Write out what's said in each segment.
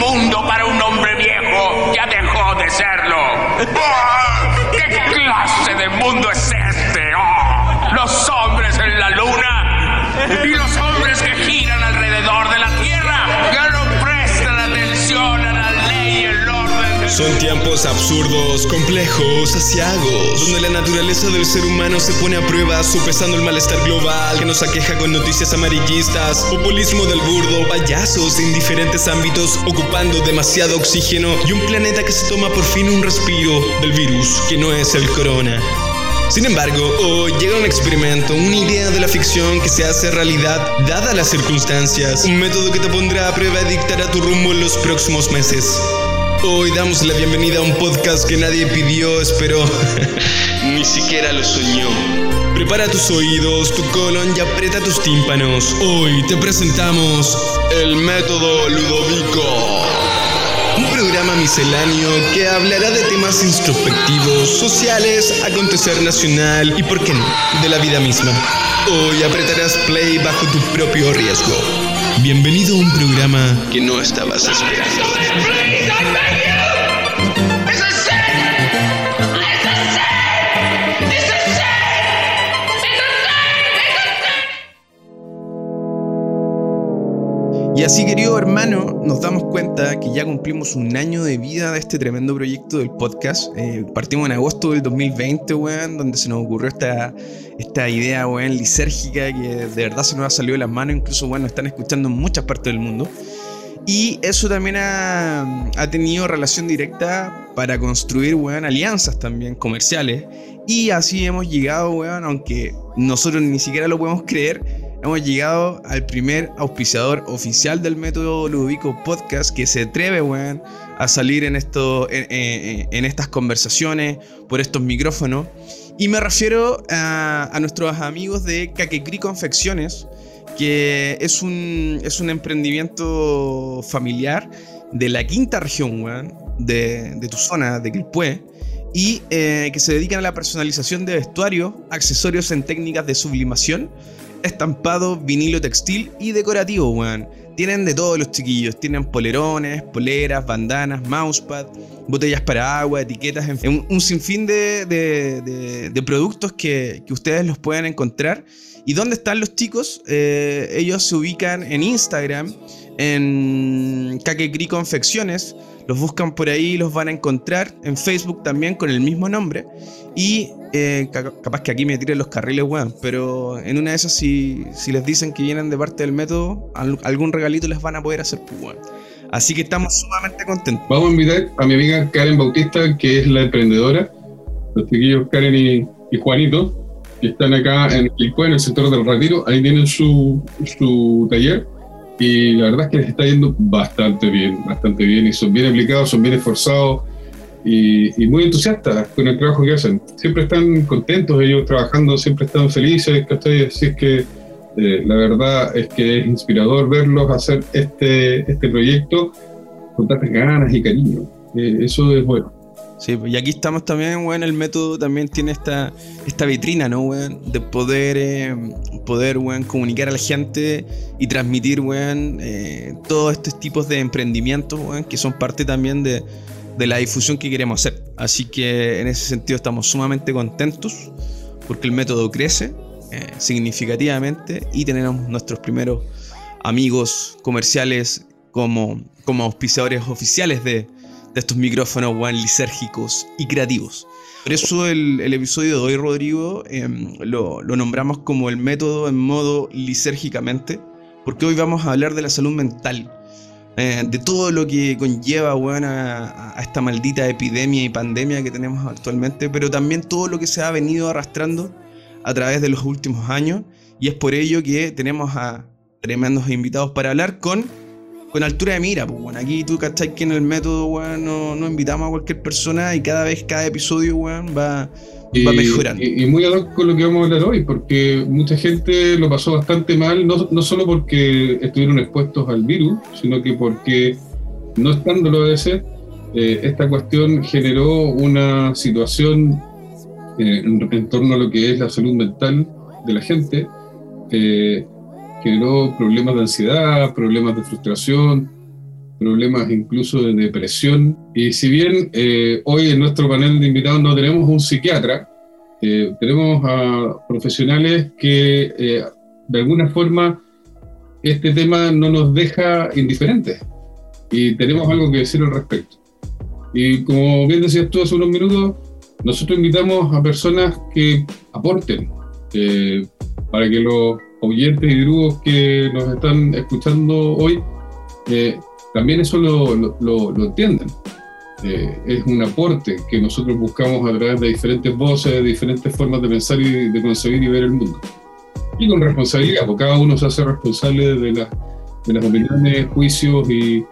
mundo para un hombre viejo ya dejó de serlo. ¿Qué clase de mundo es este? Oh, los hombres en la luna y los Son tiempos absurdos, complejos, asiagos, donde la naturaleza del ser humano se pone a prueba, sopesando el malestar global que nos aqueja con noticias amarillistas, populismo del burdo, payasos de indiferentes ámbitos, ocupando demasiado oxígeno y un planeta que se toma por fin un respiro del virus que no es el corona. Sin embargo, hoy llega un experimento, una idea de la ficción que se hace realidad dadas las circunstancias, un método que te pondrá a prueba y dictará tu rumbo en los próximos meses. Hoy damos la bienvenida a un podcast que nadie pidió, esperó, ni siquiera lo soñó. Prepara tus oídos, tu colon y aprieta tus tímpanos. Hoy te presentamos el método Ludovico. Un programa misceláneo que hablará de temas introspectivos, sociales, acontecer nacional y, por qué no, de la vida misma. Hoy apretarás play bajo tu propio riesgo. Bienvenido a un programa que no estabas esperando. Y así, querido hermano, nos damos cuenta que ya cumplimos un año de vida de este tremendo proyecto del podcast. Eh, partimos en agosto del 2020, weón, donde se nos ocurrió esta, esta idea, weón, lisérgica que de verdad se nos ha salido de las manos. Incluso, bueno, están escuchando en muchas partes del mundo. Y eso también ha, ha tenido relación directa para construir, weón, alianzas también comerciales. Y así hemos llegado, weón, aunque nosotros ni siquiera lo podemos creer, hemos llegado al primer auspiciador oficial del método Ludovico Podcast que se atreve, weón, a salir en, esto, en, en- en estas conversaciones por estos micrófonos. Y me refiero a, a nuestros amigos de Caquecri Confecciones, que es un, es un emprendimiento familiar de la quinta región, weón, de, de tu zona, de Quilpué, y eh, que se dedican a la personalización de vestuario, accesorios en técnicas de sublimación, estampado, vinilo textil y decorativo, weón. Tienen de todos los chiquillos, tienen polerones, poleras, bandanas, mousepad, botellas para agua, etiquetas, en fin, un, un sinfín de, de- productos que, que ustedes los pueden encontrar. ¿Y dónde están los chicos? Eh, ellos se ubican en Instagram, en Kakekri Confecciones. Los buscan por ahí, los van a encontrar. En Facebook también con el mismo nombre. Y eh, ca- capaz que aquí me tiren los carriles, weón. Pero en una de esas, si, si les dicen que vienen de parte del método, al- algún regalito les van a poder hacer, pues, weón. Así que estamos sumamente contentos. Vamos a invitar a mi amiga Karen Bautista, que es la emprendedora, los chiquillos Karen y, y Juanito, que están acá en Quilpué, en el sector del retiro. Ahí tienen su, su taller y la verdad es que les está yendo bastante bien, bastante bien y son bien aplicados, son bien esforzados y, y muy entusiastas con el trabajo que hacen. Siempre están contentos ellos trabajando, siempre están felices, ¿cachai? Así es que eh, la verdad es que es inspirador verlos hacer este, este proyecto con tantas ganas y cariño. Eh, eso es bueno. Sí, y aquí estamos también, weón. El método también tiene esta, esta vitrina, ¿no, weón? De poder, eh, poder, weón, comunicar a la gente y transmitir, weón, eh, todos estos tipos de emprendimientos, weón, que son parte también de, de la difusión que queremos hacer. Así que en ese sentido estamos sumamente contentos porque el método crece eh, significativamente y tenemos nuestros primeros amigos comerciales como, como auspiciadores oficiales de, de estos micrófonos weón, lisérgicos y creativos. Por eso el, el episodio de hoy, Rodrigo, em, lo, lo nombramos como el método en modo lisérgicamente, porque hoy vamos a hablar de la salud mental, eh, de todo lo que conlleva weón, a, a esta maldita epidemia y pandemia que tenemos actualmente, pero también todo lo que se ha venido arrastrando a través de los últimos años, y es por ello que tenemos a tremendos invitados para hablar con con altura de mira, pues, bueno, aquí tú cachai que en el método, weón, no, no invitamos a cualquier persona y cada vez, cada episodio, weón, va, Y, va mejorando. y- y muy ad hoc con lo que vamos a hablar hoy, porque mucha gente lo pasó bastante mal, no, no solo porque estuvieron expuestos al virus, sino que porque, no estándolo a veces, eh, esta cuestión generó una situación eh, en, en torno a lo que es la salud mental de la gente, eh, generó problemas de ansiedad, problemas de frustración, problemas incluso de depresión. Y si bien eh, hoy en nuestro panel de invitados no tenemos un psiquiatra, eh, tenemos a profesionales que eh, de alguna forma este tema no nos deja indiferentes y tenemos algo que decir al respecto. Y como bien decías tú hace unos minutos, nosotros invitamos a personas que aporten para que los oyentes y drugos que nos están escuchando hoy también eso lo, lo, lo. Eh, es un aporte que nosotros buscamos a través de diferentes voces, de diferentes formas de pensar y de concebir y ver el mundo. Y con responsabilidad, porque cada uno se hace responsable de, de las opiniones, juicios y,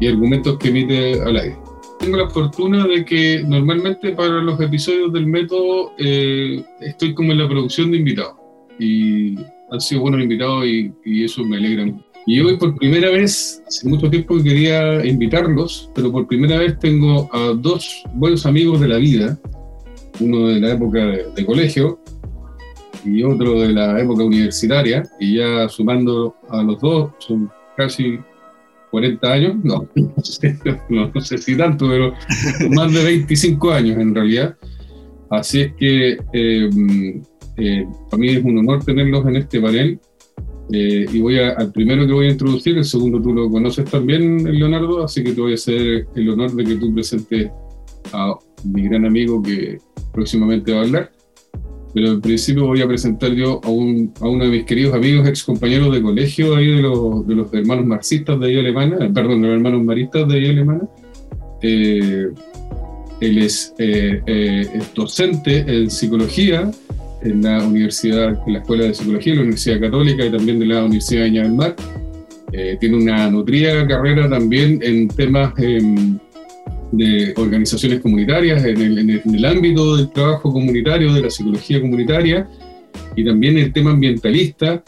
y, argumentos que emite al aire. Tengo la fortuna de que normalmente para los episodios del método eh, estoy como en la producción de invitados. Y han sido buenos invitados y, y eso me alegra. Y hoy por primera vez, hace mucho tiempo que quería invitarlos, pero por primera vez tengo a dos buenos amigos de la vida, uno de la época de, colegio y otro de la época universitaria, y ya sumando a los dos son casi 40 años, no, no, sé, si tanto, pero más de 25 años en realidad. Así es que eh, eh, para mí es un honor tenerlos en este panel eh, y voy al primero que voy a introducir, el segundo tú lo conoces también, Leonardo, así que te voy a hacer el honor de que tú presentes a mi gran amigo que próximamente va a hablar. Pero en principio voy a presentar yo a, un, a uno de mis queridos amigos, ex compañeros de colegio ahí de los, de los hermanos marxistas de ahí alemana, eh, perdón, de los hermanos maristas de ahí alemana. Eh, él es, es docente en psicología, en la universidad, en la Escuela de Psicología, la Universidad Católica y también de la Universidad de Viña del Mar. Eh, tiene una nutrida carrera también en temas em, de organizaciones comunitarias, en el, en, el, ámbito del trabajo comunitario, de la psicología comunitaria y también el tema ambientalista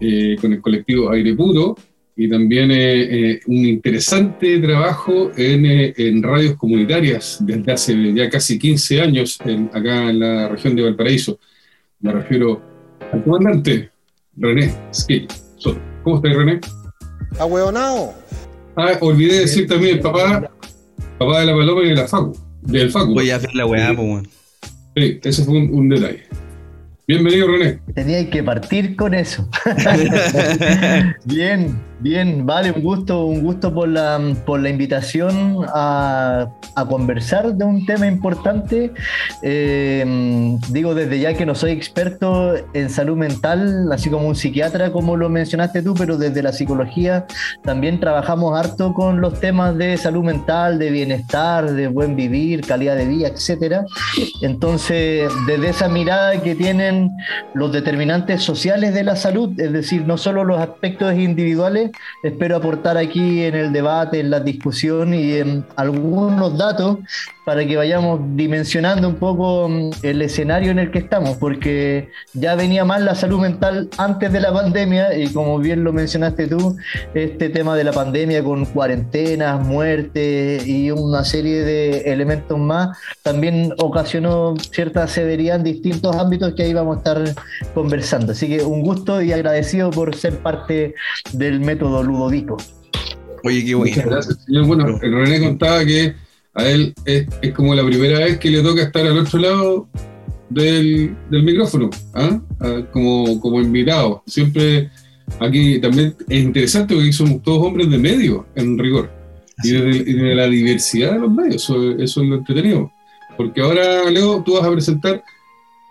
eh, con el colectivo Aire Puro y también eh, un interesante trabajo en, en, radios comunitarias desde hace ya casi 15 años acá en la región de Valparaíso. Me refiero al comandante René Skill. ¿Cómo estás, René? ¡Ahueonao! Ah, olvidé decir también, papá, papá de la paloma y de la Facu, del Facu. Voy a hacer la weá, pues, Sí, ese fue un detalle. Bienvenido, René. Tenía que partir con eso. bien, bien, vale, un gusto, un gusto por la, por la invitación a, conversar de un tema importante. Eh, digo desde ya que no soy experto en salud mental, así como un psiquiatra, como lo mencionaste tú, pero desde la psicología también trabajamos harto con los temas de salud mental, de bienestar, de buen vivir, calidad de vida, etcétera. Entonces, desde esa mirada que tienen los determinantes sociales de la salud, es decir, no solo los aspectos individuales, espero aportar aquí en el debate, en la discusión y en algunos datos para que vayamos dimensionando un poco mm, el escenario en el que estamos, porque ya venía mal la salud mental antes de la pandemia y como bien lo mencionaste tú, este tema de la pandemia con cuarentenas, muertes y una serie de elementos más también ocasionó cierta severidad en distintos ámbitos que ahí vamos a estar conversando. Así que un gusto y agradecido por ser parte del método Ludovico. Oye, qué bueno. Muchas gracias, señor. Bueno, René contaba que a él es, como la primera vez que le toca estar al otro lado del, micrófono, ¿ah? ¿ah? como, como invitado. Siempre aquí también es interesante porque somos todos hombres de medio, en rigor, y de, la diversidad de los medios, eso, eso es lo entretenido. Porque ahora, Leo, tú vas a presentar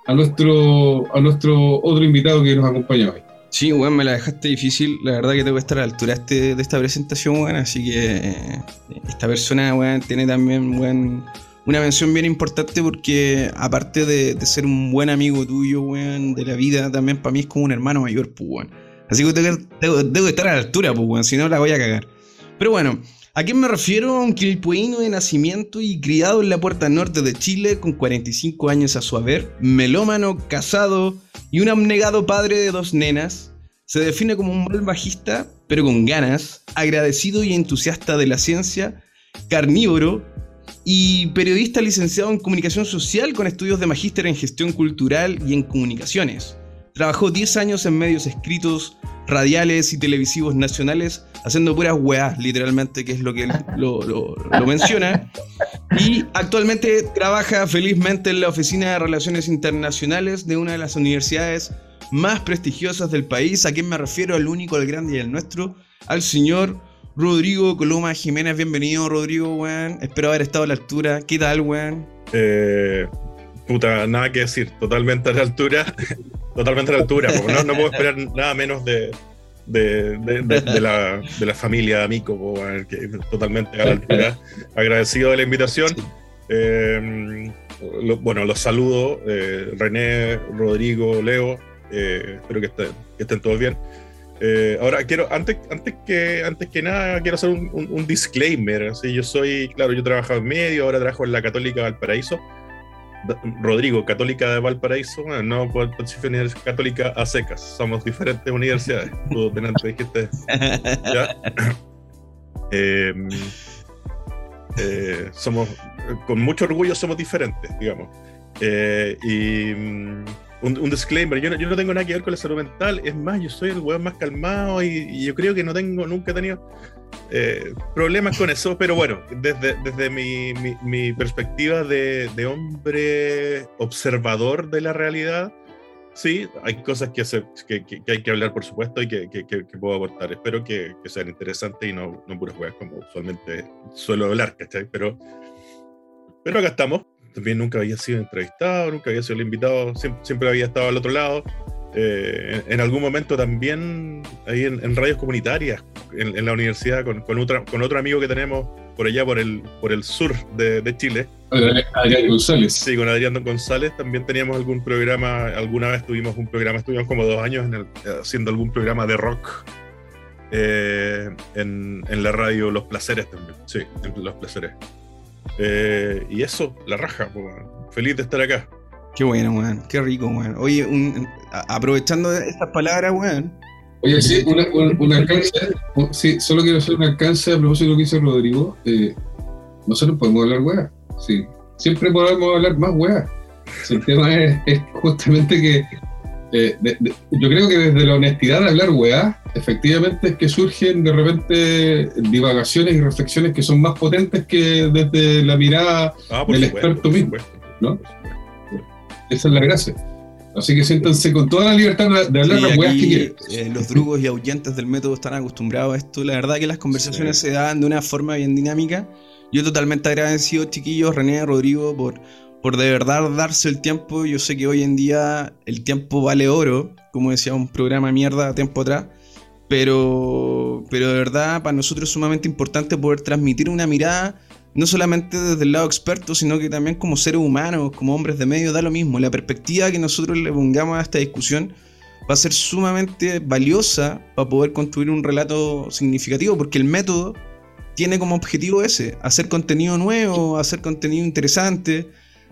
a nuestro, a nuestro otro invitado que nos acompaña hoy. Sí, weón, me la dejaste difícil. La verdad que tengo que estar a la altura este, de esta presentación, weón. Así que eh, esta persona, weón, tiene también, weón, una mención bien importante porque aparte de, ser un buen amigo tuyo, weón, de la vida, también para mí es como un hermano mayor, pues, weón. Así que tengo, que estar a la altura, pues, weón, si no la voy a cagar. Pero bueno, ¿A quién me refiero? Un quilpueíno de nacimiento y criado en la puerta norte de Chile con 45 años a su haber, melómano, casado y un abnegado padre de dos nenas, se define como un mal bajista, pero con ganas, agradecido y entusiasta de la ciencia, carnívoro y periodista licenciado en comunicación social con estudios de magíster en gestión cultural y en comunicaciones. Trabajó 10 años en medios escritos, radiales y televisivos nacionales, haciendo puras weas, literalmente, que es lo que lo- lo menciona. Y actualmente trabaja felizmente en la Oficina de Relaciones Internacionales de una de las universidades más prestigiosas del país. ¿A quién me refiero? Al único, al grande y al nuestro, al señor Rodrigo Coloma Jiménez. Bienvenido, Rodrigo, weón. Espero haber estado a la altura. ¿Qué tal, weón? Eh, puta, nada que decir, totalmente a la altura. totalmente a la altura, no, no puedo esperar nada menos de, de, de- de- de la, de la familia Amico, que totalmente a la altura. Agradecido de la invitación. Eh, lo- bueno, los saludo, eh, René, Rodrigo, Leo, eh, espero que estén, que estén todos bien. Eh, ahora quiero, antes, antes, que, antes que nada, quiero hacer un, un- un disclaimer. Así, yo soy, claro, yo trabajaba en medio, ahora trabajo en la Católica Valparaíso. Da- Rodrigo, Católica de Valparaíso, bueno, no Pontificia Universidad Católica a secas, somos diferentes universidades. Tú delante dijiste. ¿ya? Eh, eh, somos, con mucho orgullo somos diferentes, digamos. Eh, y mm, un, un disclaimer, yo no, yo no tengo nada que ver con la salud mental, es más, yo soy el weón más calmado y, y yo creo que no tengo, nunca he tenido eh, problemas con eso, pero bueno, desde, desde mi, mi- mi perspectiva de, de hombre observador de la realidad, sí, hay cosas que, se- que, que- que hay que hablar, por supuesto, y que, puedo aportar. Espero que, sean interesantes y no, no puras weas como usualmente suelo hablar, ¿cachai? Pero, pero acá estamos. También nunca había sido entrevistado, nunca había sido el invitado, siempre, siempre había estado al otro lado. Eh, en, en algún momento también ahí en, en radios comunitarias, en, en la universidad, con, con, otra, con otro amigo que tenemos por allá, por el, por el sur de, de Chile. Adrián González. Sí, con Adrián González también teníamos algún programa, alguna vez tuvimos un programa, estuvimos como dos años en el- haciendo algún programa de rock eh, en, en la radio Los Placeres también, sí, en Los Placeres. Eh, y eso, la raja, weón. feliz de estar acá. Qué bueno, weón. Qué rico, weón. Oye, un- a- aprovechando estas palabras, weón. Oye, sí, una, un, un alcance. un- Sí, solo quiero hacer un alcance a propósito de lo que dice Rodrigo. Eh, nosotros podemos hablar weá. Sí, siempre podemos hablar más weá. Si el tema es, es justamente que eh, de- de- yo creo que desde la honestidad de hablar weá, efectivamente es que surgen de repente divagaciones y reflexiones que son más potentes que desde la mirada Ah, Del supuesto, experto mismo, supuesto, ¿no? Esa es la gracia. Así que siéntanse con toda la libertad de hablar Sí, las weas que quieran. eh, los drugos y ahuyentes del método están acostumbrados a esto. La verdad que las conversaciones Sí. se dan de una forma bien dinámica. Yo totalmente agradecido, chiquillos, René, Rodrigo, por, por de verdad darse el tiempo. Yo sé que hoy en día el tiempo vale oro, como decía un programa mierda tiempo atrás. Pero, pero de verdad, para nosotros es sumamente importante poder transmitir una mirada, no solamente desde el lado experto, sino que también como seres humanos, como hombres de medio, da lo mismo. La perspectiva que nosotros le pongamos a esta discusión va a ser sumamente valiosa para poder construir un relato significativo, porque el método tiene como objetivo ese, hacer contenido nuevo, hacer contenido interesante.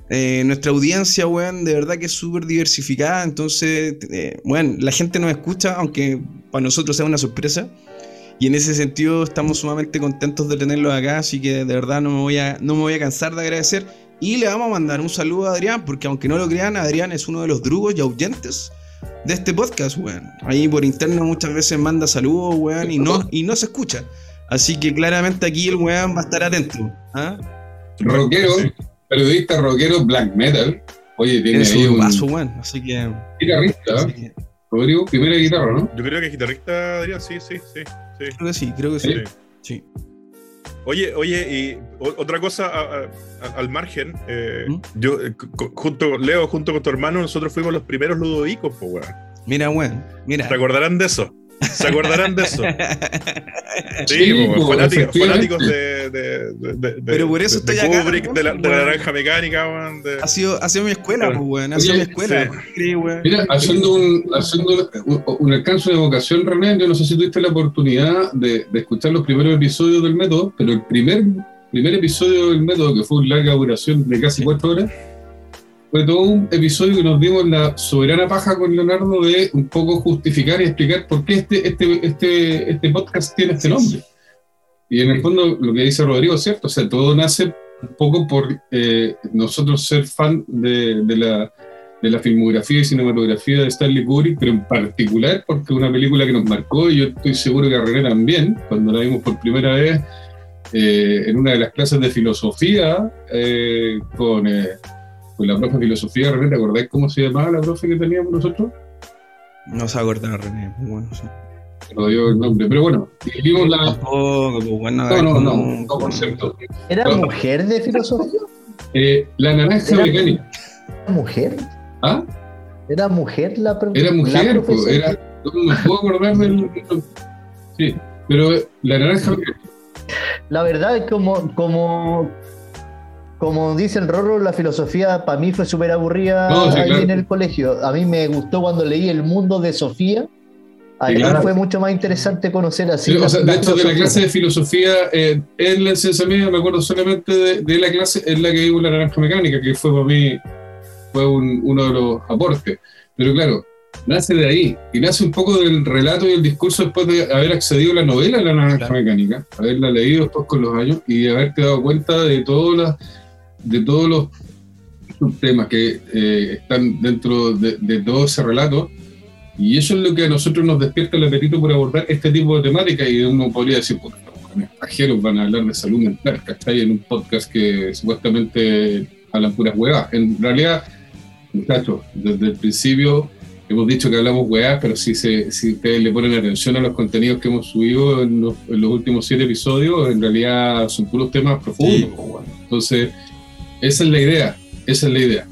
Eh, nuestra audiencia, weón, de verdad que es súper diversificada, entonces, eh, bueno, la gente nos escucha, aunque para nosotros sea una sorpresa. Y en ese sentido estamos sumamente contentos de tenerlos acá, así que de verdad no me voy a, no me voy a cansar de agradecer. Y le vamos a mandar un saludo a Adrián, porque aunque no lo crean, Adrián es uno de los drugos y ahuyentes de este podcast, weón. Ahí por interno muchas veces manda saludos, weón, y no, y no se escucha. Así que claramente aquí el weón va a estar atento. ¿ah? Rockero, periodista rockero black metal. Oye, tiene Tiene ahí su un vaso, weón. Así que. guitarrista, así que Rodrigo, primera guitarra, ¿no? Yo creo que es guitarrista, Adrián, sí, sí, sí. sí, creo que sí, creo que sí. sí. Sí. Oye, oye, y otra cosa a- a- a- al margen, eh, ¿Mm? yo, eh, junto, Leo, junto con tu hermano, nosotros fuimos los primeros ludovicos, po, weón. Mira, weón. Mira. ¿Se acordarán de eso? ¿Se acordarán de eso? Sí, weón, po, fanáticos, fanáticos de, de, de- de- Pero por eso estoy acá, Kubrick, de la, de la weón. naranja mecánica, weón, de- ha, sido, ha sido mi escuela, pues, weón. Ha sido Oye, mi escuela. Mira, haciendo un, haciendo un, un alcance de vocación, René, yo no sé si tuviste la oportunidad de, de escuchar los primeros episodios del método, pero el primer, primer episodio del método, que fue una larga duración de casi cuatro horas, fue todo un episodio que nos dimos la soberana paja con Leonardo de un poco justificar y explicar por qué este, este, este, este podcast tiene este nombre. Y en el fondo, lo que dice Rodrigo es cierto, o sea, todo nace un poco por eh, nosotros ser fan de, de la de la filmografía y cinematografía de Stanley Kubrick, pero en particular porque una película que nos marcó y yo estoy seguro que a René también, cuando la vimos por primera vez eh, en una de las clases de filosofía eh, con, eh, con, la profe de filosofía, René, ¿te acordáis cómo se llamaba la profe que teníamos nosotros? No se acuerda René, bueno, sí. No dio el nombre, pero bueno, vimos la... Tampoco, pues, bueno, no, no, no, no, concepto. ¿Era No. mujer de filosofía? Eh, la naranja Era- mecánica. ¿Era mujer? ¿Ah? ¿Era mujer la pro- Era la mujer, pues, profesora? era, no me puedo acordar del. Sí, pero la naranja La verdad es como, como, como dice el Rorro, la filosofía para mí fue súper aburrida No, sí, ahí claro. en el colegio. A mí me gustó cuando leí El mundo de Sofía. Ahí claro. fue mucho más interesante conocer así. Sí, o la- sea, la de hecho, de la clase de filosofía, eh, en la enseñanza media me acuerdo solamente de, de la clase en la que vimos la naranja mecánica, que fue para mí fue un- uno de los aportes. Pero claro, nace de ahí, y nace un poco del relato y el discurso después de haber accedido a la novela La naranja Claro. mecánica, haberla leído después con los años y haberte dado cuenta de todas las de todos los subtemas que eh, están dentro de, de todo ese relato. Y eso es lo que a nosotros nos despierta el apetito por abordar este tipo de temática. Y uno podría decir, pues, los extranjeros van a hablar de salud mental, ¿cachai? En un podcast que supuestamente hablan puras huevas. En realidad, muchachos, desde el principio hemos dicho que hablamos huevas, pero si, se, si ustedes le ponen atención a los contenidos que hemos subido en los, en los últimos siete episodios, en realidad son puros temas profundos. Sí. pues. Entonces, esa es la idea. Esa es la idea.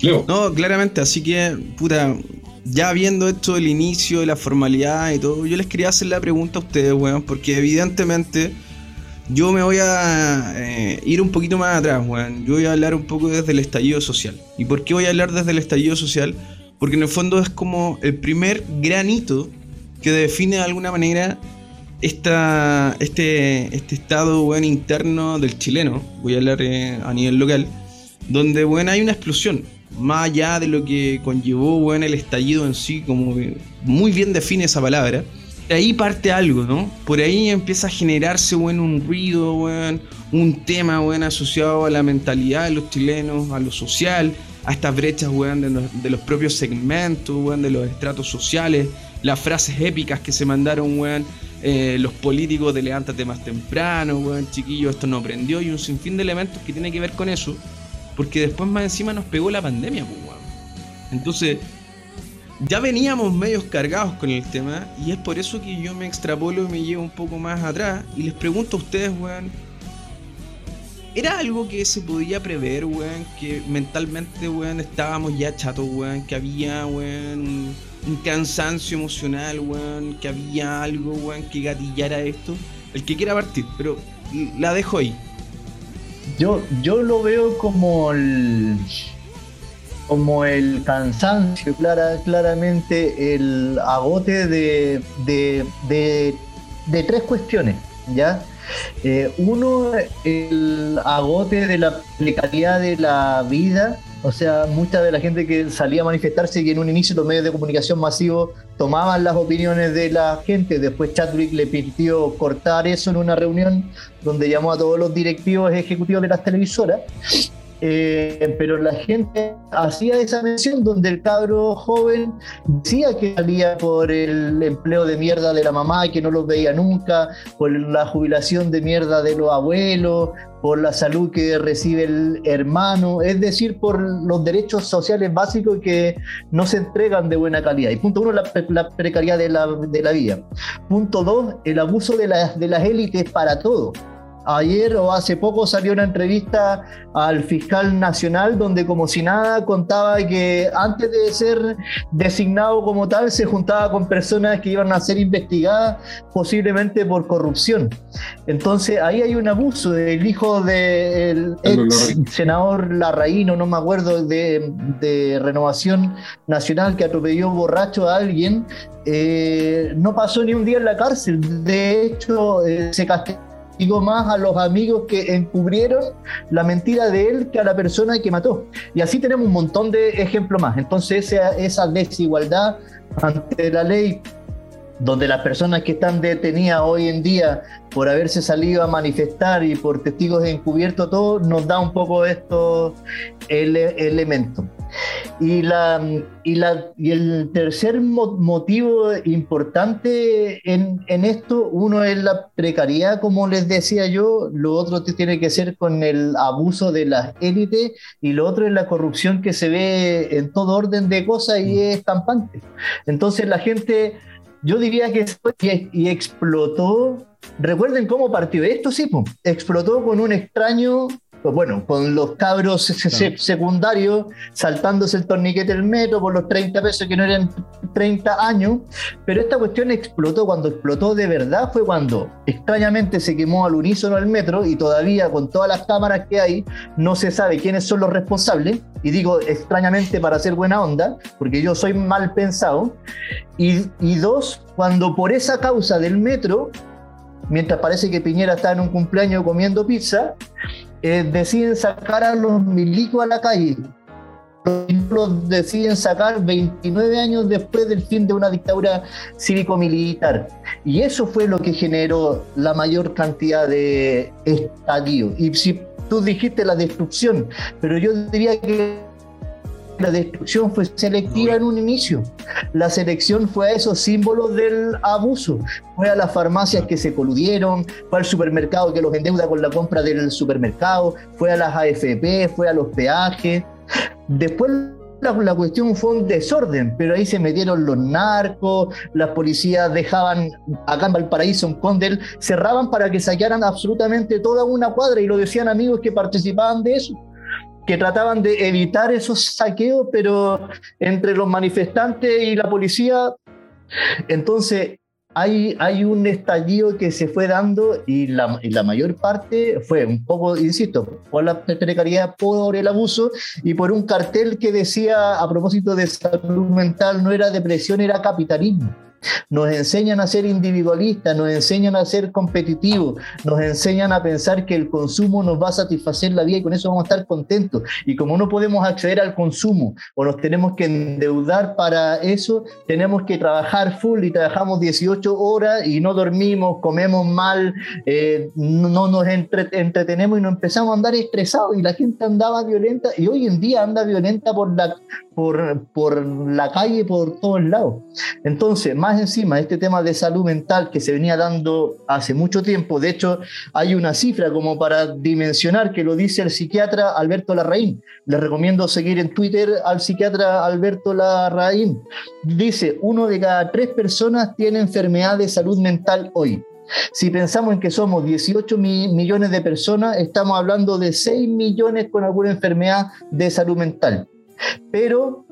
Leo. No, claramente, así que, puta, ya viendo esto del inicio, de la formalidad y todo, yo les quería hacer la pregunta a ustedes, weón, porque evidentemente yo me voy a eh, ir un poquito más atrás, weón. Yo voy a hablar un poco desde el estallido social. ¿Y por qué voy a hablar desde el estallido social? Porque en el fondo es como el primer granito que define de alguna manera esta, este, este estado weón, interno del chileno, voy a hablar eh, a nivel local, donde bueno, hay una explosión, más allá de lo que conllevó bueno, el estallido en sí, como muy bien define esa palabra. De ahí parte algo, ¿no? Por ahí empieza a generarse bueno, un ruido, weón, un tema bueno, asociado a la mentalidad de los chilenos, a lo social, a estas brechas weón, de, los, de los propios segmentos, weón, de los estratos sociales, las frases épicas que se mandaron, weón, eh, los políticos de levántate más temprano, weón, chiquillo, esto no prendió, y un sinfín de elementos que tiene que ver con eso, porque después más encima nos pegó la pandemia, pues, weón. Entonces, ya veníamos medios cargados con el tema, y es por eso que yo me extrapolo y me llevo un poco más atrás, y les pregunto a ustedes, weón, ¿era algo que se podía prever, weón? Que mentalmente, weón, estábamos ya chatos, weón, que había, weón, un, cansancio emocional, weón, que había algo, weón, que gatillara esto. El que quiera partir, pero la dejo ahí. Yo, yo lo veo como el como el cansancio, clara, claramente el agote de, de, de- de tres cuestiones, ¿ya? Eh, uno, el agote de la precariedad de la vida, o sea, mucha de la gente que salía a manifestarse que en un inicio los medios de comunicación masivos tomaban las opiniones de la gente, después Chadwick le pidió cortar eso en una reunión donde llamó a todos los directivos ejecutivos de las televisoras. Eh, pero la gente hacía esa mención donde el cabro joven decía que salía por el empleo de mierda de la mamá y que no los veía nunca, por la jubilación de mierda de los abuelos, por la salud que recibe el hermano, es decir, por los derechos sociales básicos que no se entregan de buena calidad. Y punto uno, la, pre- la precariedad de la, de la vida. Punto dos, el abuso de, las de las élites para todo. Ayer o hace poco salió una entrevista al fiscal nacional donde como si nada contaba que antes de ser designado como tal se juntaba con personas que iban a ser investigadas posiblemente por corrupción. Entonces ahí hay un abuso del hijo del ex senador Larraín, o no me acuerdo, de, de Renovación Nacional que atropelló borracho a alguien. eh, no pasó ni un día en la cárcel. De hecho, eh, se castigó más a los amigos que encubrieron la mentira de él que a la persona que mató. Y así tenemos un montón de ejemplos más. Entonces esa, esa desigualdad ante la ley donde las personas que están detenidas hoy en día por haberse salido a manifestar y por testigos encubiertos, todo nos da un poco estos ele- elementos. Y, la, y, la, y el tercer motivo importante en, en, esto, uno es la precariedad, como les decía yo, lo otro tiene que ser con el abuso de las élites y lo otro es la corrupción que se ve en todo orden de cosas y es campante. Entonces la gente, yo diría que y, y explotó, recuerden cómo partió esto, sí, explotó con un extraño bueno, con los cabros secundarios saltándose el torniquete del metro por los 30 pesos que no eran 30 años, pero esta cuestión explotó, cuando explotó de verdad fue cuando extrañamente se quemó al unísono el metro y todavía con todas las cámaras que hay no se sabe quiénes son los responsables, y digo extrañamente para hacer buena onda, porque yo soy mal pensado, y, y dos, cuando por esa causa del metro, mientras parece que Piñera está en un cumpleaños comiendo pizza, eh, deciden sacar a los milicos a la calle. Los deciden sacar 29 años después del fin de una dictadura cívico-militar. Y eso fue lo que generó la mayor cantidad de estadios. Y si tú dijiste la destrucción, pero yo diría que la destrucción fue selectiva en un inicio. La selección fue a esos símbolos del abuso. Fue a las farmacias que se coludieron, fue al supermercado que los endeuda con la compra del supermercado, fue a las AFP, fue a los peajes. Después la, cuestión fue un desorden, pero ahí se metieron los narcos, las policías dejaban, acá en Valparaíso, en Condel, cerraban para que saquearan absolutamente toda una cuadra y lo decían amigos que participaban de eso que trataban de evitar esos saqueos, pero entre los manifestantes y la policía, entonces hay, hay un estallido que se fue dando y la, y la mayor parte fue un poco, insisto, por la precariedad, por el abuso y por un cartel que decía a propósito de salud mental, no era depresión, era capitalismo. Nos enseñan a ser individualistas, nos enseñan a ser competitivos, nos enseñan a pensar que el consumo nos va a satisfacer la vida y con eso vamos a estar contentos. Y como no podemos acceder al consumo o nos tenemos que endeudar para eso, tenemos que trabajar full y trabajamos 18 horas y no dormimos, comemos mal, eh, no nos entretenemos y nos empezamos a andar estresados y la gente andaba violenta y hoy en día anda violenta por la, por, por la calle, por todos lados. Entonces, más encima, este tema de salud mental que se venía dando hace mucho tiempo, de hecho, hay una cifra como para dimensionar que lo dice el psiquiatra Alberto Larraín. Les recomiendo seguir en Twitter al psiquiatra Alberto Larraín. Dice, uno de cada tres personas tiene enfermedad de salud mental hoy. Si pensamos en que somos 18 millones de personas, estamos hablando de 6 millones con alguna enfermedad de salud mental. Pero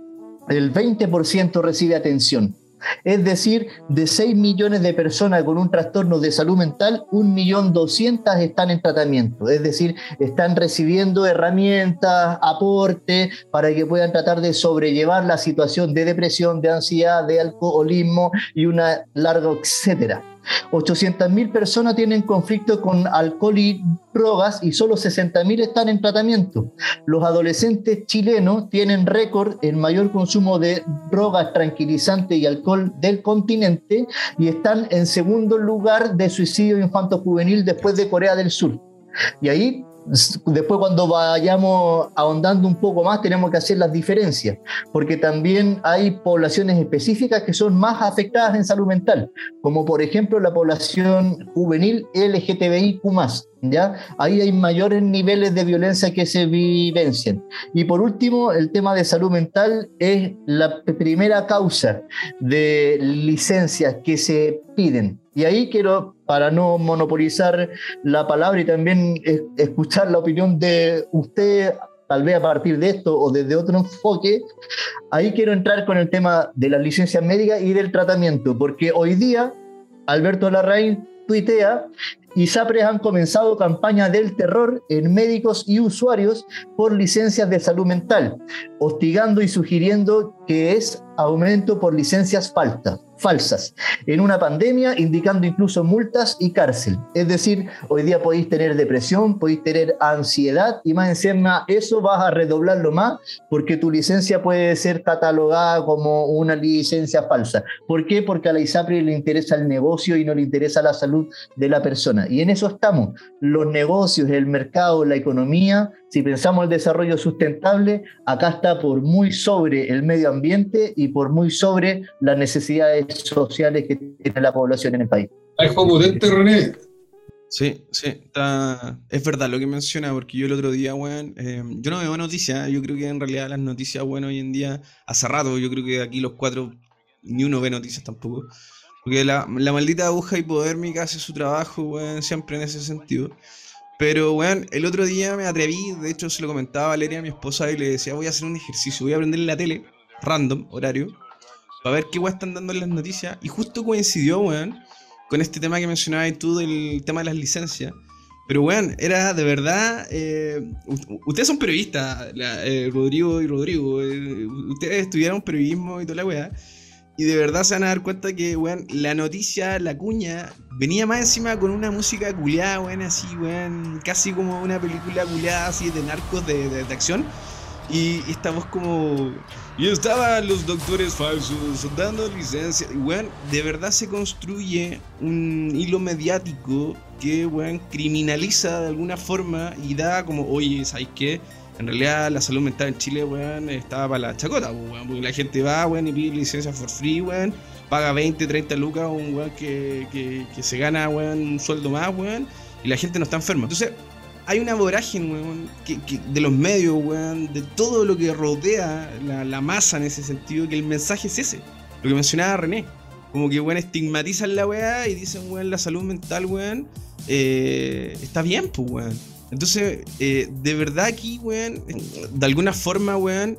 el 20% recibe atención. Es decir, de 6 millones de personas con un trastorno de salud mental, 1.200.000 están en tratamiento. Es decir, están recibiendo herramientas, aporte para que puedan tratar de sobrellevar la situación de depresión, de ansiedad, de alcoholismo y una larga etcétera. 800.000 personas tienen conflicto con alcohol y drogas y solo 60.000 están en tratamiento. Los adolescentes chilenos tienen récord en mayor consumo de drogas tranquilizantes y alcohol del continente y están en segundo lugar de suicidio infanto-juvenil después de Corea del Sur. Y ahí después cuando vayamos ahondando un poco más tenemos que hacer las diferencias, porque también hay poblaciones específicas que son más afectadas en salud mental, como por ejemplo la población juvenil LGTBIQ+. ¿Ya? Ahí hay mayores niveles de violencia que se vivencian. Y por último, el tema de salud mental es la primera causa de licencias que se piden. Y ahí quiero, para no monopolizar la palabra y también escuchar la opinión de usted, tal vez a partir de esto o desde otro enfoque, ahí quiero entrar con el tema de las licencias médicas y del tratamiento, porque hoy día Alberto Larraín tuitea y SAPRES han comenzado campaña del terror en médicos y usuarios por licencias de salud mental, hostigando y sugiriendo que es aumento por licencias falsas en una pandemia, indicando incluso multas y cárcel. Es decir, hoy día podéis tener depresión, podéis tener ansiedad y más encima eso vas a redoblarlo más porque tu licencia puede ser catalogada como una licencia falsa. ¿Por qué? Porque a la ISAPRE le interesa el negocio y no le interesa la salud de la persona. Personas. Y en eso estamos. Los negocios, el mercado, la economía, si pensamos el desarrollo sustentable, acá está por muy sobre el medio ambiente y por muy sobre las necesidades sociales que tiene la población en el país. Hay potente, René. Sí, sí, está... es verdad lo que menciona, porque yo el otro día, weón, eh, yo no veo noticias, yo creo que en realidad las noticias, bueno, hoy en día, hace rato, yo creo que aquí los cuatro, ni uno ve noticias tampoco, porque la, la maldita aguja hipodérmica hace su trabajo, weón, siempre en ese sentido. Pero, weón, el otro día me atreví, de hecho se lo comentaba a Valeria, mi esposa, y le decía, voy a hacer un ejercicio, voy a prenderle la tele, random, horario, para ver qué weón están dando en las noticias, y justo coincidió, weón, con este tema que mencionabas tú del tema de las licencias. Pero, weón, era de verdad. eh, ustedes son periodistas, eh, Rodrigo y Rodrigo. eh, ustedes estudiaron periodismo y toda la weá. Y de verdad se van a dar cuenta que, weón, la noticia, la cuña, venía más encima con una música culiada, weón, así, weón, casi como una película culiada así de narcos de, de- acción. Y, y esta voz como... Y estaban los doctores falsos dando licencia. Y, weón, de verdad se construye un hilo mediático que, weón, criminaliza de alguna forma y da como, oye, ¿sabes qué? En realidad la salud mental en Chile, weón, estaba para la chacota, pues, weón, porque la gente va, weón, y pide licencia for free, weón, paga 20, 30 lucas a un weón que, que, se gana, weón, un sueldo más, weón, y la gente no está enferma. Entonces, hay una vorágine, weón, que, que- de los medios, weón, de todo lo que rodea la, la masa en ese sentido, que el mensaje es ese, lo que mencionaba René. Como que, weón, estigmatizan la weá y dicen, weón, la salud mental, weón, eh, está bien, pues, weón. Entonces, eh, de verdad aquí, weón, de alguna forma, weón,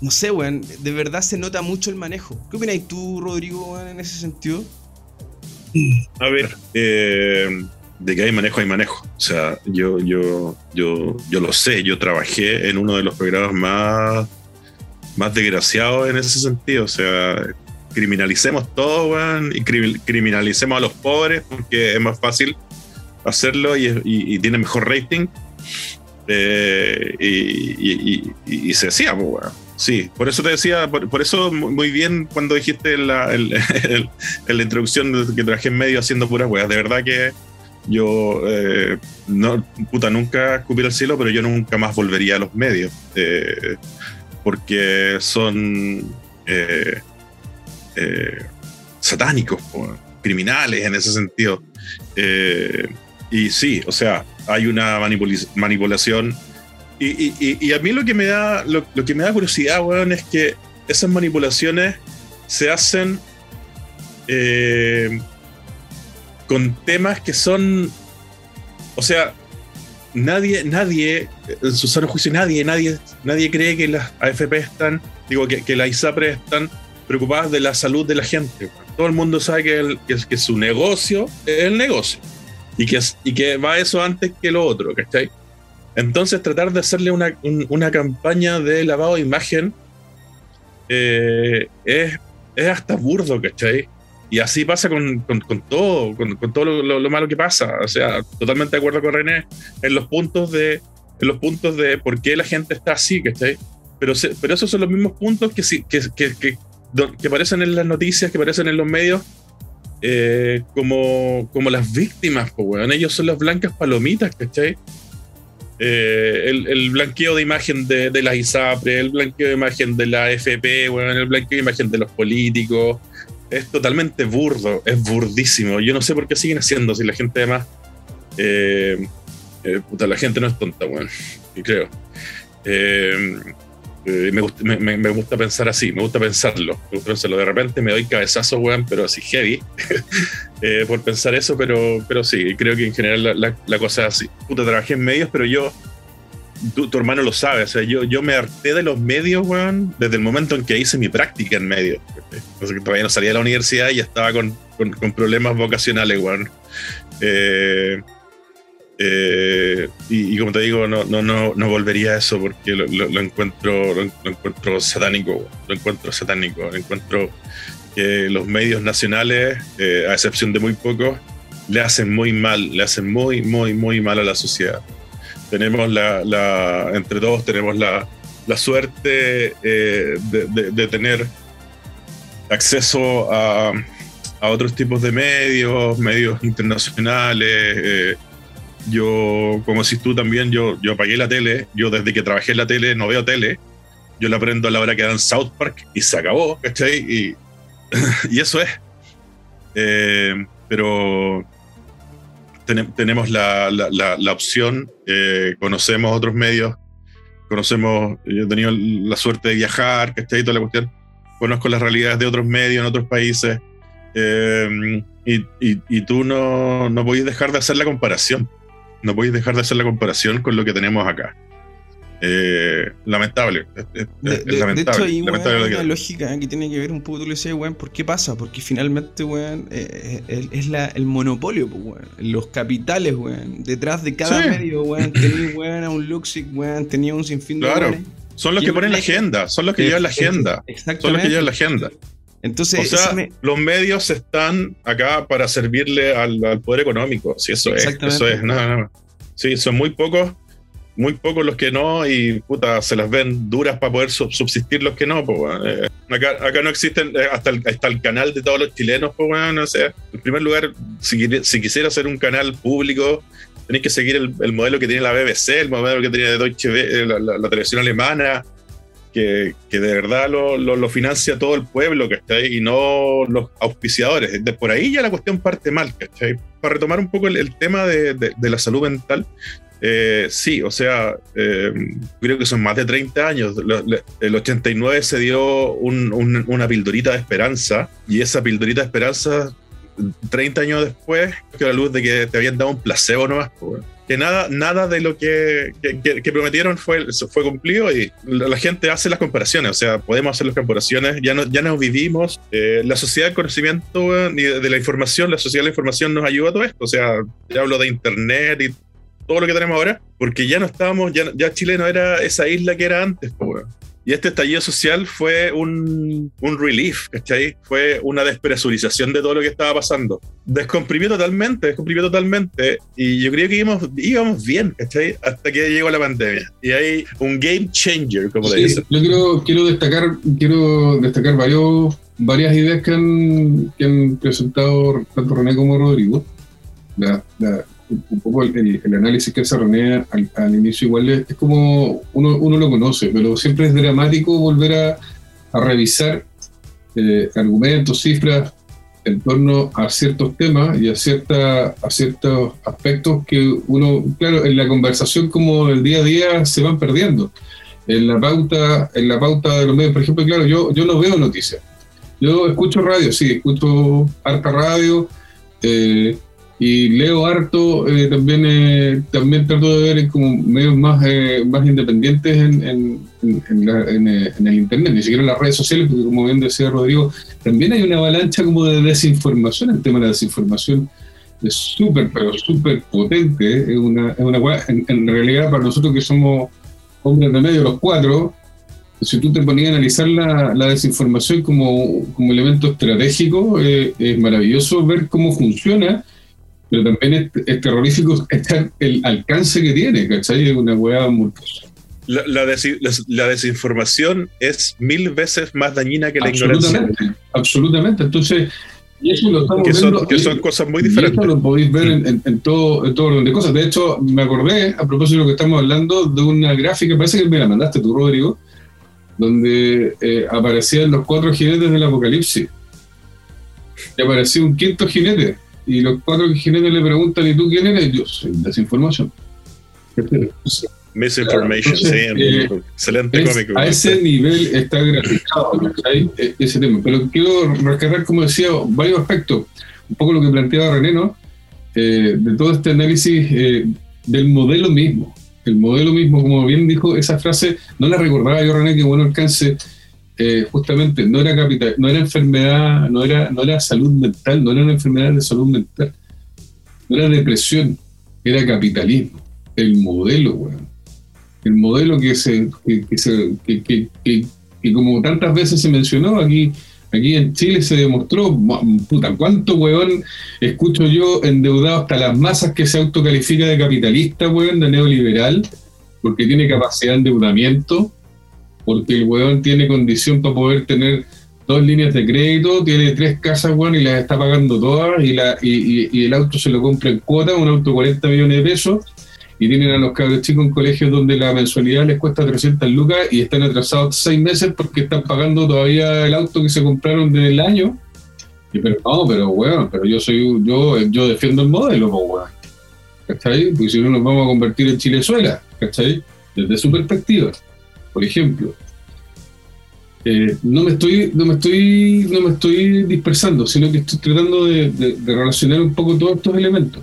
no sé, weón, de verdad se nota mucho el manejo. ¿Qué opináis tú, Rodrigo, weón, en ese sentido? A ver, eh, de que hay manejo, hay manejo. O sea, yo, yo, yo, yo lo sé, yo trabajé en uno de los programas más, más desgraciados en ese sentido. O sea, criminalicemos todo, weón, y cri- criminalicemos a los pobres porque es más fácil hacerlo y, tiene mejor rating. Eh, y, se decía, pues, weón. Sí, por eso te decía, por, eso mu- muy bien cuando dijiste la, el- en la introducción que trabajé en medio haciendo puras weas. De verdad que yo, eh, no, puta, nunca escupí al cielo, pero yo nunca más volvería a los medios. eh, porque son satánicos, criminales en ese sentido. Y sí, o sea, hay una manipulación. Y, y- a mí lo que me da, lo, que me da curiosidad, weón, es que esas manipulaciones se hacen eh, con temas que son, o sea, nadie, nadie, en su sano juicio, nadie, nadie, nadie cree que las AFP están, digo, que, que las ISAPRE están preocupadas de la salud de la gente. Todo el mundo sabe que, que, que su negocio es el negocio y que, y que va eso antes que lo otro, ¿cachai? Entonces tratar de hacerle una, un- una campaña de lavado de imagen eh, es, es hasta burdo, ¿cachai? Y así pasa con, con- con todo, con, con todo lo, lo- lo malo que pasa. O sea, totalmente de acuerdo con René en los puntos de, en los puntos de por qué la gente está así, ¿cachai? Pero, pero esos son los mismos puntos que, que, que, que, que aparecen en las noticias, que aparecen en los medios, eh, como, como las víctimas, pues, weón. Ellos son las blancas palomitas, ¿cachai? Eh, el, blanqueo de imagen de, de la ISAPRE, el blanqueo de imagen de la FP, weón, el blanqueo de imagen de los políticos. Es totalmente burdo, es burdísimo. Yo no sé por qué siguen haciendo, si la gente además. eh, eh, puta, la gente no es tonta, weón. Y creo. Eh, eh, me, gusta, me, me- gusta pensar así, me gusta pensarlo. Me gusta pensarlo. De repente me doy cabezazo, weón, pero así heavy. eh, por pensar eso, pero, pero sí, creo que en general la, la- la cosa es así. Puta, trabajé en medios, pero yo. Tu, tu hermano lo sabe, o sea, yo, yo me harté de los medios, weón, desde el momento en que hice mi práctica en medios. Que todavía no salía de la universidad y ya estaba con, con- con problemas vocacionales, weón. Eh, eh, y, como te digo, no, no, no, no volvería a eso porque lo, encuentro, lo, encuentro satánico, lo encuentro satánico, lo encuentro que los medios nacionales, eh, a excepción de muy pocos, le hacen muy mal, le hacen muy, muy, muy mal a la sociedad. Tenemos la, la entre todos tenemos la, la suerte eh, de, de- de tener acceso a, a otros tipos de medios, medios internacionales. Yo, como decís tú también, yo, yo apagué la tele. Yo desde que trabajé en la tele no veo tele. Yo la prendo a la hora que dan South Park y se acabó, ¿cachai? Y, y eso es. Eh, pero tene- tenemos la, la- la- la opción, eh, conocemos otros medios, conocemos, yo he tenido la suerte de viajar, ¿cachai? Toda la cuestión. Conozco las realidades de otros medios en otros países. eh, y, y- y tú no, no podéis dejar de hacer la comparación. No podéis dejar de hacer la comparación con lo que tenemos acá. Eh, lamentable. Es, De, es de- de lamentable. hecho, hay lamentable una lógica que tiene que ver un poco, tú le decías, weón, ¿por qué pasa? Porque finalmente, weón, eh, eh, es la, el monopolio, weón. Los capitales, weón. Detrás de cada Sí. medio, weón, tenía, weón, a un Luxic, weón, tenía un sinfín de Claro. Son los que ponen la agenda, son los que llevan la agenda. Son los que llevan la agenda. Entonces, O sea, me- los medios están acá para servirle al, al poder económico. Sí, eso es. Eso es. No, no. Sí, son muy pocos, muy pocos los que no, y puta, se las ven duras para poder sub- subsistir los que no. Pues. Eh, acá, acá no existen, eh, hasta el, hasta el canal de todos los chilenos, pues, weón, no sé. En primer lugar, si, si quisiera hacer un canal público, tenéis que seguir el, el modelo que tiene la BBC, el modelo que tiene Deutsche la, la- la televisión alemana, que, de verdad lo, financia todo el pueblo, ¿cachai? Y no los auspiciadores. De por ahí ya la cuestión parte mal, ¿cachai? Para retomar un poco el, tema de, la salud mental, eh, sí, o sea, eh, creo que son más de 30 años. El 89 se dio un- un- una pildorita de esperanza y esa pildorita de esperanza, 30 años después, que a la luz de que te habían dado un placebo nomás, pues, que nada, nada de lo que, que- que- prometieron fue, fue cumplido y la, gente hace las comparaciones, o sea, podemos hacer las comparaciones, ya, no, ya nos vivimos, eh, la sociedad del conocimiento y de, de la información, la sociedad de la información nos ayuda a todo esto, o sea, ya hablo de internet y todo lo que tenemos ahora, porque ya no estábamos, ya, ya Chile no era esa isla que era antes, weón. Y este estallido social fue un, un relief, ¿cachai? Fue una despresurización de todo lo que estaba pasando. Descomprimió totalmente, descomprimió totalmente. Y yo creo que íbamos, íbamos bien, ¿cachai? Hasta que llegó la pandemia. Y hay un game changer, como le Sí, dicen. yo quiero, quiero destacar, quiero destacar varios, varias ideas que han, que han presentado tanto René como Rodrigo. La- la- un poco el, análisis que hace René al, inicio igual es, como uno, uno lo conoce, pero siempre es dramático volver a, a revisar eh, argumentos, cifras en torno a ciertos temas y a, cierta, a ciertos aspectos que uno, claro, en la conversación como del día a día se van perdiendo en la pauta, en la pauta de los medios. Por ejemplo, claro, yo, yo no veo noticias. Yo escucho radio, sí, escucho harta radio eh, y leo harto. eh, también eh, también trato de ver como medios más, eh, más independientes en, en, en- la- eh, en el internet, ni siquiera en las redes sociales, porque como bien decía Rodrigo, también hay una avalancha como de desinformación. El tema de la desinformación es súper, pero súper potente. eh, Es una, es una en realidad, para nosotros que somos hombres de medio, los cuatro, si tú te ponías a analizar la, la desinformación como, como elemento estratégico, eh, es maravilloso ver cómo funciona, pero también es, es terrorífico el alcance que tiene, ¿cachai? Es una weá muy... La, la desi- la- la desinformación es mil veces más dañina que la ignorancia. Absolutamente, absolutamente. Entonces, y eso lo estamos Que viendo... son, que son cosas muy Y diferentes. esto lo podéis ver en, en- en todo, en todo orden de cosas. De hecho, me acordé, a propósito de lo que estamos hablando, de una gráfica, parece que me la mandaste tú, Rodrigo, donde eh, aparecían los cuatro jinetes del apocalipsis. Y aparecía un quinto jinete. Y los cuatro jinetes le preguntan, ¿y tú quién eres? Yo soy desinformación. Misinformation, Entonces, sí, eh, excelente Es- cómico. a ese nivel está graficado. E- ese tema. Pero quiero rescatar, como decía, varios aspectos. Un poco lo que planteaba René, ¿no? Eh, de todo este análisis eh, del modelo mismo. El modelo mismo, como bien dijo esa frase, no la recordaba yo, René, que bueno alcance. Eh, justamente, no era capital, no era enfermedad, no era, no era salud mental, no era una enfermedad de salud mental, no era depresión, era capitalismo. El modelo, weón el modelo que se, que, que que, que- como tantas veces se mencionó aquí aquí en Chile se demostró puta cuánto weón escucho yo endeudado hasta las masas que se autocalifica de capitalista weón de neoliberal porque tiene capacidad de endeudamiento porque el weón tiene condición para poder tener dos líneas de crédito, tiene tres casas, weón, y las está pagando todas, y, la, y, y- y el auto se lo compra en cuota, un auto de 40 millones de pesos, y tienen a los cabros chicos en colegios donde la mensualidad les cuesta 300 lucas y están atrasados seis meses porque están pagando todavía el auto que se compraron del año. Y pero no, pero weón, pero yo soy yo, yo defiendo el modelo, pues weón. ¿Cachai? Porque si no nos vamos a convertir en Chilezuela, ¿cachai? Desde su perspectiva. Por ejemplo, eh, no me estoy, no me estoy, no me estoy dispersando, sino que estoy tratando de, relacionar un poco todos estos elementos.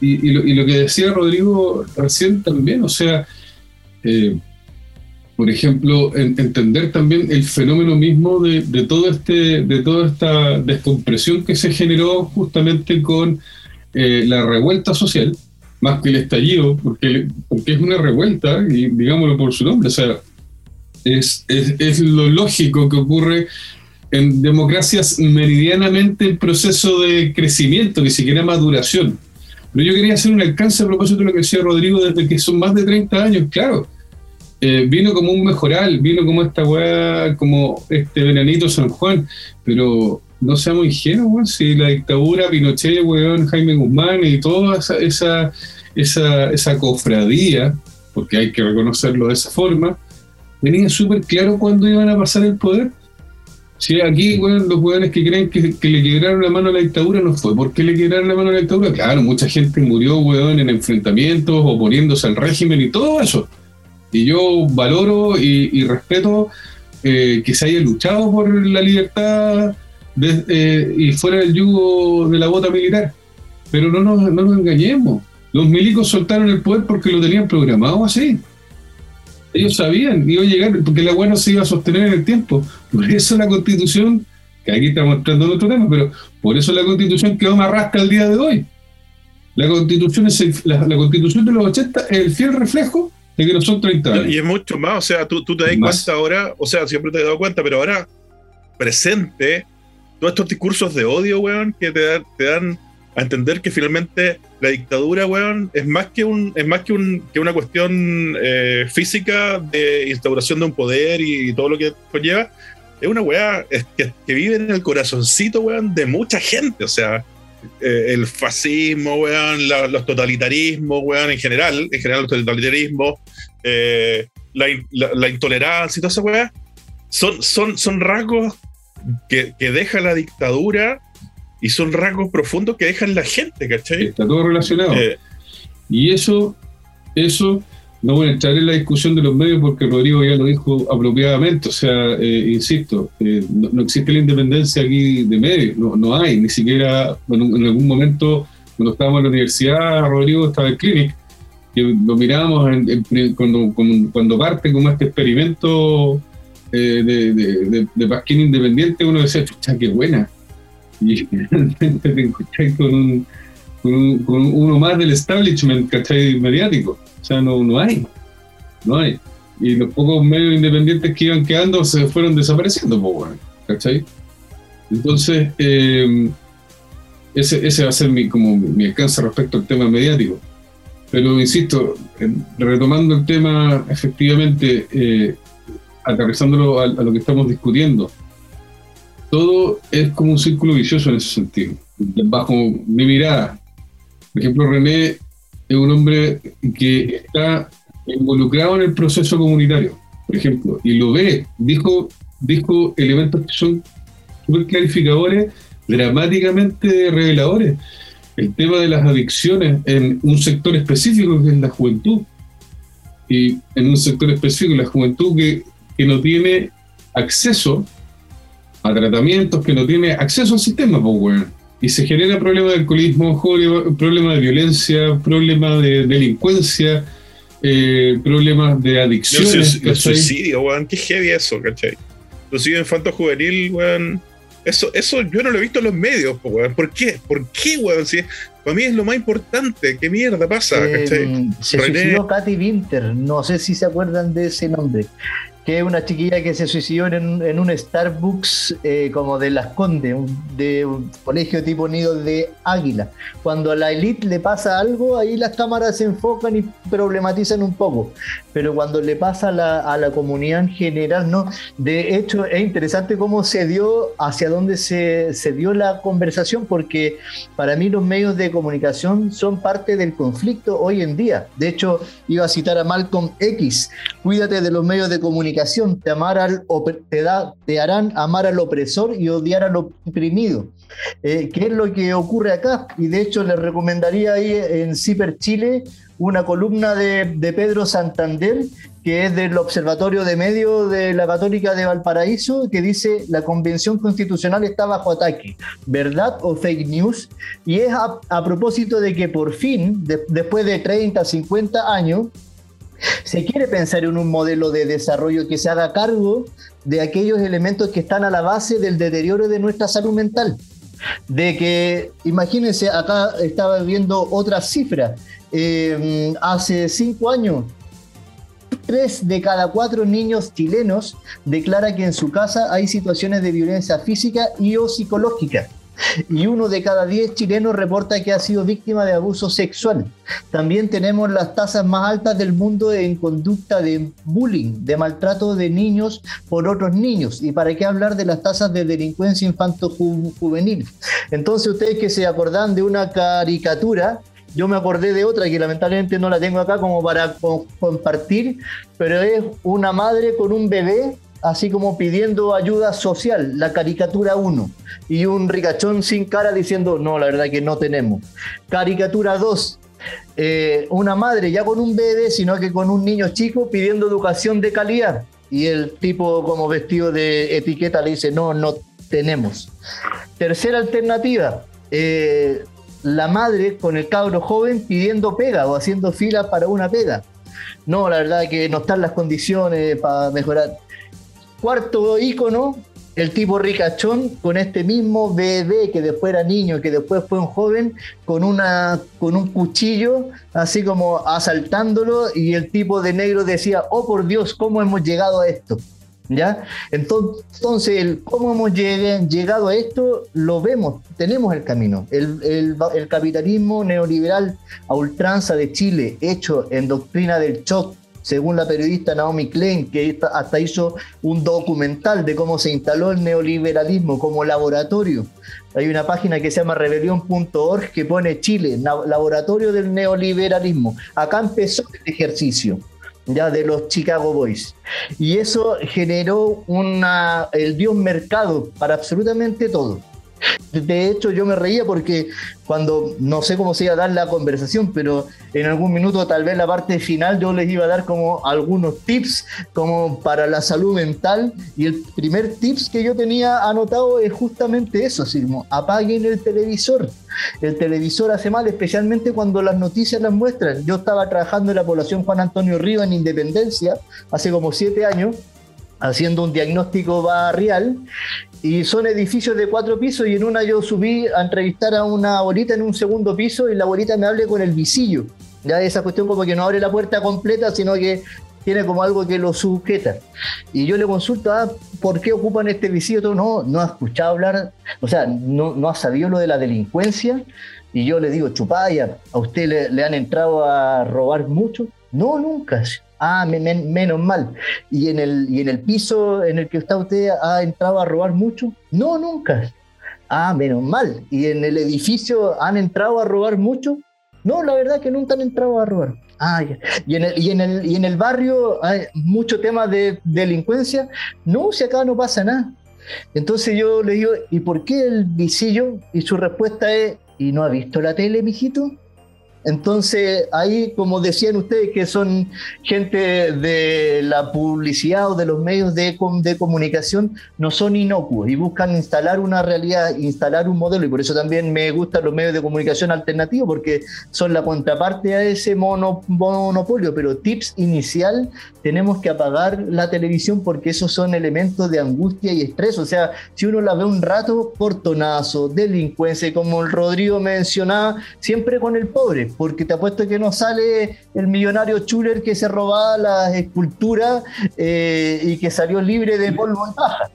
Y, lo, y lo que decía Rodrigo recién también, o sea, eh, por ejemplo, en- entender también el fenómeno mismo de, de todo este, de toda esta descompresión que se generó justamente con eh, la revuelta social, más que el estallido, porque, porque es una revuelta, y digámoslo por su nombre, o sea, es, es, lo lógico que ocurre en democracias meridianamente en proceso de crecimiento, ni siquiera maduración. Pero yo quería hacer un alcance a propósito de lo que decía Rodrigo desde que son más de 30 años, claro. Eh, vino como un mejoral, vino como esta weá, como este veranito San Juan, pero no seamos ingenuos, weón, si la dictadura, Pinochet, weón, Jaime Guzmán y toda esa, esa, esa, esa cofradía, porque hay que reconocerlo de esa forma, tenía súper claro cuándo iban a pasar el poder. Si aquí, weón, los weones que creen que, que le quebraron la mano a la dictadura, no fue porque le quebraron la mano a la dictadura. Claro, mucha gente murió, weón, en enfrentamientos, oponiéndose al régimen y todo eso. Y yo valoro y, y respeto eh, que se haya luchado por la libertad de- eh, y fuera del yugo de la bota militar. Pero no nos, no nos engañemos. Los milicos soltaron el poder porque lo tenían programado así. Ellos sabían, iba a llegar, porque la hueá no se iba a sostener en el tiempo. Por eso la constitución, que aquí estamos entrando en otro tema, pero por eso la constitución quedó más rasca el día de hoy. La constitución, es el- la, la constitución de los 80 es el fiel reflejo de que no son 30 años. Y es mucho más, o sea, tú, tú te das Más. cuenta ahora, o sea, siempre te has dado cuenta, pero ahora presente, todos estos discursos de odio, weón, que te, dan- te dan a entender que finalmente la dictadura, weón, es más que un, es más que un, que una cuestión eh, física de instauración de un poder y, todo lo que conlleva. Es una weá que, que vive en el corazoncito, weón, de mucha gente. O sea, eh, el fascismo, weón, la- los totalitarismos, weón, en general, en general los totalitarismos, eh, la, la- la intolerancia y toda esa weá, son, son, son rasgos que, que deja la dictadura y son rasgos profundos que dejan la gente, ¿cachai? Está todo relacionado. Eh, Y eso, eso, no voy a entrar en la discusión de los medios porque Rodrigo ya lo dijo apropiadamente. O sea, eh, insisto, eh, no, no existe la independencia aquí de medios, no, no hay, ni siquiera bueno, en algún momento, cuando estábamos en la universidad, Rodrigo estaba en Clinic, que lo mirábamos en- en cuando, cuando, parte como este experimento de, de, de, de Pasquín Independiente, uno decía, chucha, qué buena. Y realmente te encontrás con un con, un- con uno más del establishment, ¿cachai? Mediático. O sea, no, no hay. No hay. Y los pocos medios independientes que iban quedando se fueron desapareciendo, pues, bueno, ¿cachai? Entonces, eh, ese, ese va a ser mi, como mi alcance respecto al tema mediático. Pero insisto, retomando el tema, efectivamente, eh, aterrizándolo a, a lo que estamos discutiendo, todo es como un círculo vicioso en ese sentido. Bajo mi mirada, por ejemplo, René es un hombre que está involucrado en el proceso comunitario, por ejemplo, y lo ve, dijo, dijo elementos que son súper clarificadores, dramáticamente reveladores. El tema de las adicciones en un sector específico que es la juventud, y en un sector específico, la juventud que, que no tiene acceso a tratamientos, que no tiene acceso al sistema, pues, weón. Y se genera problema de alcoholismo, problema de violencia, problema de delincuencia, eh, problemas de el, sui- el suicidio, weón, qué heavy eso, ¿cachai? Suicidio infanto juvenil, weón. Eso, eso yo no lo he visto en los medios, po, weón. ¿Por qué? ¿Por qué, weón? Si para mí es lo más importante. ¿Qué mierda pasa, cachai? Eh, se René- suicidó Katy Winter, no sé si se acuerdan de ese nombre. Que es una chiquilla que se suicidó en, en un Starbucks eh, como de Las Condes, de un colegio tipo nido de águila. Cuando a la elite le pasa algo, ahí las cámaras se enfocan y problematizan un poco. Pero cuando le pasa a la, a la comunidad en general, no. De hecho, es interesante cómo se dio, hacia dónde se, se dio la conversación, porque para mí los medios de comunicación son parte del conflicto hoy en día. De hecho, iba a citar a Malcolm X, cuídate de los medios de comunicación te, amar al, te, da, te harán amar al opresor y odiar al oprimido. Eh, ¿Qué es lo que ocurre acá? Y de hecho les recomendaría ahí en Ciper Chile una columna de, de, Pedro Santander, que es del Observatorio de Medios de la Católica de Valparaíso, que dice la Convención Constitucional está bajo ataque, ¿verdad o fake news? Y es a, a propósito de que por fin, de, después de 30, 50 años, se quiere pensar en un modelo de desarrollo que se haga cargo de aquellos elementos que están a la base del deterioro de nuestra salud mental. De que, imagínense, acá estaba viendo otra cifra. Eh, hace cinco años, tres de cada cuatro niños chilenos declara que en su casa hay situaciones de violencia física y o psicológica y uno de cada diez chilenos reporta que ha sido víctima de abuso sexual. También tenemos las tasas más altas del mundo en conducta de bullying, de maltrato de niños por otros niños. ¿Y para qué hablar de las tasas de delincuencia infanto-juvenil? Entonces ustedes que se acordan de una caricatura, yo me acordé de otra que lamentablemente no la tengo acá como para compartir, pero es una madre con un bebé así como pidiendo ayuda social, la caricatura 1, y un ricachón sin cara diciendo, no, la verdad que no tenemos. Caricatura 2, eh, una madre ya con un bebé, sino que con un niño chico pidiendo educación de calidad, y el tipo como vestido de etiqueta le dice, no, no tenemos. Tercera alternativa, eh, la madre con el cabro joven pidiendo pega o haciendo fila para una pega. No, la verdad que no están las condiciones para mejorar. Cuarto ícono, el tipo ricachón con este mismo bebé que después era niño, que después fue un joven, con, una, con un cuchillo, así como asaltándolo, y el tipo de negro decía, oh por Dios, ¿cómo hemos llegado a esto? ¿Ya? Entonces, el cómo hemos llegado a esto, lo vemos, tenemos el camino. El, el, el capitalismo neoliberal a ultranza de Chile, hecho en doctrina del shock, según la periodista Naomi Klein, que hasta hizo un documental de cómo se instaló el neoliberalismo como laboratorio. Hay una página que se llama rebelión.org que pone Chile, laboratorio del neoliberalismo. Acá empezó el ejercicio ya de los Chicago Boys. Y eso generó una, el dios mercado para absolutamente todo. De hecho, yo me reía porque cuando no sé cómo se iba a dar la conversación, pero en algún minuto, tal vez la parte final, yo les iba a dar como algunos tips como para la salud mental. Y el primer tips que yo tenía anotado es justamente eso: así como apaguen el televisor. El televisor hace mal, especialmente cuando las noticias las muestran. Yo estaba trabajando en la población Juan Antonio Riva en Independencia hace como siete años haciendo un diagnóstico barrial y son edificios de cuatro pisos y en una yo subí a entrevistar a una abuelita en un segundo piso y la abuelita me hable con el visillo. Ya esa cuestión como que no abre la puerta completa, sino que tiene como algo que lo sujeta. Y yo le consulto, ah, ¿por qué ocupan este visillo? No, no ha escuchado hablar, o sea, no, no ha sabido lo de la delincuencia. Y yo le digo, chupaya, ¿a usted le, le han entrado a robar mucho? No, nunca. Ah, menos mal. ¿Y en, el, ¿Y en el piso en el que está usted ha entrado a robar mucho? No, nunca. Ah, menos mal. ¿Y en el edificio han entrado a robar mucho? No, la verdad que nunca han entrado a robar. Ah, ya. ¿Y en el, y en el, y en el barrio hay mucho tema de delincuencia? No, si acá no pasa nada. Entonces yo le digo, ¿y por qué el visillo? Y su respuesta es, ¿y no ha visto la tele, mijito? Entonces, ahí, como decían ustedes, que son gente de la publicidad o de los medios de, comunicación, no son inocuos y buscan instalar una realidad, instalar un modelo. Y por eso también me gustan los medios de comunicación alternativos, porque son la contraparte a ese monopolio. Pero tips inicial, tenemos que apagar la televisión porque esos son elementos de angustia y estrés. O sea, si uno la ve un rato, portonazo, delincuencia, como el Rodrigo mencionaba, siempre con el pobre porque te apuesto que no sale el millonario Chuler que se robaba las esculturas eh, y que salió libre de polvo y paja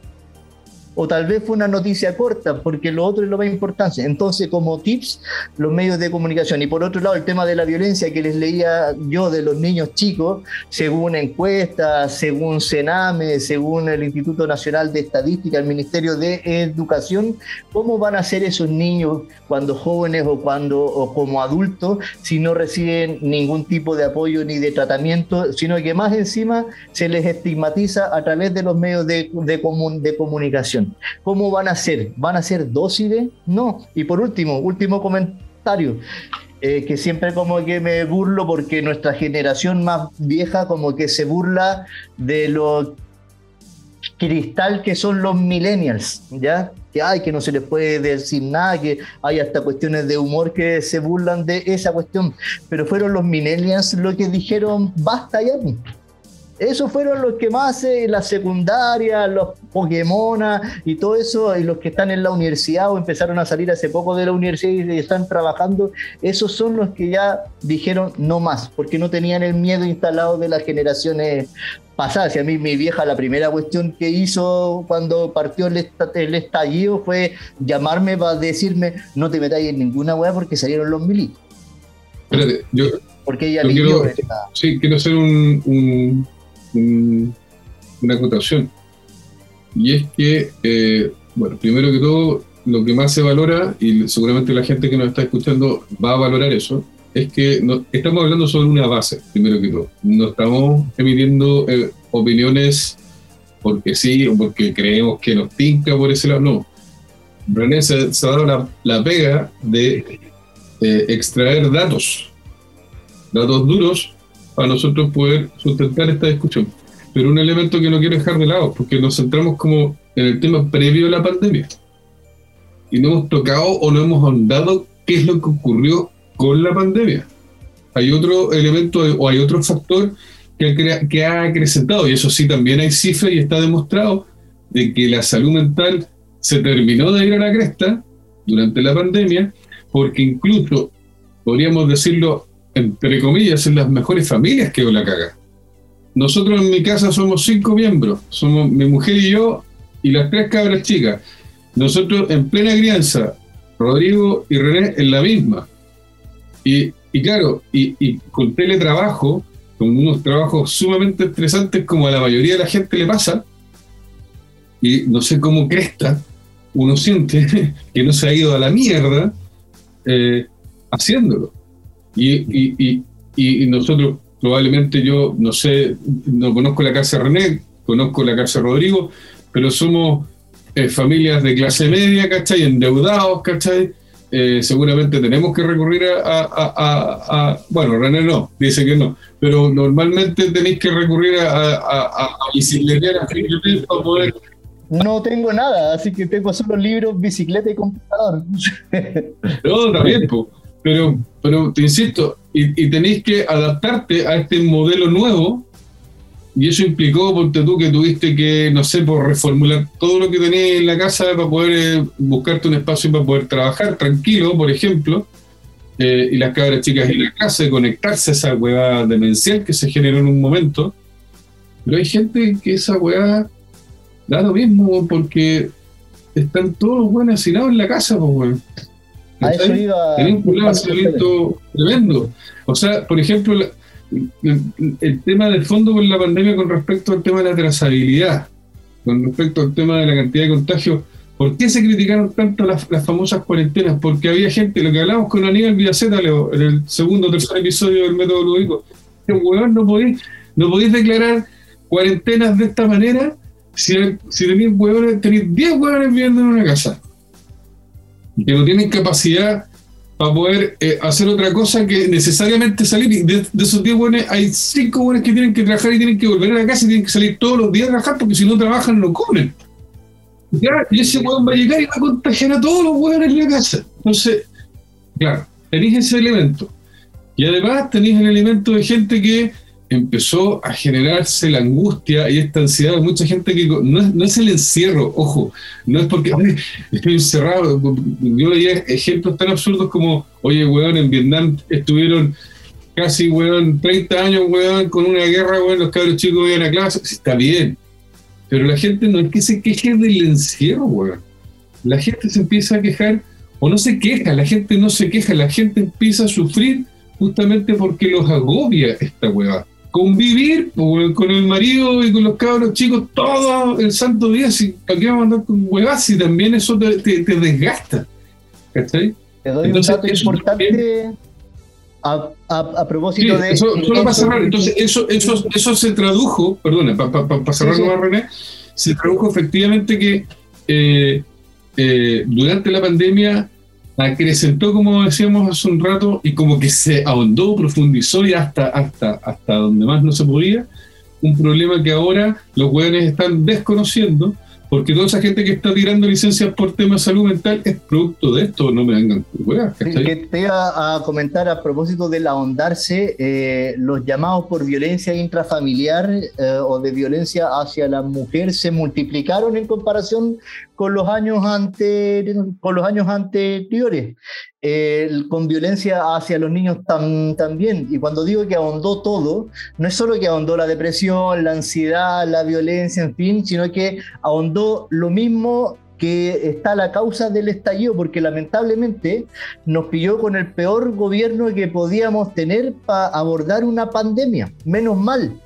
o tal vez fue una noticia corta, porque lo otro es lo más importante. Entonces, como tips, los medios de comunicación. Y por otro lado, el tema de la violencia que les leía yo de los niños chicos, según encuestas, según Sename, según el Instituto Nacional de Estadística, el Ministerio de Educación, ¿cómo van a ser esos niños cuando jóvenes o cuando o como adultos si no reciben ningún tipo de apoyo ni de tratamiento, sino que más encima se les estigmatiza a través de los medios de, de, de comunicación? ¿Cómo van a ser? ¿Van a ser dóciles? No. Y por último, último comentario. Eh, que siempre como que me burlo porque nuestra generación más vieja como que se burla de lo cristal que son los millennials, ¿ya? Que hay, que no se les puede decir nada, que hay hasta cuestiones de humor que se burlan de esa cuestión, pero fueron los millennials los que dijeron basta ya. Esos fueron los que más en eh, la secundaria, los Pokémon y todo eso, y los que están en la universidad o empezaron a salir hace poco de la universidad y están trabajando, esos son los que ya dijeron no más, porque no tenían el miedo instalado de las generaciones pasadas. Y a mí mi vieja la primera cuestión que hizo cuando partió el, estallido fue llamarme para decirme no te metáis en ninguna weá porque salieron los milicos. Espérate, yo... Porque ella quiero, Sí, quiero hacer un una acotación. Y es que, eh, bueno, primero que todo, lo que más se valora, y seguramente la gente que nos está escuchando va a valorar eso, es que no, estamos hablando sobre una base, primero que todo. No estamos emitiendo eh, opiniones porque sí o porque creemos que nos tinca por ese lado, no. René se, ha dado la, la, pega de eh, extraer datos, datos duros para nosotros poder sustentar esta discusión. Pero un elemento que no quiero dejar de lado, porque nos centramos como en el tema previo a la pandemia. Y no hemos tocado o no hemos ahondado qué es lo que ocurrió con la pandemia. Hay otro elemento o hay otro factor que, que ha acrecentado, y eso sí también hay cifras y está demostrado, de que la salud mental se terminó de ir a la cresta durante la pandemia, porque incluso, podríamos decirlo, entre comillas, en las mejores familias que la caga. Nosotros en mi casa somos cinco miembros, somos mi mujer y yo y las tres cabras chicas. Nosotros en plena crianza, Rodrigo y René en la misma. Y, claro, y, con teletrabajo, con unos trabajos sumamente estresantes como a la mayoría de la gente le pasa, y no sé cómo cresta, uno siente que no se ha ido a la mierda eh, haciéndolo. Y, nosotros, probablemente yo, no sé, no conozco la casa René, conozco la casa Rodrigo, pero somos eh, familias de clase media, ¿cachai? Endeudados, ¿cachai? Eh, seguramente tenemos que recurrir a, Bueno, René no, dice que no, pero normalmente tenéis que recurrir a, a, a bicicletear para poder... No tengo nada, así que tengo solo libros, bicicleta y computador. No, también, pues. Pero, pero te insisto, y, tenéis que adaptarte a este modelo nuevo, y eso implicó, ponte tú, que tuviste que, no sé, por reformular todo lo que tenías en la casa para poder eh, buscarte un espacio para poder trabajar tranquilo, por ejemplo, eh, y las cabras chicas en la casa, conectarse a esa hueá demencial que se generó en un momento. Pero hay gente que esa hueá da lo mismo porque están todos buenos hacinados en la casa, pues. A eso iba. un tremendo. O sea, por ejemplo, el, tema de fondo con la pandemia con respecto al tema de la trazabilidad, con respecto al tema de la cantidad de contagios. ¿Por qué se criticaron tanto las, famosas cuarentenas? Porque había gente, lo que hablamos con Aníbal Villaceta, Leo, en el segundo o tercer episodio del método lúdico, no podéis, no podéis declarar cuarentenas de esta manera si, si tenéis huevones, tenéis 10 huevones viviendo en una casa que no tienen capacidad para poder eh, hacer otra cosa que necesariamente salir. Y de, esos 10 buenos, hay 5 buenos que tienen que trabajar y tienen que volver a la casa y tienen que salir todos los días a trabajar porque si no trabajan no comen. Y ese hueón va a llegar y va a contagiar a todos los hueones en la casa. Entonces, claro, tenéis ese elemento. Y además tenéis el elemento de gente que empezó a generarse la angustia y esta ansiedad de mucha gente que no es, no es el encierro, ojo, no es porque "Ay, estoy encerrado. Yo veía ejemplos tan absurdos como, oye, weón, en Vietnam estuvieron casi, weón, 30 años, weón, con una guerra, weón, los cabros chicos iban a clase. Está bien, pero la gente no es que se queje del encierro, weón. La gente se empieza a quejar, o no se queja, la gente no se queja, la gente empieza a sufrir justamente porque los agobia esta weá. Convivir weón, con el marido y con los cabros chicos todo el santo día, si ¿para qué vamos a andar con huevas? Si también eso te, te- te desgasta. ¿Cachai? Te doy Entonces, un dato importante a, a- a Sí, propósito de. eso, solo para eso- cerrar, entonces eso, eso, eso se tradujo, perdona, para cerrar Sí, sí. nomás, René, se tradujo efectivamente que eh, eh, durante la pandemia acrecentó, como decíamos hace un rato, y como que se ahondó, profundizó y hasta, hasta, hasta donde más no se podía, un problema que ahora los jóvenes están desconociendo, porque toda esa gente que está tirando licencias por temas de salud mental es producto de esto, no me vengan Sí, ¿cachai? que te iba a comentar a propósito del ahondarse, eh, los llamados por violencia intrafamiliar eh, o de violencia hacia la mujer se multiplicaron en comparación con los años, con los años anteriores, Con violencia hacia los niños tam- también. Y cuando digo que ahondó todo, no es solo que ahondó la depresión, la ansiedad, la violencia, en fin, sino que ahondó lo mismo que está la causa del estallido, porque lamentablemente nos pilló con el peor gobierno que podíamos tener para abordar una pandemia. Menos mal,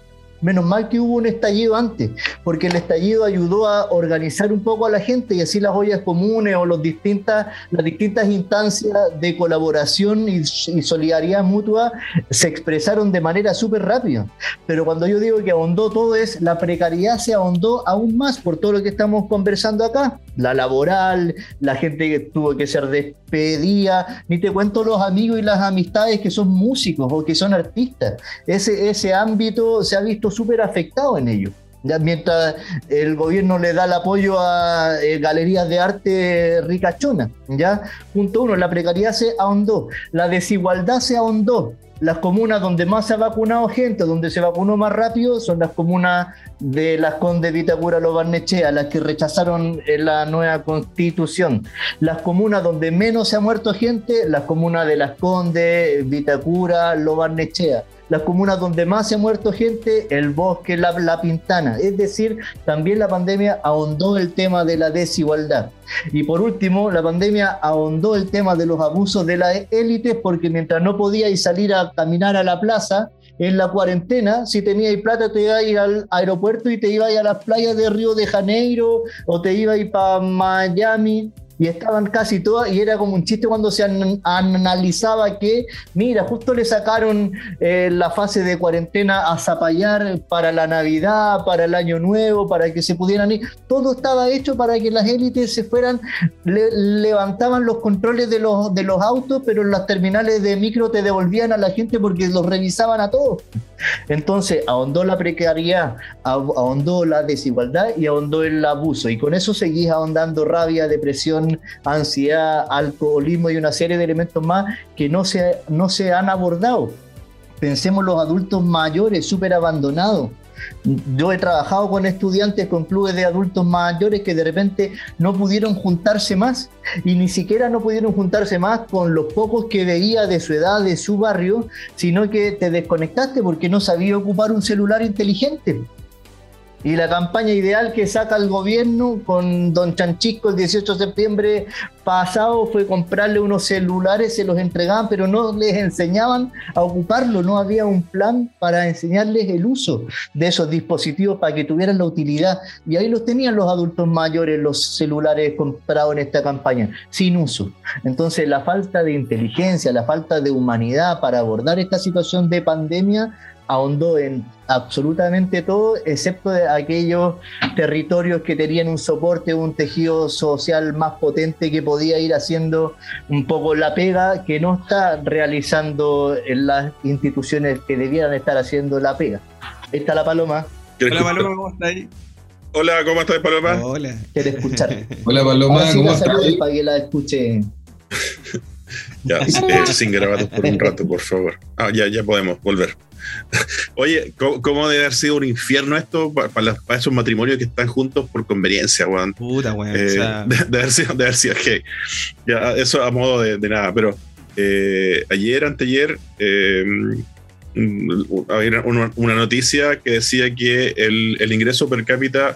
menos mal que hubo un estallido antes, porque el estallido ayudó a organizar un poco a la gente y así las ollas comunes o los distintas, las distintas instancias de colaboración y, solidaridad mutua se expresaron de manera súper rápida. Pero cuando yo digo que ahondó todo es la precariedad se ahondó aún más por todo lo que estamos conversando acá. La laboral, la gente que tuvo que ser despedida, ni te cuento los amigos y las amistades que son músicos o que son artistas. Ese, ese ámbito se ha visto súper afectado en ello. Ya, mientras el gobierno le da el apoyo a eh, galerías de arte ricachonas, ¿ya? Punto uno, la precariedad se ahondó, la desigualdad se ahondó. Las comunas donde más se ha vacunado gente, donde se vacunó más rápido, son las comunas de las Condes, Vitacura, Lo Barnechea, las que rechazaron eh, la nueva constitución. Las comunas donde menos se ha muerto gente, las comunas de las Condes, Vitacura, Lo Barnechea. Las comunas donde más se ha muerto gente, el bosque, la, la pintana. Es decir, también la pandemia ahondó el tema de la desigualdad. Y por último, la pandemia ahondó el tema de los abusos de las élites porque mientras no podíais salir a caminar a la plaza, en la cuarentena, si teníais plata, te ir al aeropuerto y te ibas a las playas de Río de Janeiro o te ir para Miami y estaban casi todas y era como un chiste cuando se an- analizaba que, mira, justo le sacaron eh, la fase de cuarentena a Zapallar para la Navidad, para el Año Nuevo, para que se pudieran ir. Todo estaba hecho para que las élites se fueran, le- levantaban los controles de los, de los autos, pero en las terminales de micro te devolvían a la gente porque los revisaban a todos. Entonces, ahondó la precariedad, ah- ahondó la desigualdad y ahondó el abuso. Y con eso seguís ahondando rabia, depresión, ansiedad, alcoholismo y una serie de elementos más que no se, no se han abordado. Pensemos los adultos mayores, súper abandonados. Yo he trabajado con estudiantes, con clubes de adultos mayores que de repente no pudieron juntarse más y ni siquiera no pudieron juntarse más con los pocos que veía de su edad, de su barrio, sino que te desconectaste porque no sabía ocupar un celular inteligente. Y la campaña ideal que saca el gobierno con Don Chanchisco el 18 de septiembre pasado fue comprarle unos celulares, se los entregaban, pero no les enseñaban a ocuparlo, no había un plan para enseñarles el uso de esos dispositivos para que tuvieran la utilidad. Y ahí los tenían los adultos mayores, los celulares comprados en esta campaña, sin uso. Entonces la falta de inteligencia, la falta de humanidad para abordar esta situación de pandemia ahondó en absolutamente todo, excepto de aquellos territorios que tenían un soporte, un tejido social más potente que podía ir haciendo un poco la pega que no está realizando en las instituciones que debieran estar haciendo la pega. Ahí está la paloma, ¿Quieres Hola? Paloma, ¿cómo estás ahí? Hola, ¿cómo estás, Paloma? Hola. quiere escuchar. Hola Paloma, Ahora sí ¿cómo estás? para que la escuche. Ya, eh, sin grabados por un rato, por favor. Ah, ya, ya podemos volver. Oye, ¿cómo, cómo debe haber sido un infierno esto para, para para esos matrimonios que están juntos por conveniencia, weón? Puta, weón. Eh, o sea, de, de haber sido, de haber sido gay. Ya, eso a modo de, de nada, pero eh, ayer, anteayer, eh, había una, una noticia que decía que el, el ingreso per cápita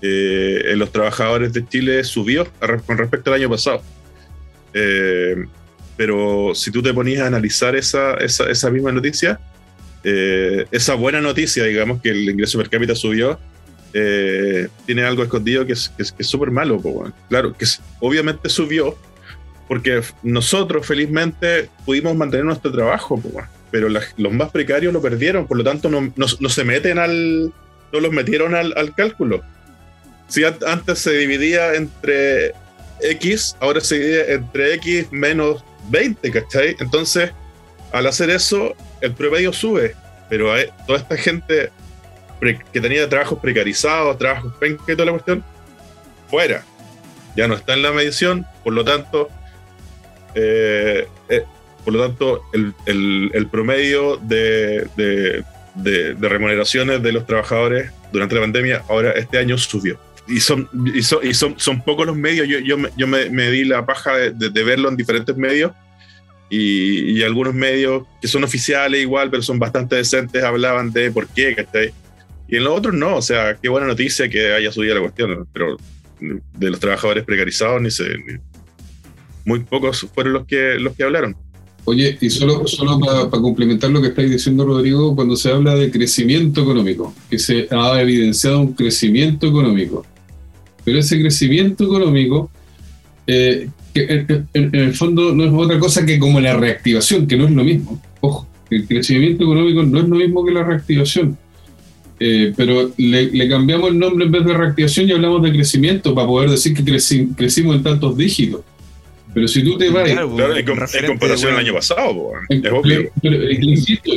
eh, en los trabajadores de Chile subió a con respecto al año pasado. Eh, pero si tú te ponías a analizar esa, esa, esa misma noticia, eh, esa buena noticia, digamos, que el ingreso per cápita subió, eh, tiene algo escondido que es que es que es súper malo. po, weón. Claro, que es- obviamente subió porque nosotros felizmente pudimos mantener nuestro trabajo, po, weón. pero los más precarios lo perdieron, por lo tanto no, no- no se meten al, no los metieron al, al cálculo. Si an- antes se dividía entre X, ahora se divide entre X menos 20, ¿cachai? Entonces, al hacer eso, el promedio sube, pero hay- toda esta gente que tenía trabajos precarizados, trabajos penca toda la cuestión, fuera. Ya no está en la medición, por lo tanto, eh, eh, por lo tanto, el, el- el promedio de, de- de- de remuneraciones de los trabajadores durante la pandemia ahora este año subió. Y son, y son, y son, son pocos los medios, yo, yo, me, yo me, me di la paja de verlo en diferentes medios y, y algunos medios que son oficiales igual, pero son bastante decentes, hablaban de por qué, ¿cachai? Y en los otros no, o sea, qué buena noticia que haya subido la cuestión, pero de los trabajadores precarizados ni se... ni- muy pocos fueron los que, los que hablaron. Oye, y solo, solo para complementar lo que estáis diciendo, Rodrigo, cuando se habla de crecimiento económico, que se ha evidenciado un crecimiento económico, pero ese crecimiento económico, eh, que en, en- en el fondo no es otra cosa que como la reactivación, que no es lo mismo. Ojo, el crecimiento económico no es lo mismo que la reactivación. Eh, pero le, le cambiamos el nombre en vez de reactivación y hablamos de crecimiento para poder decir que creci- crecimos en tantos dígitos. Pero si tú te vas claro, Claro, en, comparación al año pasado, po, es obvio. pero, eh, insisto,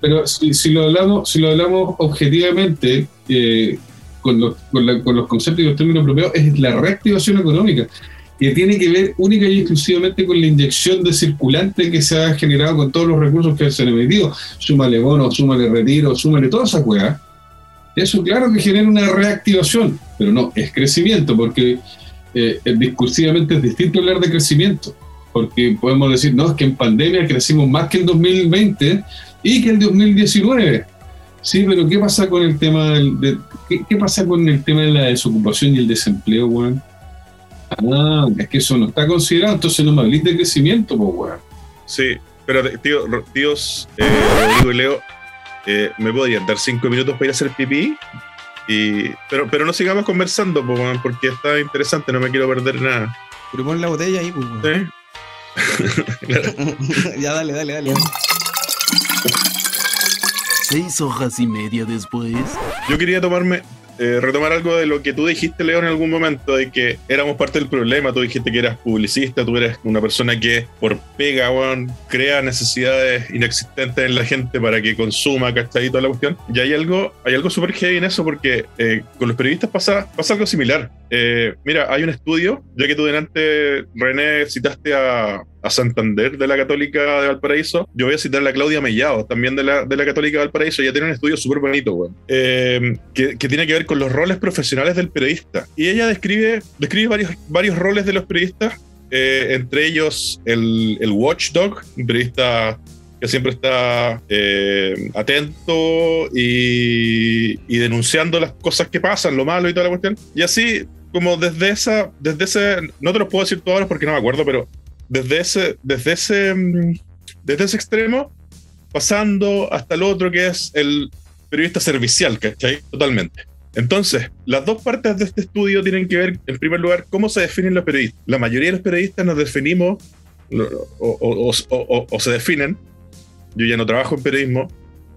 pero si, si lo hablamos, si lo hablamos objetivamente, eh, con, los, con, la- con los conceptos y los términos apropiados, es la reactivación económica, que tiene que ver única y exclusivamente con la inyección de circulante que se ha generado con todos los recursos que se han emitido. Súmale bono, súmale retiro, súmale toda esa cueva. Eso claro que genera una reactivación, pero no, es crecimiento, porque eh, discursivamente es distinto hablar de crecimiento porque podemos decir, no, que en pandemia crecimos más que en 2020 y que en 2019. Sí, pero ¿qué pasa con el tema del, de- ¿qué, qué pasa con el tema de la desocupación y el desempleo, weón? Ah, es que eso no está considerado, entonces no me hablís de crecimiento, pues, weón. Sí, pero tío, tíos, eh, Rodrigo y Leo, eh, ¿me podrían dar cinco minutos para ir a hacer pipí? Y, pero, pero no sigamos conversando, po, weón, porque está interesante, no me quiero perder nada. Pero pon la botella ahí, pues, weón. ¿Sí? ya, dale, dale, dale. Seis hojas y media después. Yo quería tomarme, eh, retomar algo de lo que tú dijiste, Leo, en algún momento, de que éramos parte del problema. Tú dijiste que eras publicista, tú eres una persona que por pega, weón, crea necesidades inexistentes en la gente para que consuma, ¿cachai? La cuestión. Y hay algo, hay algo súper heavy en eso, porque eh, con los periodistas pasa, pasa algo similar. Eh, mira, hay un estudio, ya que tú delante, René, citaste a, a Santander de la Católica de Valparaíso, yo voy a citar a la Claudia Mellado, también de la, de la Católica de Valparaíso, ella tiene un estudio súper bonito, weón, eh, que, tiene que ver con los roles profesionales del periodista. Y ella describe, describe varios, varios roles de los periodistas, eh, entre ellos el, el watchdog, un periodista que siempre está eh, atento y, y denunciando las cosas que pasan, lo malo y toda la cuestión. Y así, como desde esa, desde ese, no te lo puedo decir todo ahora porque no me acuerdo, pero desde ese, desde ese, mm, desde ese extremo, pasando hasta el otro que es el periodista servicial, ¿cachai? Totalmente. Entonces, las dos partes de este estudio tienen que ver, en primer lugar, cómo se definen los periodistas. La mayoría de los periodistas nos definimos o- o- o- o se definen, yo ya no trabajo en periodismo,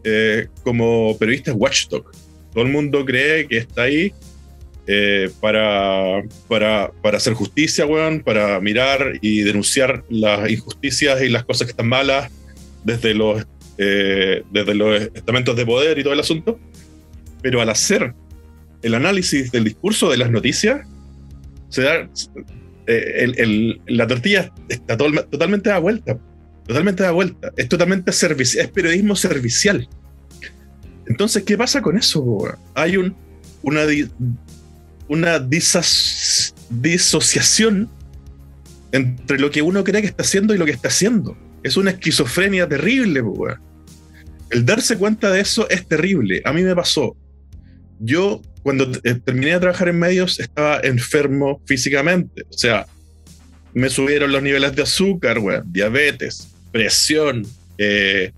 eh, como periodistas watchdog. Todo el mundo cree que está ahí eh, para, para, para hacer justicia, weón, para mirar y denunciar las injusticias y las cosas que están malas desde los, eh, desde los estamentos de poder y todo el asunto. Pero al hacer el análisis del discurso de las noticias, se da, eh, el- el- la tortilla está tol- totalmente da vuelta. Totalmente da vuelta. Es totalmente servicial, es periodismo servicial. Entonces, ¿qué pasa con eso? Hay un, una, di- una disociación entre lo que uno cree que está haciendo y lo que está haciendo. Es una esquizofrenia terrible, weón. El darse cuenta de eso es terrible. A mí me pasó. Yo, cuando eh, terminé de trabajar en medios, estaba enfermo físicamente. O sea, me subieron los niveles de azúcar, weón, diabetes, presión, eh,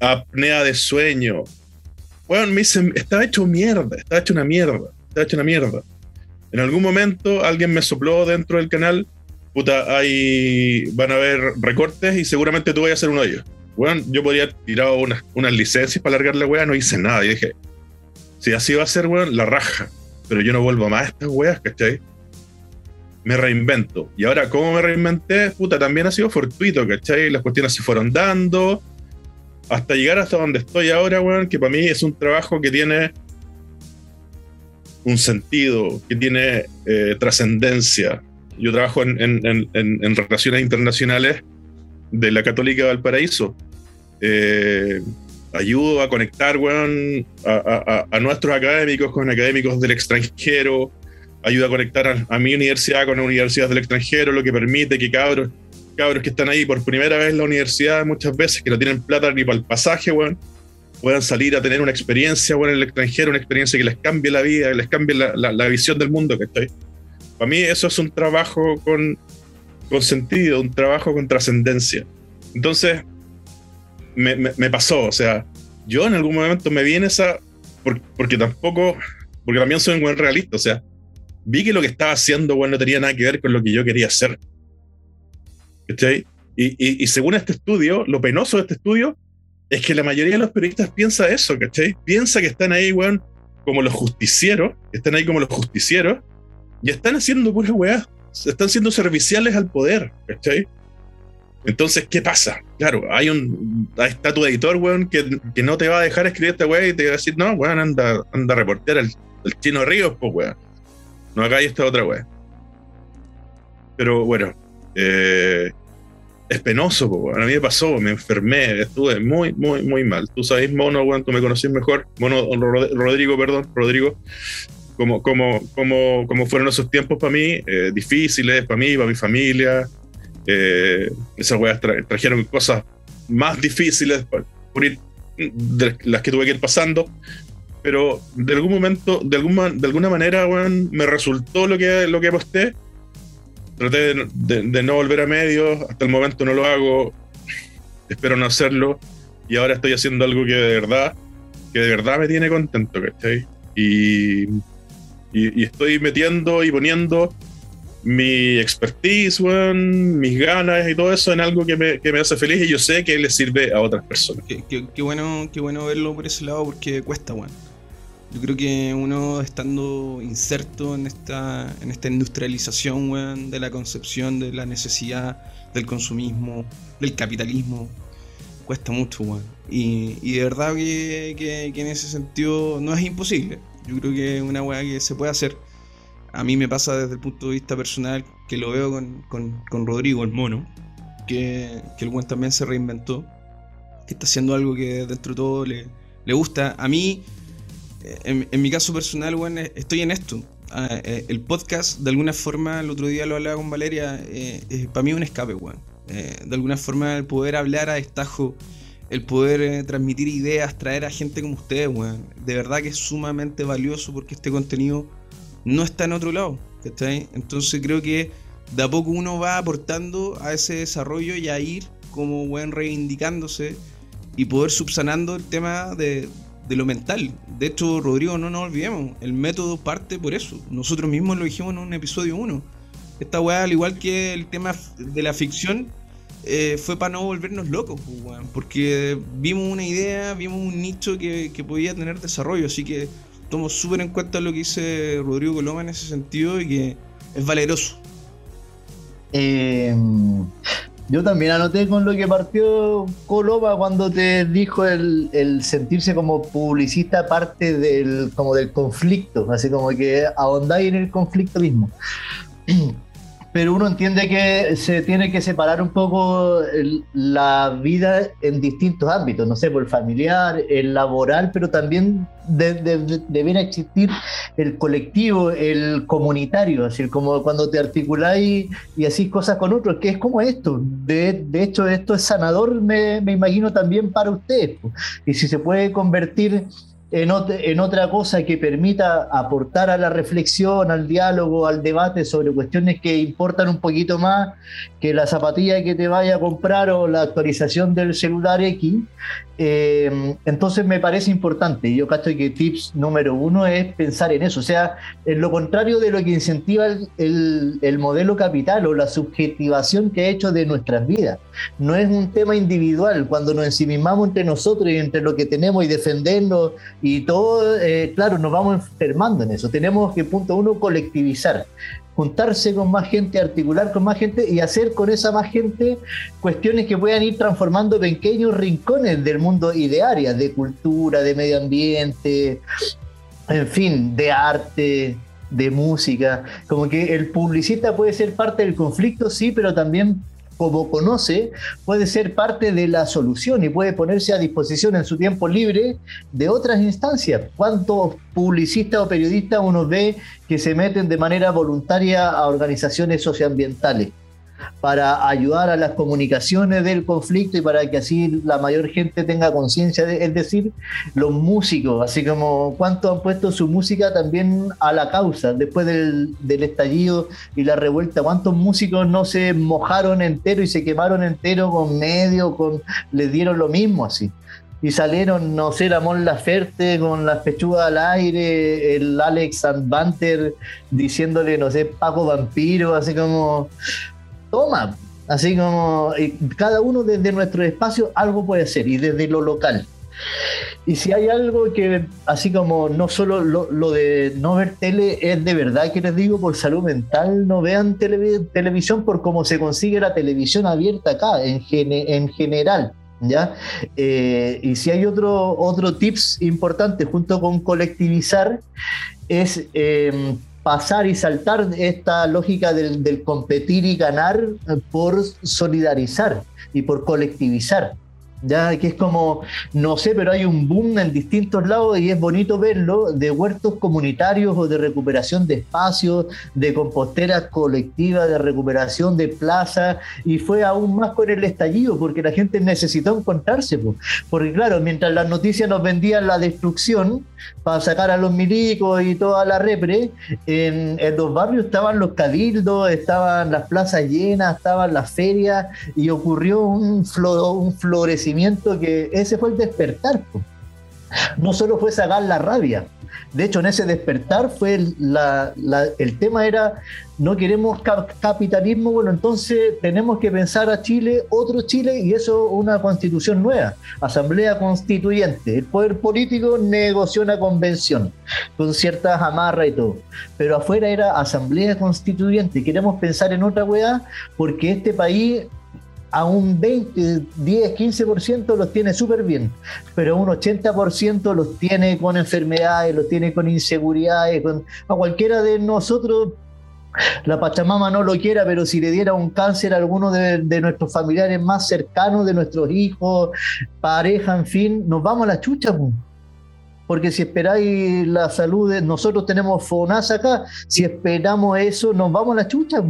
apnea de sueño. Weón, me hice, estaba hecho mierda, estaba hecho una mierda, estaba hecho una mierda. En algún momento alguien me sopló dentro del canal, puta, ahí van a haber recortes y seguramente tú vas a hacer uno de ellos. Weón, yo podría haber tirado unas, unas licencias para alargar la weá, no hice nada. Y dije, si así va a ser, weón, la raja. Pero yo no vuelvo más a estas weas, ¿cachai? Me reinvento. Y ahora, ¿cómo me reinventé? Puta, también ha sido fortuito, ¿cachai? Las cuestiones se fueron dando. Hasta llegar hasta donde estoy ahora, weón, que para mí es un trabajo que tiene un sentido, que tiene eh, trascendencia. Yo trabajo en, en- en- relaciones internacionales de la Católica de Valparaíso. Eh, ayudo a conectar, a, nuestros académicos con académicos del extranjero. Ayuda a conectar a, mi universidad con universidades del extranjero, lo que permite que cabros, cabros que están ahí por primera vez en la universidad, muchas veces que no tienen plata ni para el pasaje, weón, puedan salir a tener una experiencia, weón, en el extranjero, una experiencia que les cambie la vida, que les cambie la, visión del mundo, ¿cachai? Para mí eso es un trabajo con, sentido, un trabajo con trascendencia. Entonces, me, pasó, o sea, yo en algún momento me vi en esa, por- porque tampoco, porque también soy un buen realista, o sea, vi que lo que estaba haciendo, bueno, no tenía nada que ver con lo que yo quería hacer. Y- y según este estudio, lo penoso de este estudio es que la mayoría de los periodistas piensa eso, ¿cachai? Piensa que están ahí, weón, como los justicieros, están ahí como los justicieros, y están haciendo pura weá, están siendo serviciales al poder, ¿cachai? Entonces, ¿qué pasa? Claro, hay un. Ahí está tu editor, weón, que, que no te va a dejar escribir esta weá y te va a decir, no, weón, anda, anda a reportear al, al chino Ríos, pues weón. No acá hay esta otra weá. Pero bueno, eh, es penoso, po. A mí me pasó, me enfermé, estuve muy, muy, muy mal. Tú sabes, Mono, weón, tú me conocís mejor. Mono, Rod- Rodrigo, perdón, Rodrigo. Como, como, como, como fueron esos tiempos para mí, eh, difíciles, para mí, para mi familia. Eh, esas weas tra- trajeron cosas más difíciles de las que tuve que ir pasando. Pero de algún momento, de alguna, de alguna manera, weón, me resultó lo que, lo que aposté. Traté de, no volver a medios. Hasta el momento no lo hago. Espero no hacerlo. Y ahora estoy haciendo algo que de verdad, que de verdad me tiene contento, ¿cachai? Y, y, estoy metiendo y poniendo mi expertise, mis ganas y todo eso en algo que me, que me hace feliz y yo sé que le sirve a otras personas. Qué bueno, qué bueno verlo por ese lado porque cuesta, weón. Yo creo que uno estando inserto en esta, en esta industrialización, weón, de la concepción de la necesidad del consumismo, del capitalismo, cuesta mucho, weón. Y, y de verdad que, que- que en ese sentido no es imposible. Yo creo que es una weá que se puede hacer. A mí me pasa desde el punto de vista personal que lo veo con, con- con Rodrigo, el mono, que, que el weón también se reinventó que está haciendo algo que dentro de todo le, le gusta. A mí, en, mi caso personal, weón, eh, estoy en esto. Ah, eh, el podcast, de alguna forma, el otro día lo hablaba con Valeria, eh, para mí es un escape, weón. De alguna forma, el poder hablar a destajo, el poder transmitir ideas, traer a gente como ustedes, weón, de verdad que es sumamente valioso porque este contenido no está en otro lado, ¿cachai? Entonces creo que de a poco uno va aportando a ese desarrollo y a ir como weón reivindicándose y poder subsanando el tema de, de lo mental. De hecho, Rodrigo, no nos olvidemos, el método parte por eso. Nosotros mismos lo dijimos en un episodio 1. Esta weá, al igual que el tema de la ficción, eh, fue para no volvernos locos, pues, porque vimos una idea, vimos un nicho que, que podía tener desarrollo, así que tomo súper en cuenta lo que dice Rodrigo Coloma en ese sentido y que es valeroso. Eh, yo también anoté con lo que partió Coloma cuando te dijo el, el sentirse como publicista parte del, como del conflicto, así como que ahondáis en el conflicto mismo. pero uno entiende que se tiene que separar un poco el- la vida en distintos ámbitos, no sé, por el familiar, el laboral, pero también de- de- de- debiera existir el colectivo, el comunitario, así como cuando te articuláis y hacís cosas con otros, que es como esto. De, hecho, esto es sanador, me, me imagino también para ustedes. Y si se puede convertir en, ot- en otra cosa que permita aportar a la reflexión, al diálogo, al debate sobre cuestiones que importan un poquito más que la zapatilla que te vaya a comprar o la actualización del celular X, eh, entonces me parece importante. Yo cacho que tips número uno es pensar en eso, o sea, en lo contrario de lo que incentiva el, el- el modelo capital o la subjetivación que ha hecho de nuestras vidas. No es un tema individual, cuando nos ensimismamos entre nosotros y entre lo que tenemos y defendernos y todo, eh, claro, nos vamos enfermando en eso. Tenemos que, punto uno, colectivizar juntarse con más gente, articular con más gente y hacer con esa más gente cuestiones que puedan ir transformando pequeños rincones del mundo y de cultura, de medio ambiente, en fin, de arte, de música. Como que el publicista puede ser parte del conflicto, sí, pero también como conoce, puede ser parte de la solución y puede ponerse a disposición en su tiempo libre de otras instancias. ¿Cuántos publicistas o periodistas uno ve que se meten de manera voluntaria a organizaciones socioambientales para ayudar a las comunicaciones del conflicto y para que así la mayor gente tenga conciencia, de- es decir, los músicos, así como cuántos han puesto su música también a la causa después del, estallido y la revuelta, cuántos músicos no se mojaron entero y se quemaron entero con medio, con les dieron lo mismo así. Y salieron, no sé, la Mon Laferte con las pechugas al aire, el Alex Sandbanter diciéndole, no sé, Paco Vampiro, así como, así como, cada uno desde nuestro espacio algo puede hacer y desde lo local. Y si hay algo que, así como no solo lo, de no ver tele, es de verdad que les digo por salud mental, no vean televi- televisión por cómo se consigue la televisión abierta acá, en, en general. ¿Ya? Eh, y si hay otro, otro tips importante junto con colectivizar, es eh, pasar y saltar esta lógica del, del competir y ganar por solidarizar y por colectivizar. Ya que es como, no sé, pero hay un boom en distintos lados y es bonito verlo de huertos comunitarios o de recuperación de espacios, de composteras colectivas, de recuperación de plazas y fue aún más con el estallido porque la gente necesitó encontrarse. po. Porque claro, mientras las noticias nos vendían la destrucción para sacar a los milicos y toda la repre, en, en los barrios estaban los cabildos, estaban las plazas llenas, estaban las ferias y ocurrió un, flo- un florecimiento que ese fue el despertar. No solo fue sacar la rabia, de hecho en ese despertar fue la- el tema era no queremos ca- capitalismo, bueno entonces tenemos que pensar a Chile, otro Chile y eso una constitución nueva, asamblea constituyente, el poder político negoció una convención con ciertas amarras y todo, pero afuera era asamblea constituyente, queremos pensar en otra weá porque este país a un 20, 10, 15% los tiene súper bien, pero un 80% los tiene con enfermedades, los tiene con inseguridades, con, a cualquiera de nosotros la Pachamama no lo quiera, pero si le diera un cáncer a alguno de, nuestros familiares más cercanos, de nuestros hijos, pareja, en fin, nos vamos a la chucha. po. Porque si esperáis la salud, de, nosotros tenemos FONASA acá, si esperamos eso, nos vamos a la chucha.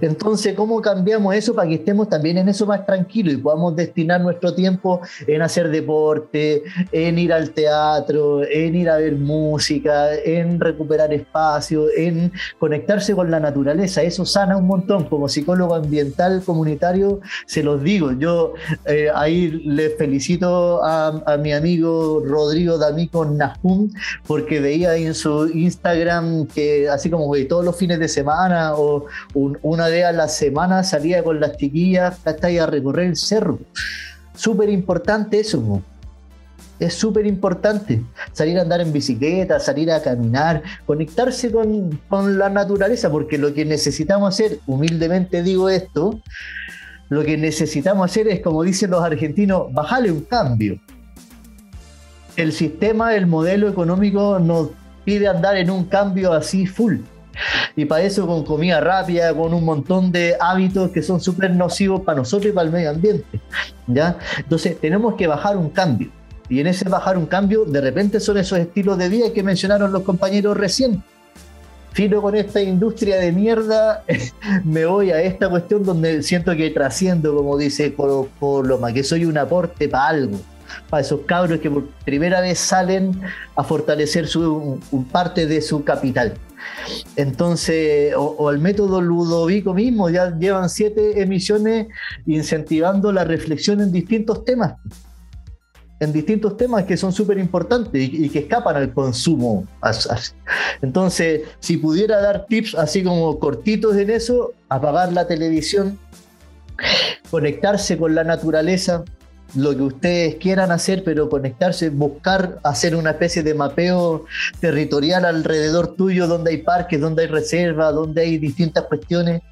Entonces, ¿cómo cambiamos eso para que estemos también en eso más tranquilos y podamos destinar nuestro tiempo en hacer deporte, en ir al teatro, en ir a ver música, en recuperar espacio, en conectarse con la naturaleza? Eso sana un montón. Como psicólogo ambiental comunitario, se los digo. Yo eh, ahí les felicito a, a mi amigo Rodrigo D'Amico Nahum porque veía en su Instagram que así como todos los fines de semana o un- una vez a la semana salía con las chiquillas hasta ahí a recorrer el cerro. Súper importante eso. po. Es súper importante salir a andar en bicicleta, salir a caminar, conectarse con, con la naturaleza, porque lo que necesitamos hacer, humildemente digo esto, lo que necesitamos hacer es, como dicen los argentinos, bajarle un cambio. El sistema, el modelo económico nos pide andar en un cambio así full. Y para eso con comida rápida, con un montón de hábitos que son súper nocivos para nosotros y para el medio ambiente. ¿ya? Entonces tenemos que bajar un cambio. Y en ese bajar un cambio, de repente son esos estilos de vida que mencionaron los compañeros recién. Filo con esta industria de mierda, me voy a esta cuestión donde siento que trasciendo, como dice Colo Loma, que soy un aporte para algo para esos cabros que por primera vez salen a fortalecer su, un parte de su capital. Entonces, o, el método Ludovico mismo, ya llevan siete emisiones incentivando la reflexión en distintos temas en distintos temas que son súper importantes y, que escapan al consumo. Entonces, si pudiera dar tips así como cortitos en eso, apagar la televisión, conectarse con la naturaleza, lo que ustedes quieran hacer, pero conectarse, buscar hacer una especie de mapeo territorial alrededor tuyo, donde hay parques, donde hay reservas, donde hay distintas cuestiones,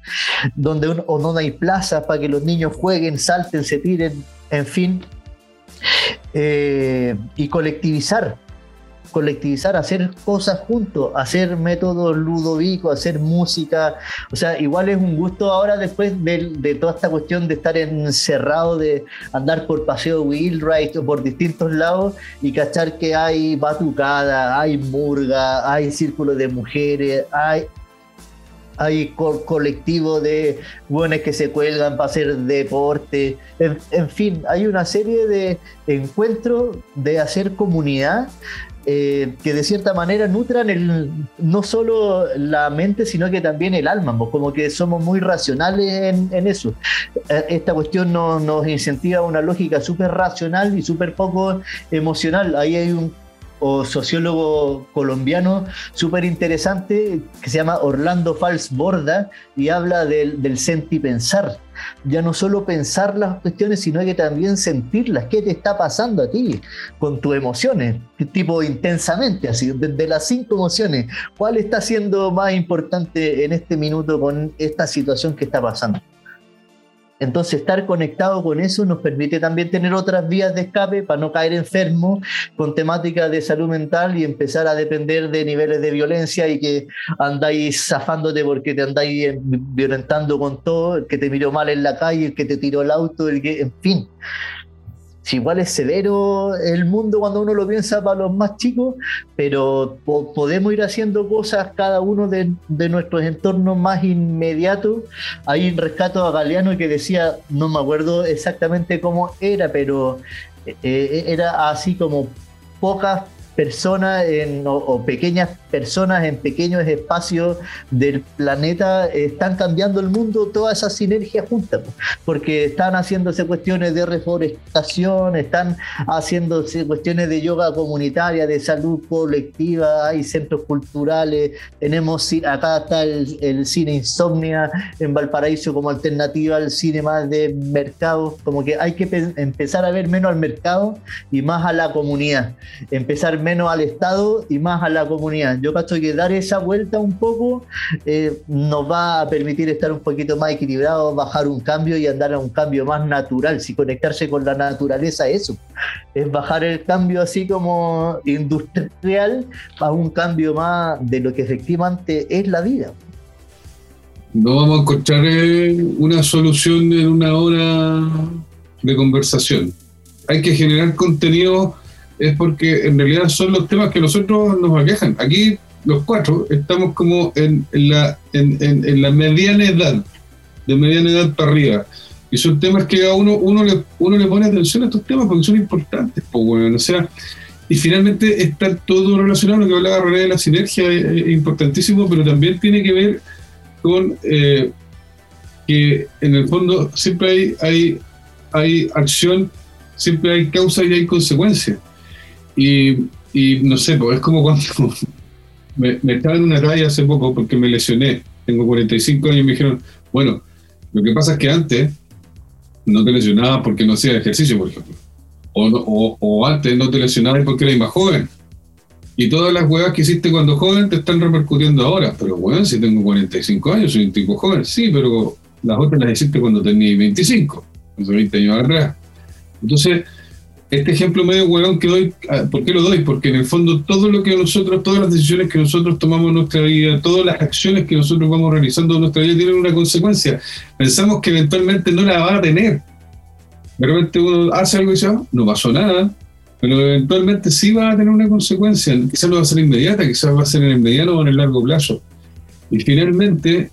donde o no hay plazas para que los niños jueguen, salten, se tiren, en fin, eh, y colectivizar, colectivizar, hacer cosas juntos, hacer métodos ludovicos, hacer música. O sea, igual es un gusto ahora después de, toda esta cuestión de estar encerrado, de andar por paseo Wheelwright o por distintos lados y cachar que hay batucada, hay murga, hay círculo de mujeres, hay hay colectivo de buenos que se cuelgan para hacer deporte, en, fin, hay una serie de encuentros de hacer comunidad eh, que de cierta manera nutran el, no solo la mente, sino que también el alma, como que somos muy racionales en, eso. Eh, esta cuestión nos, incentiva una lógica súper racional y súper poco emocional. Ahí hay un o sociólogo colombiano súper interesante que se llama Orlando Fals Borda y habla del, del pensar Ya no solo pensar las cuestiones, sino que también sentirlas. ¿Qué te está pasando a ti con tus emociones? Tipo intensamente, así, de las cinco emociones, ¿cuál está siendo más importante en este minuto con esta situación que está pasando? Entonces, estar conectado con eso nos permite también tener otras vías de escape para no caer enfermo con temáticas de salud mental y empezar a depender de niveles de violencia y que andáis zafándote porque te andáis violentando con todo, el que te miró mal en la calle, el que te tiró el auto, el que, en fin si igual es severo el mundo cuando uno lo piensa para los más chicos, pero podemos ir haciendo cosas cada uno de, nuestros entornos más inmediatos. Hay un rescato a Galeano que decía, no me acuerdo exactamente cómo era, pero eh, eh, era así como pocas personas en, o, pequeñas personas en pequeños espacios del planeta están cambiando el mundo, todas esas sinergias juntas, porque están haciéndose cuestiones de reforestación, están haciéndose cuestiones de yoga comunitaria, de salud colectiva, hay centros culturales, tenemos acá está el, cine Insomnia en Valparaíso como alternativa al cine más de mercado, como que hay que empezar a ver menos al mercado y más a la comunidad, empezar menos al Estado y más a la comunidad. Yo cacho que dar esa vuelta un poco eh, nos va a permitir estar un poquito más equilibrados, bajar un cambio y andar a un cambio más natural. Si conectarse con la naturaleza, eso es bajar el cambio así como industrial a un cambio más de lo que efectivamente es la vida. No vamos a encontrar eh, una solución en una hora de conversación. Hay que generar contenido es porque en realidad son los temas que nosotros nos aquejan. Aquí los cuatro estamos como en, la, en, la mediana edad, de mediana edad para arriba. Y son temas que a uno, uno, le, uno le pone atención a estos temas porque son importantes. Pues bueno, o sea, y finalmente está todo relacionado, lo que hablaba René de la sinergia es, importantísimo, pero también tiene que ver con eh, que en el fondo siempre hay, hay, hay acción, siempre hay causa y hay consecuencia. Y, no sé, pues es como cuando me, estaba en una talla hace poco porque me lesioné. Tengo 45 años y me dijeron, bueno, lo que pasa es que antes no te lesionabas porque no hacías ejercicio, por ejemplo. O, o, antes no te lesionabas porque eras más joven. Y todas las huevas que hiciste cuando joven te están repercutiendo ahora. Pero bueno, si tengo 45 años, soy un tipo joven. Sí, pero las otras las hiciste cuando tenías 25, hace 20 años atrás. Entonces, este ejemplo medio huevón que doy, ah, ¿por qué lo doy? Porque en el fondo todo lo que nosotros, todas las decisiones que nosotros tomamos en nuestra vida, todas las acciones que nosotros vamos realizando en nuestra vida tienen una consecuencia. Pensamos que eventualmente no la va a tener. De repente uno hace algo y dice, "Ah, no pasó nada, pero eventualmente sí va a tener una consecuencia. Quizás no va a ser inmediata, quizás va a ser en el mediano o en el largo plazo. Y finalmente,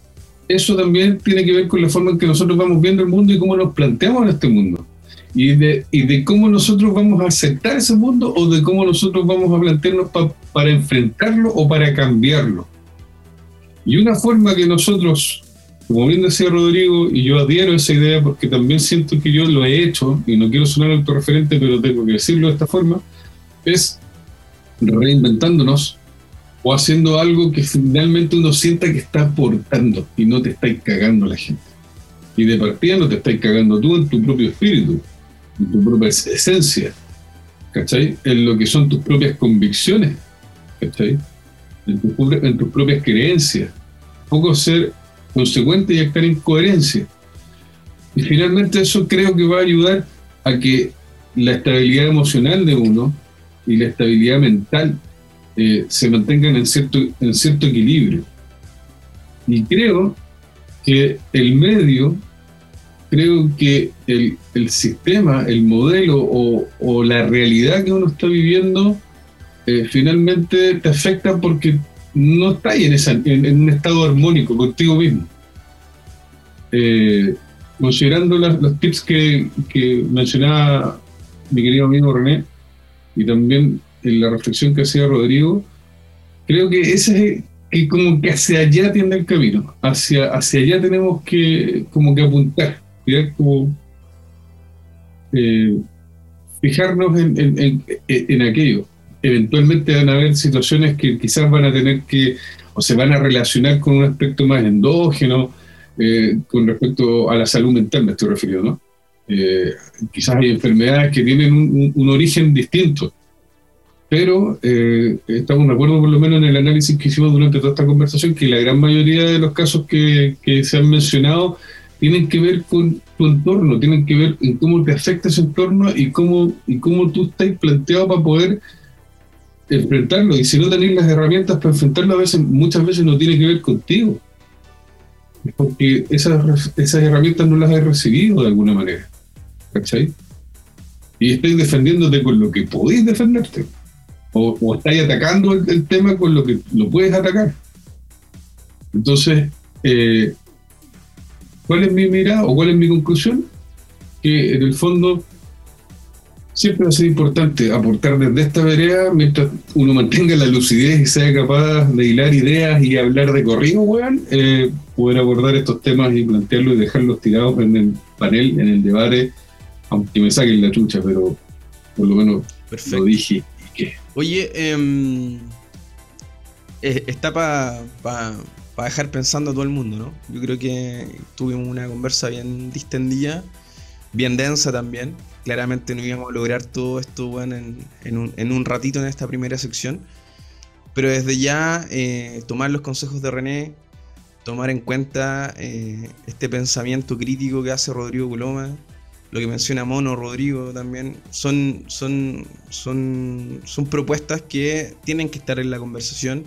eso también tiene que ver con la forma en que nosotros vamos viendo el mundo y cómo nos planteamos en este mundo. Y de, y de cómo nosotros vamos a aceptar ese mundo o de cómo nosotros vamos a plantearnos pa- para enfrentarlo o para cambiarlo. Y una forma que nosotros, como bien decía Rodrigo, y yo adhiero a esa idea porque también siento que yo lo he hecho, y no quiero sonar autorreferente, pero tengo que decirlo de esta forma, es reinventándonos o haciendo algo que finalmente uno sienta que está aportando y no te estáis cagando la gente. Y de partida no te estáis cagando tú en tu propio espíritu, en tu propia es- esencia, ¿cachai? En lo que son tus propias convicciones, ¿cachai? En, tu en tus propias creencias. Un poco ser consecuente y actuar en coherencia. Y finalmente eso creo que va a ayudar a que la estabilidad emocional de uno y la estabilidad mental eh, se mantengan en cierto, en cierto equilibrio. Y creo que el medio, creo que el, sistema, el modelo o, la realidad que uno está viviendo, eh, finalmente te afecta porque no estás en, esa, en, un estado armónico contigo mismo. Eh, considerando los tips que, que mencionaba mi querido amigo René y también en la reflexión que hacía Rodrigo, creo que ese es que como que hacia allá tiende el camino, hacia, hacia allá tenemos que como que apuntar, como eh, fijarnos en, en- en- en aquello. Eventualmente van a haber situaciones que quizás van a tener que, o se van a relacionar con un aspecto más endógeno, eh, con respecto a la salud mental me estoy refiriendo, ¿no? Eh, quizás hay enfermedades que tienen un, un- un origen distinto, pero eh, estamos de acuerdo por lo menos en el análisis que hicimos durante toda esta conversación que la gran mayoría de los casos que, que se han mencionado tienen que ver con tu entorno, tienen que ver en cómo te afecta ese entorno y cómo, y cómo tú estás planteado para poder enfrentarlo. Y si no tenés las herramientas para enfrentarlo, a veces, muchas veces no tiene que ver contigo. Porque esas, esas herramientas no las has recibido de alguna manera. ¿Cachai? Y estáis defendiéndote con lo que podéis defenderte. O, o estáis atacando el, el tema con lo que lo puedes atacar. Entonces, eh, ¿cuál es mi mirada o cuál es mi conclusión? Que en el fondo siempre va a ser importante aportar desde esta vereda mientras uno mantenga la lucidez y sea capaz de hilar ideas y hablar de corrido, weón, eh, poder abordar estos temas y plantearlos y dejarlos tirados en el panel, en el debate, aunque me saquen la chucha, pero por lo menos Perfecto. lo dije y Oye, em, eh, está para dejar pensando a todo el mundo, ¿no? Yo creo que tuvimos una conversa bien distendida, bien densa también. Claramente no íbamos a lograr todo esto bueno, en, en un, en un ratito en esta primera sección. Pero desde ya eh, tomar los consejos de René, tomar en cuenta eh, este pensamiento crítico que hace Rodrigo Coloma, lo que menciona Mono Rodrigo también, son, son, son, son propuestas que tienen que estar en la conversación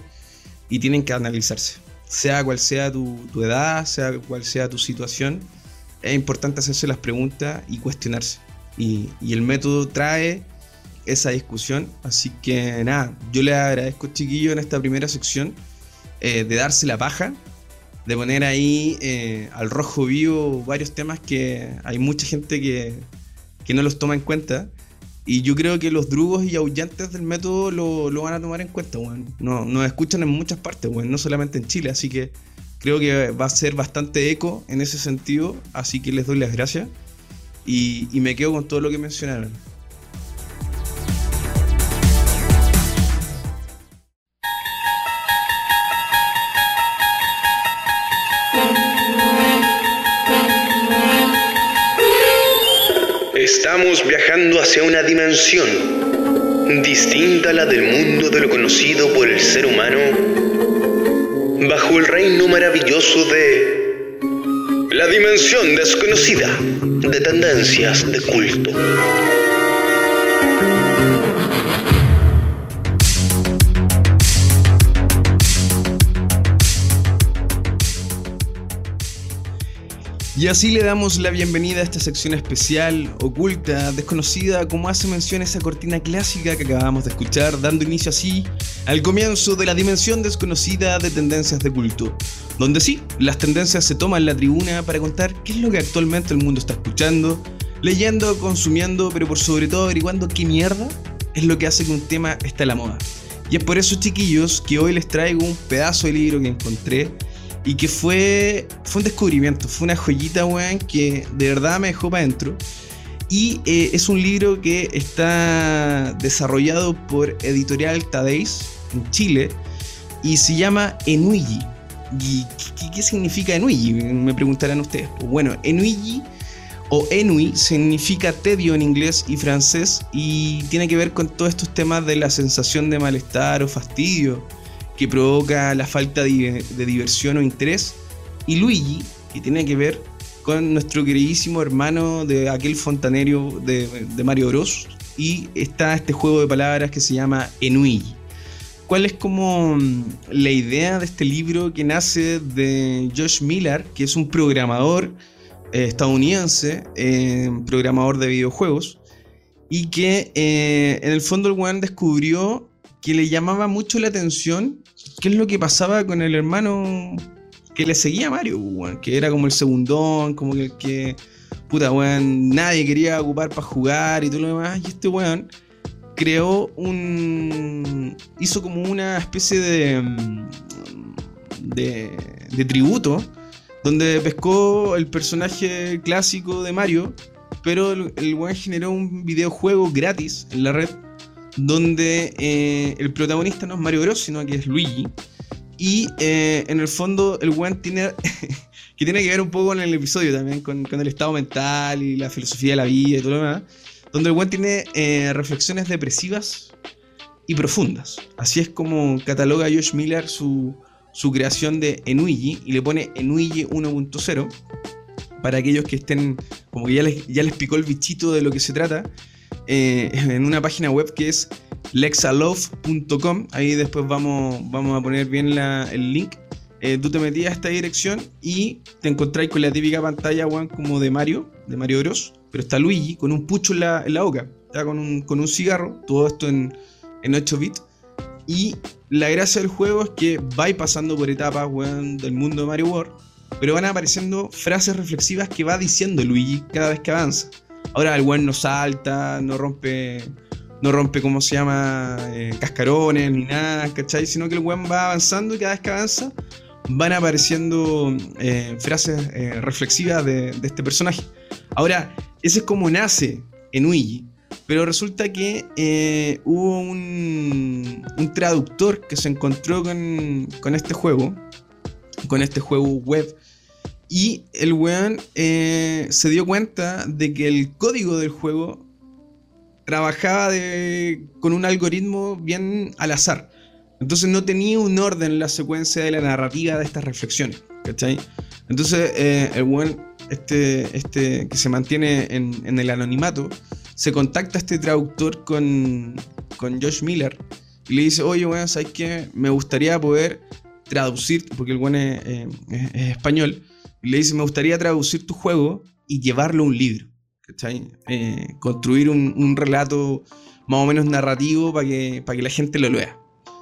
y tienen que analizarse. Sea cual sea tu, edad, sea cual sea tu situación, es importante hacerse las preguntas y cuestionarse. Y, y el método trae esa discusión. Así que nada, yo le agradezco, chiquillo, en esta primera sección eh, de darse la paja, de poner ahí eh, al rojo vivo varios temas que hay mucha gente que, que no los toma en cuenta. Y yo creo que los drugos y aullantes del método lo, lo van a tomar en cuenta, weón. No, nos escuchan en muchas partes, weón, no solamente en Chile. Así que creo que va a ser bastante eco en ese sentido. Así que les doy las gracias. Y, y me quedo con todo lo que mencionaron. Estamos viajando hacia una dimensión distinta a la del mundo de lo conocido por el ser humano, bajo el reino maravilloso de la dimensión desconocida de tendencias de culto. Y así le damos la bienvenida a esta sección especial, oculta, desconocida, como hace mención esa cortina clásica que acabamos de escuchar, dando inicio así al comienzo de la dimensión desconocida de tendencias de culto, donde sí, las tendencias se toman la tribuna para contar qué es lo que actualmente el mundo está escuchando, leyendo, consumiendo, pero por sobre todo averiguando qué mierda es lo que hace que un tema esté a la moda. Y es por eso, chiquillos, que hoy les traigo un pedazo de libro que encontré y que fue, fue un descubrimiento, fue una joyita, weón, que de verdad me dejó para adentro. Y eh, es un libro que está desarrollado por Editorial Tadeis en Chile y se llama Enuigi. ¿Y qué, qué significa Enuigi? Me preguntarán ustedes. Bueno, Enuigi o Enui significa tedio en inglés y francés y tiene que ver con todos estos temas de la sensación de malestar o fastidio que provoca la falta de, diversión o interés. Y Luigi, que tiene que ver con nuestro queridísimo hermano de aquel fontanero de, Mario Bros. Y está este juego de palabras que se llama Enuigi. ¿Cuál es como mm, la idea de este libro que nace de Josh Miller, que es un programador eh, estadounidense, eh, programador de videojuegos, y que eh, en el fondo el weón descubrió que le llamaba mucho la atención qué es lo que pasaba con el hermano que le seguía a Mario, weón, que era como el segundón, como que el que, puta, weón, nadie quería ocupar para jugar y todo lo demás, y este weón creó un. hizo como una especie de. de, de tributo donde pescó el personaje clásico de Mario, pero el, el weón generó un videojuego gratis en la red donde eh, el protagonista no es Mario Bros, sino que es Luigi. Y eh, en el fondo el weón tiene, que tiene que ver un poco con el episodio también, con, con el estado mental y la filosofía de la vida y todo lo demás, donde el weón tiene eh, reflexiones depresivas y profundas. Así es como cataloga Josh Miller su, su creación de Enuigi y le pone Enuigi 1.0 para aquellos que estén, como que ya les, ya les picó el bichito de lo que se trata, eh, en una página web que es lexalove.com. Ahí después vamos, vamos a poner bien el link. Eh, tú te metías a esta dirección y te encontráis con la típica pantalla weón, como de Mario, de Mario Bros. Pero está Luigi con un pucho en la, en la boca, está con un, con un cigarro, todo esto en, en 8 bits. Y la gracia del juego es que vais pasando por etapas weón, del mundo de Mario World, pero van apareciendo frases reflexivas que va diciendo Luigi cada vez que avanza. Ahora el weón no salta, no rompe, no rompe, ¿cómo se llama? Eh, cascarones ni nada, ¿cachai? Sino que el weón va avanzando y cada vez que avanza van apareciendo eh, frases eh, reflexivas de, este personaje. Ahora, ese es como nace en Luigi, pero resulta que hubo un, traductor que se encontró con, con este juego, con este juego web, y el weón eh, se dio cuenta de que el código del juego trabajaba con un algoritmo bien al azar. Entonces no tenía un orden en la secuencia de la narrativa de estas reflexiones. ¿Cachai? Entonces eh, el weón, este, este que se mantiene en, el anonimato, se contacta a este traductor con, con Josh Miller y le dice, oye, weón, ¿sabes qué? Me gustaría poder traducir, porque el weón es, eh, es- es español, y le dice, me gustaría traducir tu juego y llevarlo a un libro. Eh, construir un, relato más o menos narrativo para que, para que la gente lo lea.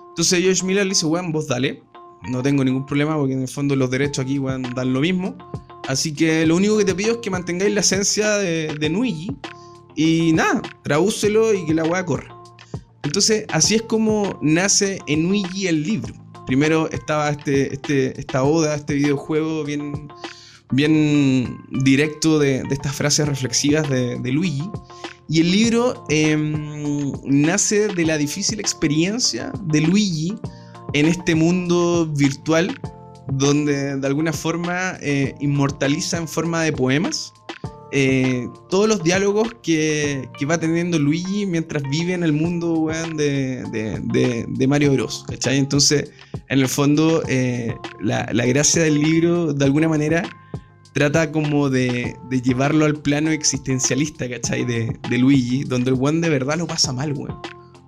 Entonces Josh Miller le dice, weón, vos dale, no tengo ningún problema porque en el fondo los derechos aquí, weón, dan lo mismo. Así que lo único que te pido es que mantengáis la esencia de, de Nuigi y nada, tradúcelo y que la weá corra. Entonces, así es como nace en Nuigi el libro. Primero estaba este, este, esta oda, este videojuego bien, bien directo de, estas frases reflexivas de, de Luigi. Y el libro em, nace de la difícil experiencia de Luigi en este mundo virtual donde de alguna forma eh, inmortaliza en forma de poemas eh, todos los diálogos que, que va teniendo Luigi mientras vive en el mundo de, de- Mario Bros. Entonces, en el fondo, eh, la, la gracia del libro, de alguna manera, trata como de, llevarlo al plano existencialista, ¿cachai? De, Luigi, donde el weón de verdad lo pasa mal.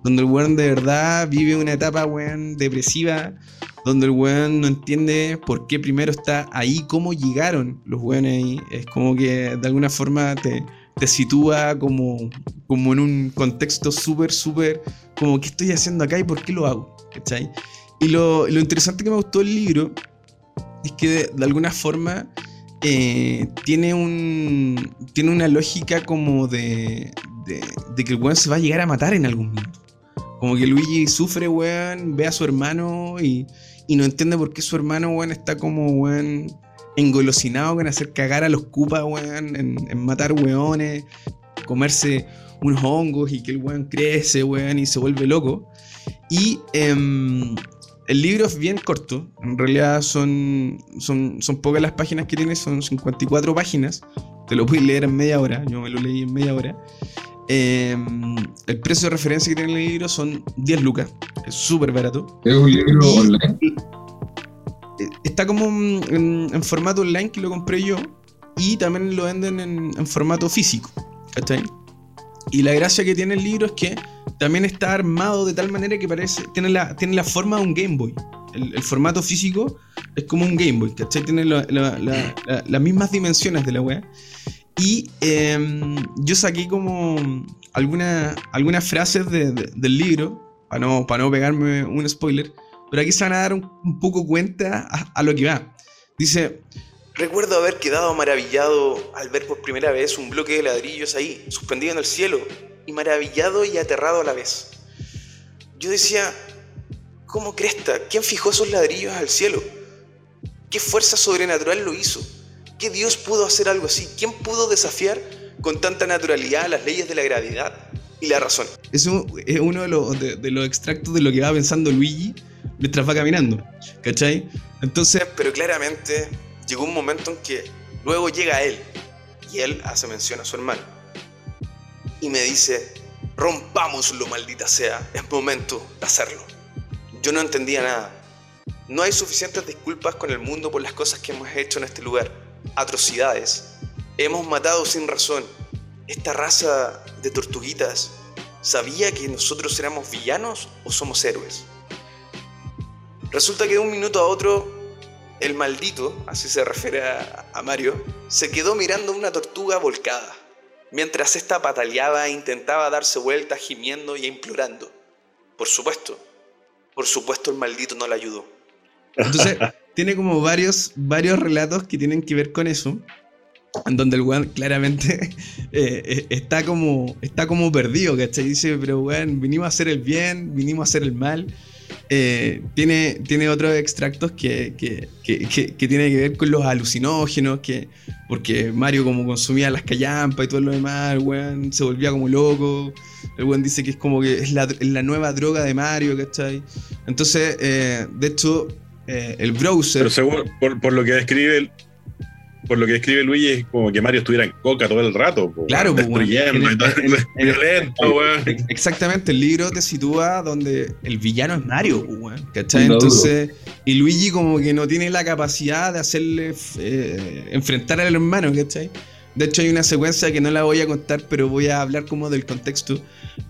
Donde el weón de verdad vive una etapa, weón, depresiva donde el weón no entiende por qué primero está ahí, cómo llegaron los weones ahí. Es como que de alguna forma te, te sitúa como, como en un contexto súper, súper, como qué estoy haciendo acá y por qué lo hago, ¿cachai? Y lo, lo interesante que me gustó del libro es que de, alguna forma eh, tiene, un, tiene una lógica como de, de, de que el weón se va a llegar a matar en algún minuto. Como que Luigi sufre, weón, ve a su hermano y, y no entiende por qué su hermano, weón, está como, weón, engolosinado con hacer cagar a los cupas, weón, en, matar weones, comerse unos hongos y que el weón crece, weón, y se vuelve loco. Y em, el libro es bien corto, en realidad son, son, son pocas las páginas que tiene, son 54 páginas. Te lo puedes leer en media hora, yo me lo leí en media hora. Em, el precio de referencia que tiene el libro son 10 lucas, es súper barato. Es un libro online. eh, Está como en, en formato online que lo compré yo y también lo venden en, en formato físico. ¿Cachai? Y la gracia que tiene el libro es que también está armado de tal manera que parece. Tiene la, tiene la forma de un Game Boy. El, el formato físico es como un Game Boy, ¿cachai? Tiene la- la- la- la- las mismas dimensiones de la wea. Y em, yo saqué como alguna- algunas frases de- de- del libro, para no, para no pegarme un spoiler, pero aquí se van a dar un, un poco cuenta a, a lo que va. Dice, recuerdo haber quedado maravillado al ver por primera vez un bloque de ladrillos ahí, suspendido en el cielo, y maravillado y aterrado a la vez. Yo decía, ¿cómo cresta? ¿Quién fijó esos ladrillos al cielo? ¿Qué fuerza sobrenatural lo hizo? ¿Qué Dios pudo hacer algo así? ¿Quién pudo desafiar con tanta naturalidad las leyes de la gravedad y la razón? Eso es uno de los, de, de los extractos de lo que va pensando Luigi mientras va caminando, ¿cachai? Entonces, pero claramente llegó un momento en que luego llega él y él hace mención a su hermano y me dice, rompámoslo, maldita sea, es momento de hacerlo. Yo no entendía nada. No hay suficientes disculpas con el mundo por las cosas que hemos hecho en este lugar. Atrocidades. Hemos matado sin razón. Esta raza de tortuguitas sabía que nosotros éramos villanos o somos héroes. Resulta que de un minuto a otro, el maldito, así se refiere a, a Mario, se quedó mirando una tortuga volcada, mientras ésta pataleaba e intentaba darse vueltas gimiendo y implorando. Por supuesto, por supuesto el maldito no la ayudó. Entonces, tiene como varios, varios relatos que tienen que ver con eso. En donde el weón claramente eh, eh, está, como, está como perdido, ¿cachai? Dice, pero weón, vinimos a hacer el bien, vinimos a hacer el mal. Eh, tiene, tiene otros extractos que, que, que, tiene que ver con los alucinógenos, que, porque Mario como consumía las callampas y todo lo demás, el weón se volvía como loco. El weón dice que es como que es la, nueva droga de Mario, ¿cachai? Entonces, de hecho, eh, el browser... Pero según, por, por lo que describe el- por lo que describe Luigi, es como que Mario estuviera en coca todo el rato. po, Claro, destruyendo. En- en- en- violento, weón. Ex- Exactamente, el libro te sitúa donde el villano es Mario, weón, ¿cachai? No. Entonces, y Luigi como que no tiene la capacidad de hacerle eh, enfrentar al hermano, ¿cachai? De hecho hay una secuencia que no la voy a contar, pero voy a hablar como del contexto,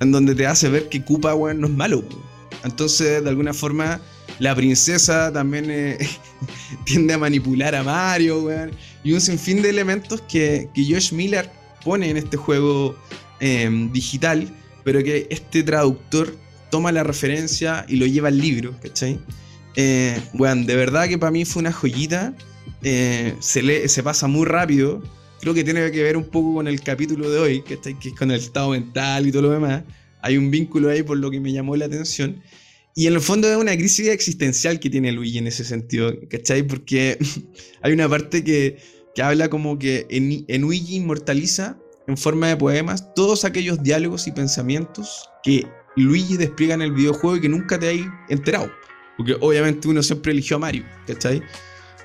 en donde te hace ver que Koopa, weón, no es malo, weón. Entonces, de alguna forma, la princesa también eh, tiende a manipular a Mario, weón. Y un sinfín de elementos que, que Josh Miller pone en este juego eh, digital, pero que este traductor toma la referencia y lo lleva al libro, ¿cachai? Eh, weón, de verdad que para mí fue una joyita. eh, se, lee, se pasa muy rápido. Creo que tiene que ver un poco con el capítulo de hoy, ¿cachai? Que es con el estado mental y todo lo demás. Hay un vínculo ahí por lo que me llamó la atención. Y en el fondo es una crisis existencial que tiene Luigi en ese sentido, ¿cachai? Porque hay una parte que, que habla como que en, en Luigi inmortaliza en forma de poemas todos aquellos diálogos y pensamientos que Luigi despliega en el videojuego y que nunca te hay enterado. Porque obviamente uno siempre eligió a Mario, ¿cachai?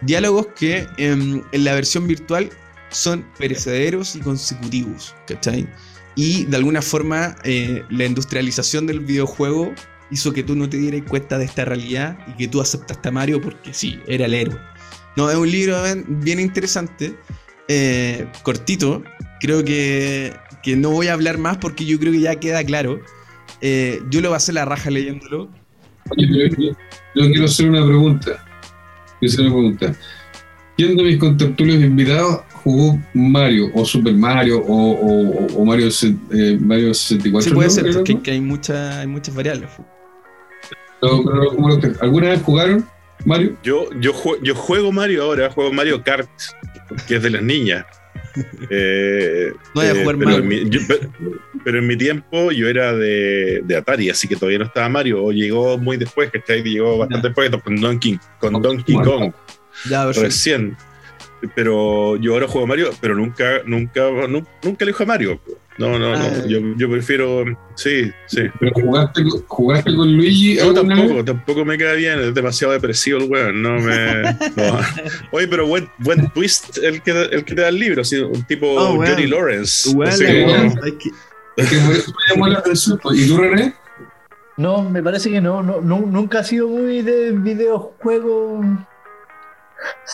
Diálogos que em, en la versión virtual son perecederos y consecutivos, ¿cachai? Y de alguna forma eh, la industrialización del videojuego hizo que tú no te dieras cuenta de esta realidad y que tú aceptaste a Mario porque sí, era el héroe. No, es un libro bien, interesante, eh, cortito. Creo que, que no voy a hablar más porque yo creo que ya queda claro. Eh, yo lo pasé la raja leyéndolo. Oye, pero yo, yo quiero hacer una pregunta. Quiero hacer una pregunta. ¿Quién de mis contertulios invitados jugó Mario o Super Mario o, o- o Mario, eh, Mario 64? Sí, puede ¿no? ser, porque ¿no? que hay, mucha, hay muchas variables. Los ¿Alguna vez jugaron Mario? Yo, yo, yo juego Mario ahora, juego Mario Kart, que es de las niñas. Eh, No voy a jugar pero, en mi, yo- pero- en mi tiempo yo era de, de Atari, así que todavía no estaba Mario, o llegó muy después, que llegó bastante después con Donkey, con Donkey Kong, Ya, recién. Pero yo ahora juego Mario, pero nunca, nunca, nu- nunca elijo a Mario. No, no, Ah. no. Yo, yo prefiero. Sí, sí. ¿Pero jugaste, con- jugaste con Luigi No, tampoco, vez? tampoco me queda bien, es demasiado depresivo el weón, no me... no. Oye, pero buen, buen twist el que, el que te da el libro, así, un tipo Oh. Johnny Lawrence. Así. Es que por eso me llamó la atención. ¿Y tú, René? No, me parece que no, no, nu- nunca ha sido muy de videojuegos.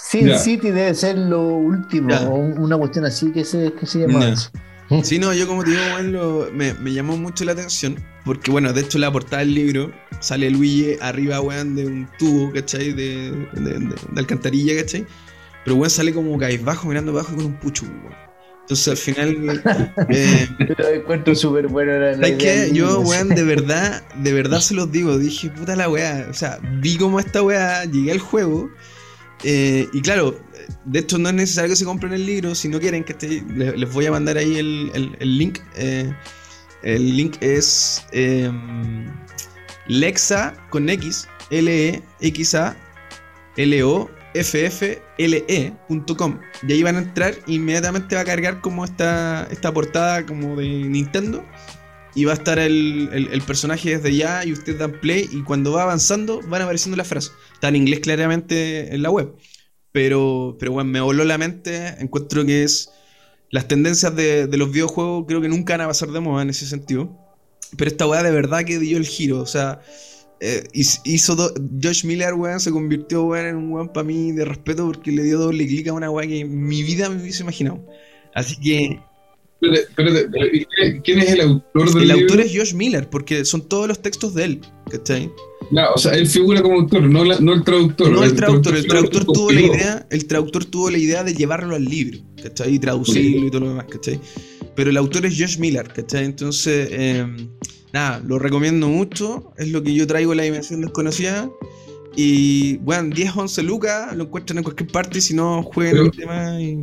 Sin Ya. City debe ser lo último, Ya. o una cuestión así que se, que se llama eso. Sí, no, yo como te digo, weón, lo- me, me llamó mucho la atención. Porque, bueno, de hecho, la portada del libro sale Luigi arriba, weón, de un tubo, ¿cachai? De, de, de- de alcantarilla, ¿cachai? Pero, weón, sale como cabizbajo, mirando abajo con un pucho, weón. Entonces, al final, eh, Pero encuentro súper bueno la, la ¿Sabes idea qué? del Yo, weón, de verdad, de verdad se los digo. Dije, puta la weá. O sea, vi cómo esta weá, llegué al juego. Eh, y claro, de hecho no es necesario que se compren el libro. Si no quieren, que les, les voy a mandar ahí el, el- link. eh, el link es eh, Lexa con X, L-E-X-A, L-O-F-F-L-E.com. Y ahí van a entrar e inmediatamente va a cargar como esta, esta portada como de Nintendo. Y va a estar el, el- el personaje desde ya y ustedes dan play y cuando va avanzando van apareciendo las frases. Está en inglés claramente en la web. Pero, pero bueno, me voló la mente. Encuentro que es... Las tendencias de, de los videojuegos creo que nunca van a pasar de moda en ese sentido. Pero esta weá de verdad que dio el giro. O sea, eh, hiz- hizo do- Josh Miller, weón, se convirtió weón, en un weón para mí de respeto porque le dio doble clic a una weá que en mi vida me hubiese imaginado. Así que Pero ¿y quién- ¿Quién es el autor del el libro? autor es Josh Miller porque son todos los textos de él, ¿cachai? Ya, o sea, él figura como autor, no, la- no el traductor. No el traductor, el traductor solamente tuvo la idea, el traductor tuvo la idea de llevarlo al libro, ¿cachai? Y traducirlo y todo lo demás, ¿cachai? Pero el autor es Josh Miller, ¿cachai? Entonces, eh, nada, lo recomiendo mucho, es lo que yo traigo en la dimensión desconocida. Y bueno, 10, 11 lucas, lo encuentran en cualquier parte, si no jueguen Pero- el tema y...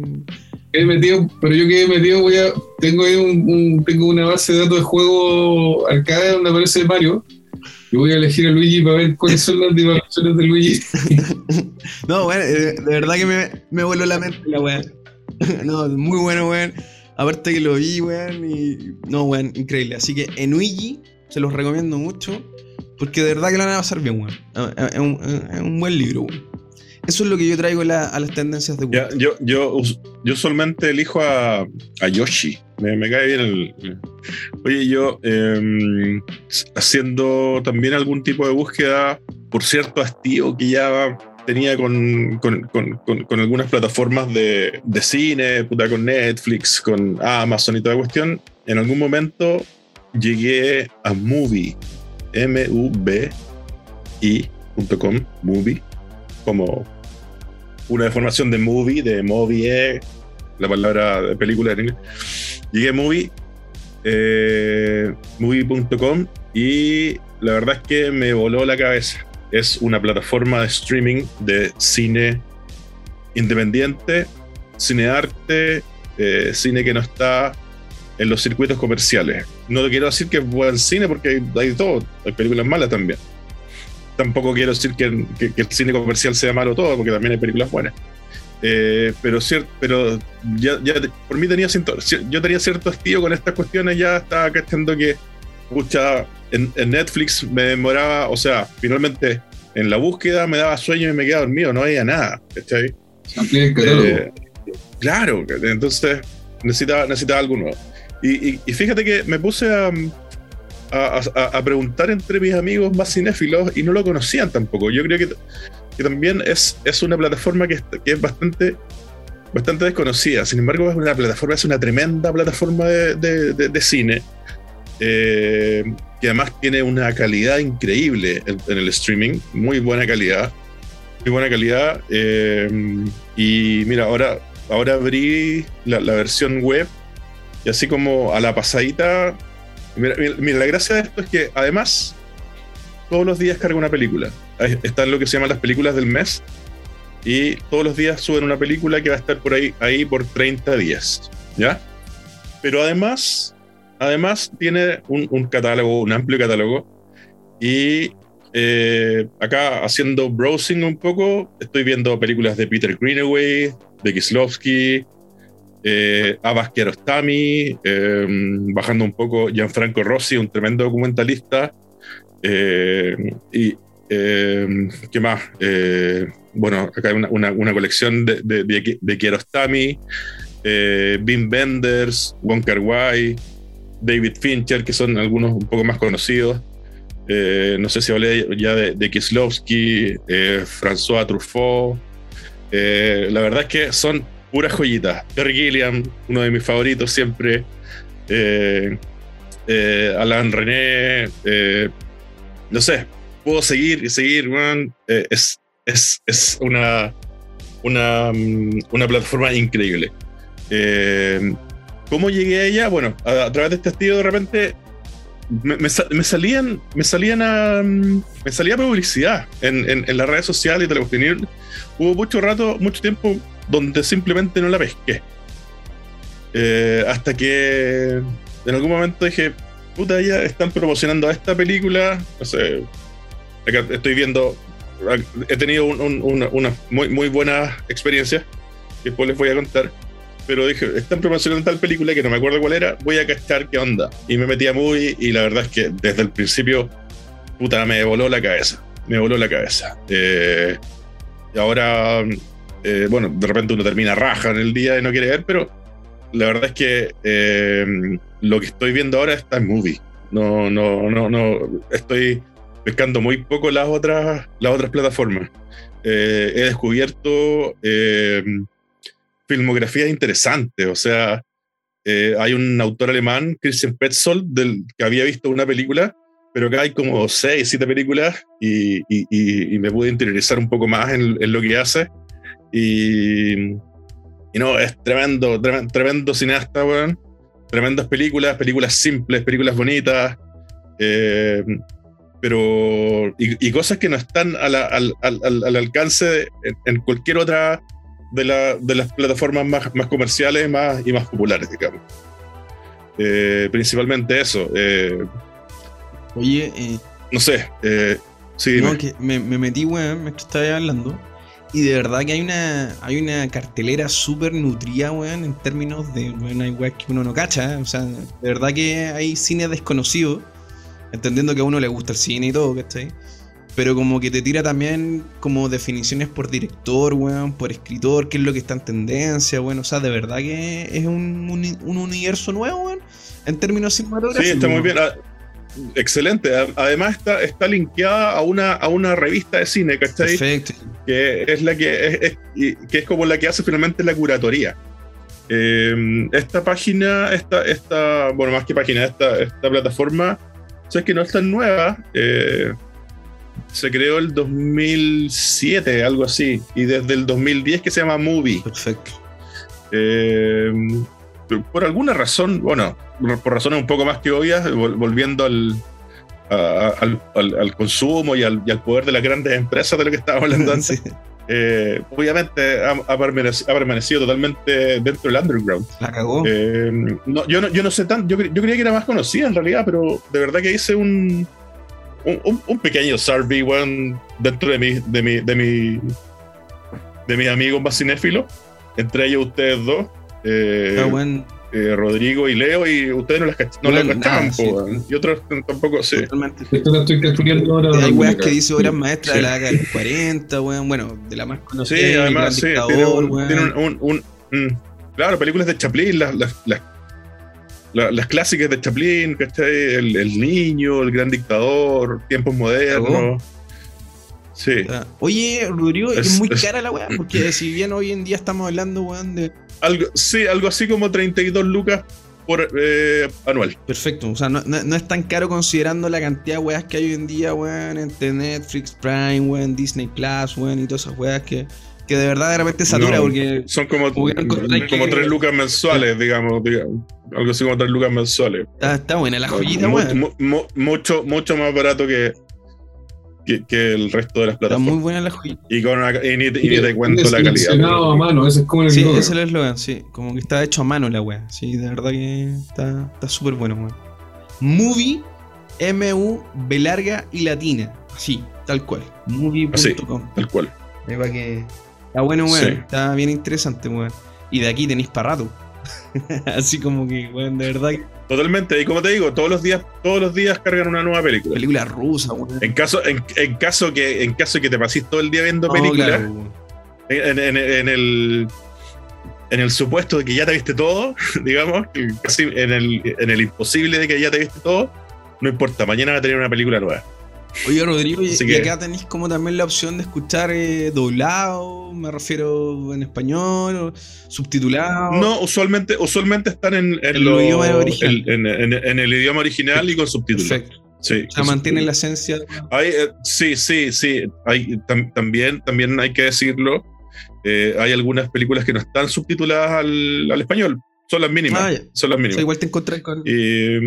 Quedé metido, pero yo quedé metido, voy a, tengo ahí un, tengo una base de datos de juego arcade donde aparece Mario. Y voy a elegir a Luigi para ver cuáles son las divagaciones de Luigi. No, bueno, eh, de verdad que me, me la mente la weá. no, muy bueno, weón. Aparte que lo vi, weón, y... No, weón, increíble. Así que en Uigi se los recomiendo mucho, porque de verdad que lo van a pasar bien, weón. Es un, es un buen libro, weón. Eso es lo que yo traigo la- a las tendencias de Ya, Google. yo, yo, yo solamente elijo a, a Yoshi. Me, me cae bien el. Oye, yo em, haciendo también algún tipo de búsqueda por cierto hastío que ya tenía con, con, con- con- algunas plataformas de, de cine, puta, con Netflix, con Amazon y toda cuestión. En algún momento llegué a Movie, M-U-B-I.com, Movie, como una deformación de movie, de movie, la palabra de película en inglés. Llegué a movie, eh, movie.com y la verdad es que me voló la cabeza. Es una plataforma de streaming de cine independiente, cine arte, eh, cine que no está en los circuitos comerciales. No quiero decir que es buen cine porque hay, todo, hay películas malas también. Tampoco quiero decir que, que- que el cine comercial sea malo todo, porque también hay películas buenas. Eh, pero pero ya, por mí tenía cierto, cier- yo tenía cierto hastío con estas cuestiones, ya estaba cachando que pucha, en, en Netflix me demoraba, o sea, finalmente en la búsqueda me daba sueño y me quedaba dormido, no había nada, ¿cachai? Eh, claro, entonces necesitaba, necesitaba algo nuevo. Y, y- y fíjate que me puse a, a, preguntar entre mis amigos más cinéfilos y no lo conocían tampoco. Yo creo que, también es, es una plataforma que, que es bastante, bastante desconocida. Sin embargo, es una plataforma, es una tremenda plataforma de, de- cine. eh, que además tiene una calidad increíble en, el streaming, muy buena calidad, muy buena calidad. eh, y mira, ahora, ahora abrí la versión web y así como a la pasadita. Mira, mira, la gracia de esto es que además todos los días carga una película. Están lo que se llaman las películas del mes y todos los días suben una película que va a estar por ahí, por 30 días. ¿Ya? Pero además, además tiene un, un catálogo, un amplio catálogo. Y eh, acá haciendo browsing un poco, estoy viendo películas de Peter Greenaway, de Kislovsky, eh, Abbas Kiarostami, eh, bajando un poco Gianfranco Rossi, un tremendo documentalista. eh, y eh, ¿qué más? Bueno, acá hay una, colección de, de, de, de Wim Wenders, Wong Kar Wai, David Fincher, que son algunos un poco más conocidos. No sé si hablé ya de, de Kieslowski, François Truffaut. La verdad es que son puras joyitas. Terry Gilliam, uno de mis favoritos siempre. Eh, eh, Alain René. eh, no sé, puedo seguir y seguir. weón. Eh, es, es, es una, una, mm, una plataforma increíble. ¿Cómo llegué a ella? Bueno, a, través de este tío de repente me, me sa- me salían, me salían a, mm, me salía publicidad en, en, en las redes sociales y. Y Hubo mucho rato, mucho tiempo donde simplemente no la pesqué. Eh, hasta que en algún momento dije, puta, ya están promocionando esta película. No sé, acá estoy viendo, he tenido un- un- una, una muy, muy buena experiencia, que después les voy a contar. Pero dije, están promocionando tal película que no me acuerdo cuál era, voy a cachar qué onda. Y me metí a movie y la verdad es que desde el principio, puta, me voló la cabeza. Me voló la cabeza. Eh, y ahora, eh, bueno, de repente uno termina raja en el día y no quiere ver, pero la verdad es que eh, lo que estoy viendo ahora está en movie. No, no, no, no. Estoy pescando muy poco las otras, las otras plataformas. Eh, he descubierto filmografías interesantes. O sea, hay un autor alemán, Christian Petzold, del, que había visto una película, pero acá hay como seis, siete películas y- y me pude interiorizar un poco más en, en lo que hace. Y, y no, es tremendo, tremendo, tremendo cineasta, weón. Tremendas películas, películas simples, películas bonitas. eh, pero. Y, y cosas que no están a la- al, al- al- al alcance de- en, cualquier otra de, la- de las plataformas más, más comerciales más, y más populares, digamos. Eh, principalmente eso. eh, Oye, no sé. sí, no, dime. que me, me metí, weón, mientras estaba hablando. Y de verdad que hay una, hay una cartelera súper nutrida, weón, en términos de, weón, hay weas que uno no cacha. O sea, de verdad que hay cine desconocido, entendiendo que a uno le gusta el cine y todo, ¿cachai? Pero como que te tira también como definiciones por director, weón, por escritor, qué es lo que está en tendencia, weón. O sea, de verdad que es un, uni- un universo nuevo, weón, en términos cinematográficos. Sí, está muy bien. Excelente. Además está, está linkeada a una, a una revista de cine, ¿cachai? Perfecto. Que es la que es, que es como la que hace finalmente la curatoría. Eh, esta página, esta, esta, bueno, más que página, esta, esta plataforma, sabes que no es tan nueva. eh, se creó el 2007, algo así, y desde el 2010 que se llama Movie. Perfecto. Eh, por alguna razón, bueno, por razones un poco más que obvias, vol- volviendo al, a- al, al- al consumo y al, y al poder de las grandes empresas de lo que estábamos hablando antes, Sí, eh, obviamente ha, ha permaneci- ha permanecido totalmente dentro del underground. la cagó. Eh, no, yo, no, yo no sé tanto, yo, yo creía que era más conocida en realidad, pero de verdad que hice un, un, un- pequeño survey weón, dentro de mi, de mi, de mi, de mis amigos más cinéfilos, entre ellos ustedes dos. Eh, Ah, eh, Rodrigo y Leo, y ustedes no las, no Bueno, las cachaban, nada, po, sí. y otros tampoco, sí. totalmente. Esto lo estoy ahora. Hay weas que dice obras maestras Sí. de la década de los 40, weón. Bueno, de la más conocida. Sí, El además, Gran sí, Dictador, tiene, un, tiene un- un- un- un- Claro, películas de Chaplin, las, las, las, la- las clásicas de Chaplin, ¿cachai? El, el niño, el gran dictador, tiempos modernos. Sí. O sea, Oye, Rodrigo, es, Es- muy es- cara la weá, porque si bien hoy en día estamos hablando, weón, de. Algo, sí, algo así como 32 lucas por eh, anual. Perfecto. O sea, no, no- no es tan caro considerando la cantidad de weas que hay hoy en día, weón, entre Netflix, Prime, weón, Disney Plus, weón, y todas esas weas que, que de verdad de repente satura No. porque. Son como, como que- tres lucas mensuales, digamos, digamos. Algo así como tres lucas mensuales. Está, está buena la joyita, Mu- weón. mu- mu- mucho, mucho más barato que, que, que el resto de las Está plataformas. muy buena la joyita. Y, con una- y ni, y ni te cuento la calidad. a mano, ese es como el Sí, ese es el eslogan, sí. Como que está hecho a mano la wea. Sí, de verdad que está está súper bueno, weón. Movie, M-U, B larga y latina. Así, tal cual. Movie.com. Tal cual. Para que. Está bueno, weón. Sí. Está bien interesante, weón. Y de aquí tenéis para rato. Así como que, weón, de verdad. que- Totalmente. Y como te digo, todos los días, todos los días cargan una nueva película. Película rusa, weón. En caso, en, en caso que, en caso que te pases todo el día viendo No, películas, claro, en, en- en el en el supuesto de que ya te viste todo, digamos, casi en el, en el imposible de que ya te viste todo, no importa, mañana va a tener una película nueva. Oye, Rodrigo, y, que- acá tenéis como también la opción de escuchar eh, doblado, me refiero en español, o subtitulado. No, usualmente, usualmente están en, en, En lo- el idioma original. en, en- en el idioma original y con subtítulos. Perfecto. Sí, O sea, mantiene la esencia. Hay, eh, sí, sí, sí. Hay, tam- también, también hay que decirlo. eh, hay algunas películas que no están subtituladas al, al español. Son las mínimas. Ah. Son las O mínimas. sea, igual te encontrás con. Eh,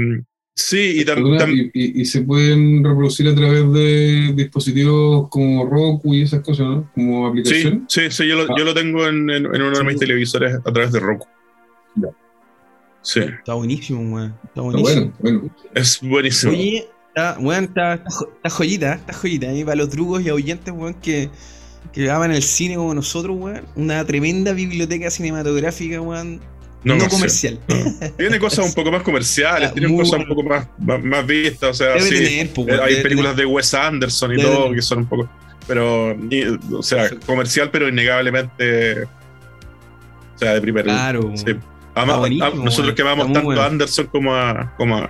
sí, y tam- Perdona, tam- y, y- y se pueden reproducir a través de dispositivos como Roku y esas cosas, ¿no? Como aplicación. sí, sí, yo lo, Ah. yo lo tengo en, en- en uno de mis televisores a través de Roku. Ya. Sí, Está buenísimo, weón. Está Está buenísimo. bueno, bueno. es buenísimo. Oye, está, weón, está, está, jo- está joyita, está joyita. Ahí para los trucos y oyentes, weón, que, que aman el cine como nosotros, weón. Una tremenda biblioteca cinematográfica, weón. No, comercial. Tiene cosas un poco más comerciales, Ah, tiene cosas un poco más, más, más vistas. O sea, Debe sí. tener, pues, Eh, hay debe películas de Wes Anderson y Debe todo tener. que son un poco. Pero, y- o sea, Perfecto. comercial, pero innegablemente. O sea, de primer. Claro. sí. Ama- buenísimo, a- nosotros que amamos tanto bueno. a Anderson como a. como a,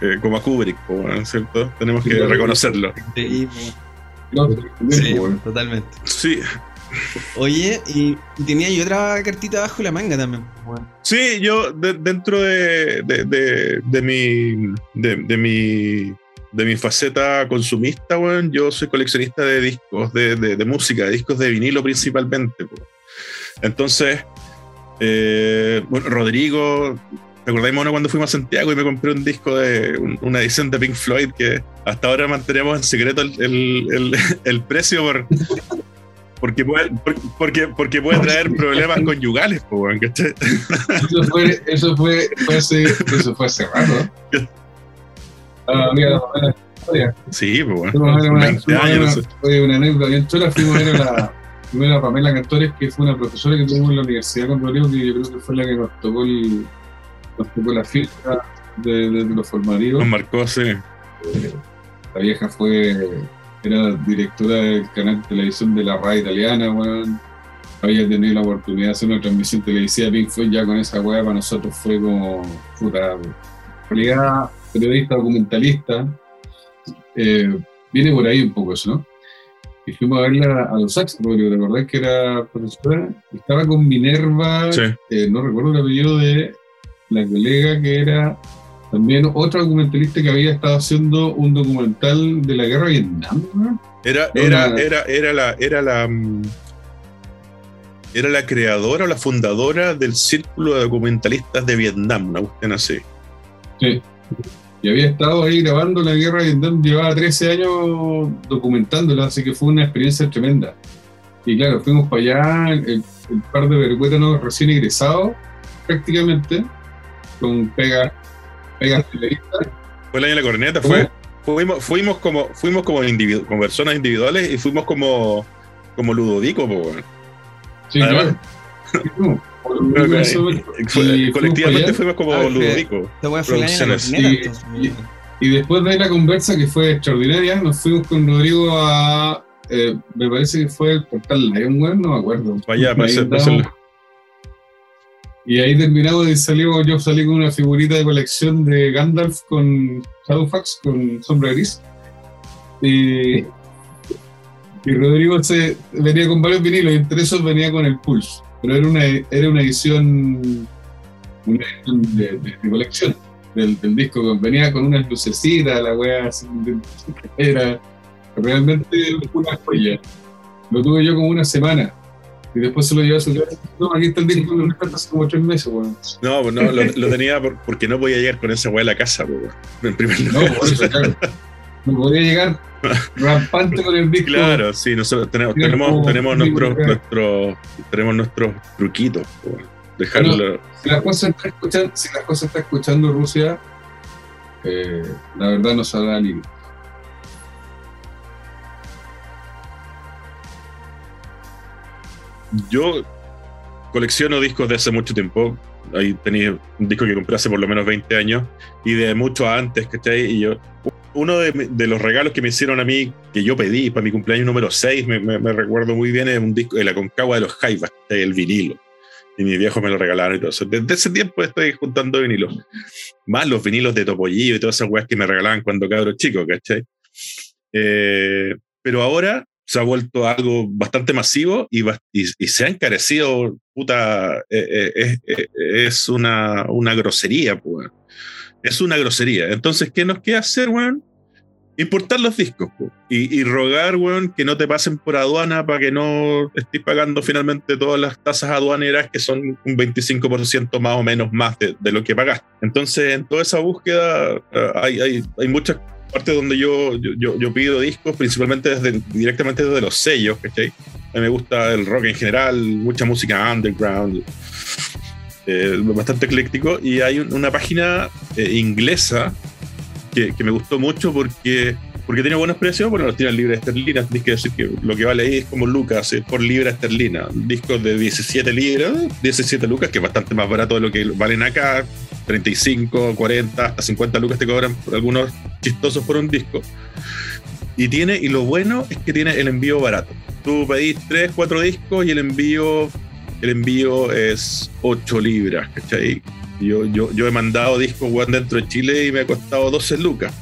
eh, como a Kubrick, ¿cierto? Tenemos que Sí, reconocerlo. Sí, Sí, totalmente. Sí, Oye, y, tenía yo otra cartita bajo la manga también. weón. sí, yo de- dentro de, de, mi. De, mi. De mi faceta consumista, weón, yo soy coleccionista de discos, de, de- de música, de discos de vinilo principalmente. po. Entonces, eh, bueno, Rodrigo, ¿te acordáis, mono, cuando fuimos a Santiago y me compré un disco de un- una edición de Pink Floyd que hasta ahora mantenemos en secreto el- el precio por, porque, puede, por- porque, porque puede traer problemas conyugales, po, weón, ¿cachai? Eso fue, eso fue, fue hace, eso fue hace rato. Ah, mira, historia. Sí, pues, weón. Fuimos a ver una, 20 fuimos a ver años. una- oye, una anécdota bien chula. Fuimos a ver a la, primero a Pamela Cantores, que fue una profesora que tuvimos en la universidad con Rodrigo, que yo creo que fue la que nos tocó, el, nos tocó la fiesta de, de- de los formativos. Nos marcó, sí. La vieja fue, era directora del canal de televisión de la radio italiana, weón. Había tenido la oportunidad de hacer una transmisión televisiva Pink Floyd ya con esa weá para nosotros fue como, puta, realidad, periodista, documentalista, eh, viene por ahí un poco eso, ¿no? Y fuimos a verla a los Sax, Rodrigo, ¿te acordás que era profesora? Estaba con Minerva, Sí. eh, no recuerdo el apellido de la colega que era también otra documentalista que había estado haciendo un documental de la guerra de Vietnam, ¿no? Era, era, era, era la, era la, mm, era la creadora o la fundadora del Círculo de Documentalistas de Vietnam, una cuestión así. Sí. Y había estado ahí grabando la guerra de Vietnam, llevaba 13 años documentándola, así que fue una experiencia tremenda. Y claro, fuimos para allá, el, el par de vergüétanos recién egresados, prácticamente, con pega, pegas Fue el año de la corneta, fue. Fuimos, fuimos como, fuimos como, individu- como personas individuales y fuimos como, como Ludovico, po, weón. Sí, Además- claro. Y colectivamente fuimos como Ah, Producciones. corneta, Y- entonces, y- weón. Y después de la conversa, que fue extraordinaria, nos fuimos con Rodrigo a. eh, me parece que fue el portal Lionware, no me acuerdo. Para allá, Y ahí terminamos y salimos, yo salí con una figurita de colección de Gandalf con Shadowfax, con sombra gris. Y, y Rodrigo se, venía con varios vinilos y entre esos venía con el Pulse. Pero era una, era una edición una edición de, de- de colección del, del disco. Venía con unas lucecitas, la de- era realmente una joya. Lo tuve yo como una semana. Y después se lo llevé a. No, aquí está el disco, lo hace como tres meses, weón. No, pues no, lo, lo tenía por- porque no podía llegar con esa weá a la casa, pues, weón. En primer No, lugar. por eso, claro. No podía llegar rampante con el disco. Claro, sí, nosotros tenemos, tenemos, tenemos nuestros, nuestros, tenemos nuestros truquitos, pues, weón. Dejarlo. Si las cosas está escuchando, si las cosas está escuchando Rusia, eh, la verdad no saldrá libre. Yo colecciono discos de hace mucho tiempo. Ahí tenía un disco que compré hace por lo menos 20 años y de mucho antes, ¿cachai? Y yo, uno de, de los regalos que me hicieron a mí, que yo pedí para mi cumpleaños número 6, me, recuerdo muy bien, es un disco de la Concagua de los Jaivas, el vinilo. Y mis viejos me lo regalaron y todo eso. Desde ese tiempo estoy juntando vinilos. Más los vinilos de Topollillo y todas esas weas que me regalaban cuando cabro chico, ¿cachai? Eh, pero ahora se ha vuelto algo bastante masivo y, y, y se ha encarecido, puta, eh, eh, eh, eh, es una, grosería, pues. Es una grosería. Entonces, ¿qué nos queda hacer, weón? Importar los discos, y, rogar, weón, que no te pasen por aduana para que no estés pagando finalmente todas las tasas aduaneras que son un 25% más o menos más de, lo que pagaste. Entonces, en toda esa búsqueda hay, hay, hay muchas partes donde yo, yo, yo, pido discos, principalmente desde, directamente desde los sellos, ¿cachai? A mí me gusta el rock en general, mucha música underground, eh, bastante ecléctico. Y hay un- una página eh, inglesa que, que me gustó mucho porque, porque tiene buenos precios. Bueno, los tienen libras esterlinas. Tienes que decir que lo que vale ahí es como lucas, es por libra esterlina. Discos de 17 libras, 17 lucas, que es bastante más barato de lo que valen acá. 35, 40, hasta 50 lucas te cobran algunos chistosos por un disco. Y tiene, y lo bueno es que tiene el envío barato. Tú pedís 3, 4 discos y el envío, el envío es 8 libras, ¿cachai? Yo, yo, yo he mandado discos dentro de Chile y me ha costado 12 lucas.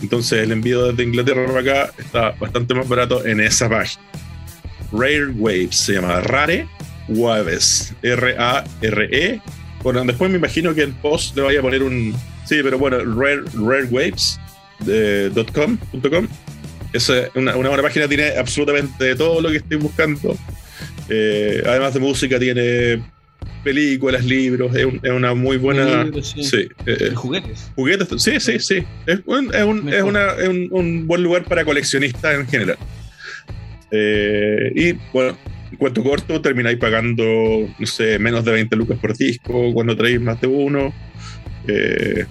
Entonces el envío desde Inglaterra para acá está bastante más barato en esa página. Rare Waves se llama Rare Waves. R-A-R-E. Bueno, después me imagino que en post le vaya a poner un. Sí, pero bueno, rare, rarewaves.com. .com. Es una, una buena página, tiene absolutamente todo lo que estoy buscando. Eh, además de música, tiene películas, libros, es, un- es una muy buena. Libros, sí. Sí, eh, juguetes. Juguetes, sí, sí, sí. Es un, es un- es Mejor. una- es un- buen lugar para coleccionistas en general. Eh, y bueno, en cuento corto, termináis pagando, no sé, menos de 20 lucas por disco cuando traéis más de uno. Eh,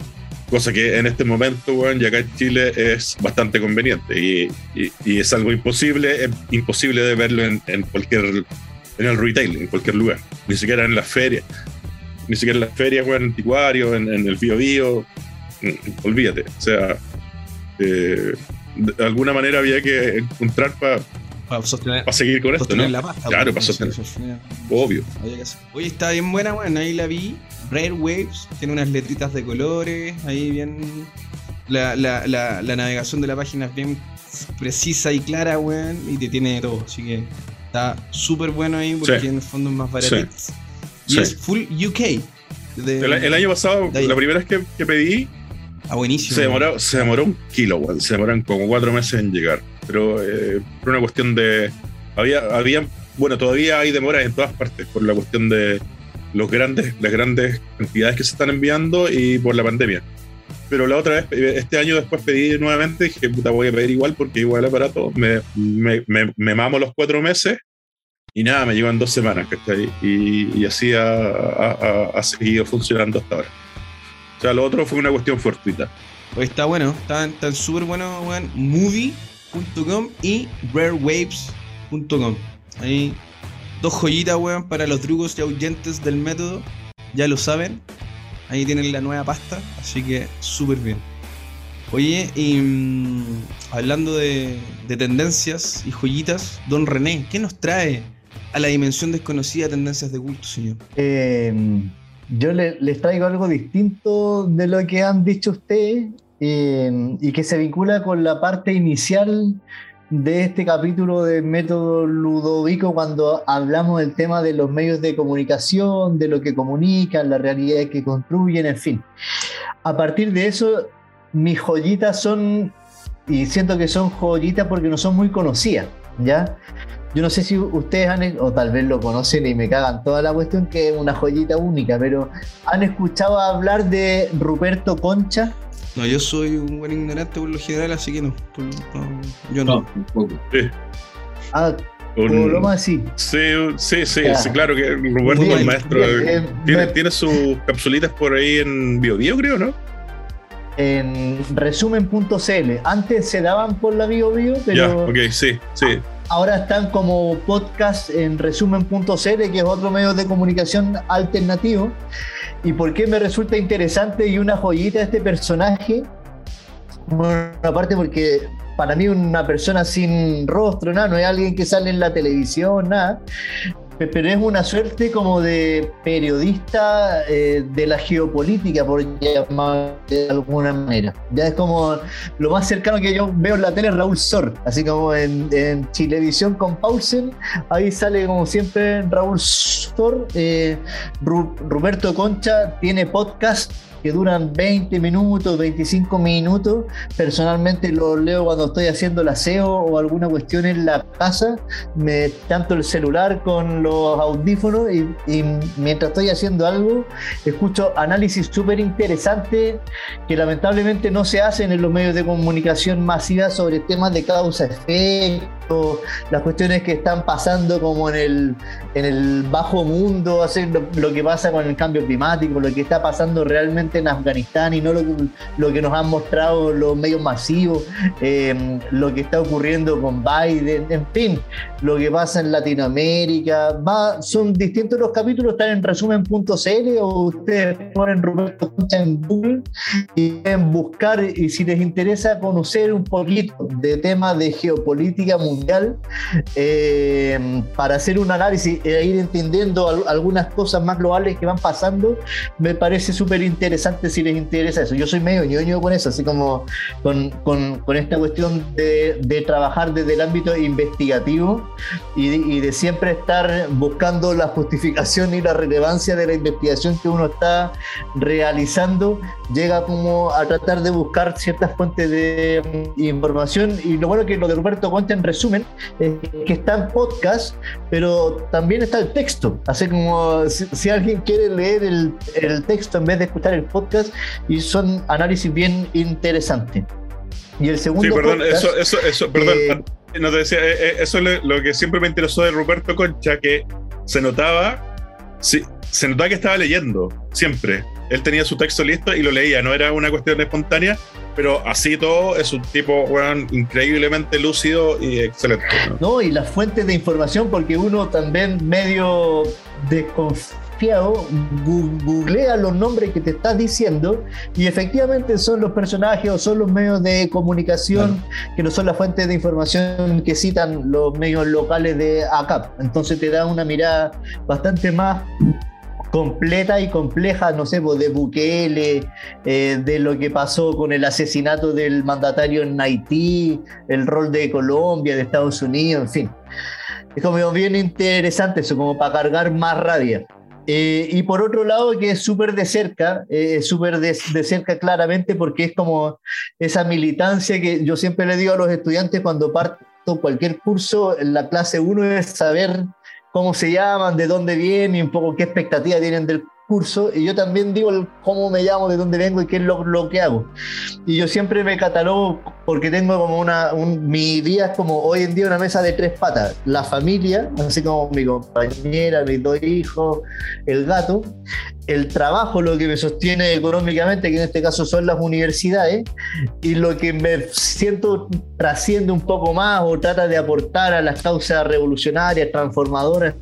cosa que en este momento, bueno, y acá en Chile es bastante conveniente y, y- y es algo imposible, es imposible de verlo en, en cualquier, en el retail, en cualquier lugar, ni siquiera en las ferias, ni siquiera en las ferias, bueno, en Anticuario, en, en el Bio Bio, mm, olvídate, o sea, eh, de alguna manera había que encontrar para Para sostener, seguir con esto, ¿no? la pasta. Claro, para sostener. Sostener. Obvio. Oye, está bien buena, weón. Ahí la vi. Rare Waves. Tiene unas letritas de colores. Ahí bien. La, la, la, la navegación de la página es bien precisa y clara, weón. Y te tiene de todo. Así que está súper bueno ahí porque Sí. en el fondo es más baratito. Y Sí. es full UK. De- El, el año pasado, de la primera vez que, que pedí, Ah, buenísimo. se demoró, se demoró un kilo, weón. Se demoraron como cuatro meses en llegar. Pero eh, por una cuestión de. Había, había. Bueno, todavía hay demoras en todas partes por la cuestión de los grandes, las grandes cantidades que se están enviando y por la pandemia. Pero la otra vez, este año después pedí nuevamente, dije, puta, voy a pedir igual porque igual es barato. Me, me, me, me mamo los cuatro meses y nada, me llevan dos semanas. Y, y así ha, ha- ha- seguido funcionando hasta ahora. O sea, lo otro fue una cuestión fortuita. Oye, está bueno. Están tan súper bueno, weón. Y rarewaves.com. Ahí. Dos joyitas, weón, para los trucos y ahuyentes del método. Ya lo saben. Ahí tienen la nueva pasta. Así que súper bien. Oye, y mm, hablando de, de tendencias y joyitas, don René, ¿qué nos trae a la dimensión desconocida de tendencias de culto, señor? Eh, yo le- les traigo algo distinto de lo que han dicho ustedes eh, y que se vincula con la parte inicial de este capítulo de Método Ludovico cuando hablamos del tema de los medios de comunicación, de lo que comunican, la realidad que construyen, en fin. A partir de eso, mis joyitas son, y siento que son joyitas porque no son muy conocidas, ¿ya? Yo no sé si ustedes han, o tal vez lo conocen y me cagan toda la cuestión, que es una joyita única, pero ¿han escuchado hablar de Ruperto Concha? No, yo soy un buen ignorante por lo general, así que no. por- no, yo no. No, tampoco. Sí, Ah, un- o lo más así. sí, sí, sí, Ya. sí, claro que Roberto, Bien, el maestro, bien, eh, tiene, me- tiene sus capsulitas por ahí en BioBio, creo, ¿no? En resumen.cl. Antes se daban por la Bio Bio, pero Ya, ok, sí, sí. ahora están como podcast en resumen.cl, que es otro medio de comunicación alternativo. ¿Y por qué me resulta interesante y una joyita este personaje? Bueno, aparte porque para mí una persona sin rostro, nada, no es alguien que sale en la televisión, nada. Pe- Pero es una suerte como de periodista eh, de la geopolítica, por llamar de alguna manera. Ya es como lo más cercano que yo veo en la tele Raúl Sor, así como en, Chilevisión con Pausen, ahí sale como siempre Raúl Sor. eh, Roberto Concha tiene podcast que duran 20 minutos, 25 minutos. Personalmente los leo cuando estoy haciendo el aseo o alguna cuestión en la casa, me tanto el celular con los audífonos y, y mientras estoy haciendo algo, escucho análisis súper interesantes que lamentablemente no se hacen en los medios de comunicación masiva sobre temas de causa-efecto, las cuestiones que están pasando como en el, en el bajo mundo, hacer lo, lo que pasa con el cambio climático, lo que está pasando realmente en Afganistán y no lo lo que nos han mostrado los medios masivos, eh, lo que está ocurriendo con Biden, en fin, lo que pasa en Latinoamérica. Va, son distintos los capítulos, están en resumen.cl o ustedes ponen Roberto Concha en Google y pueden buscar y si les interesa conocer un poquito de temas de geopolítica mundial eh, para hacer un análisis e ir entendiendo al- algunas cosas más globales que van pasando, me parece súper interesante si les interesa eso. Yo soy medio ñoño con eso, así como con, con- con esta cuestión de, de trabajar desde el ámbito investigativo y de, y de siempre estar buscando la justificación y la relevancia de la investigación que uno está realizando, llega como a tratar de buscar ciertas fuentes de mm, información y lo bueno que lo de Roberto Concha en resumen es que está en podcast, pero también está el texto, así como si, si alguien quiere leer el, el texto en vez de escuchar el podcast y son análisis bien interesantes. Y el segundo Sí, perdón, podcast, eso, eso, eso, perdón. eh, no te decía, eh, eh, eso es lo, lo que siempre me interesó de Ruperto Concha, que se notaba, sí, se notaba que estaba leyendo, siempre. Él tenía su texto listo y lo leía, no era una cuestión espontánea, pero así todo es un tipo, weón, increíblemente lúcido y excelente. ¿no? ¿no? Y las fuentes de información, porque uno también medio desconfiado googlea los nombres que te estás diciendo y efectivamente son los personajes o son los medios de comunicación que no son las fuentes de información que citan los medios locales de ACAP. Entonces te da una mirada bastante más completa y compleja, no sé, pues, de Bukele, eh, de lo que pasó con el asesinato del mandatario en Haití, el rol de Colombia, de Estados Unidos, en fin. Es como bien interesante eso, como para cargar más rabia. Eh, y por otro lado, que es súper de cerca, eh, súper de, de cerca claramente, porque es como esa militancia que yo siempre le digo a los estudiantes cuando parto cualquier curso, en la clase 1 es saber cómo se llaman, de dónde vienen y un poco qué expectativa tienen del Y yo también digo el cómo me llamo, de dónde vengo y qué es lo, lo que hago. Y yo siempre me catalogo porque tengo como una, un- mi día es como hoy en día una mesa de tres patas. La familia, así como mi compañera, mis dos hijos, el gato. El trabajo, lo que me sostiene económicamente, que en este caso son las universidades, y lo que me siento trasciende un poco más o trata de aportar a las causas revolucionarias, transformadoras,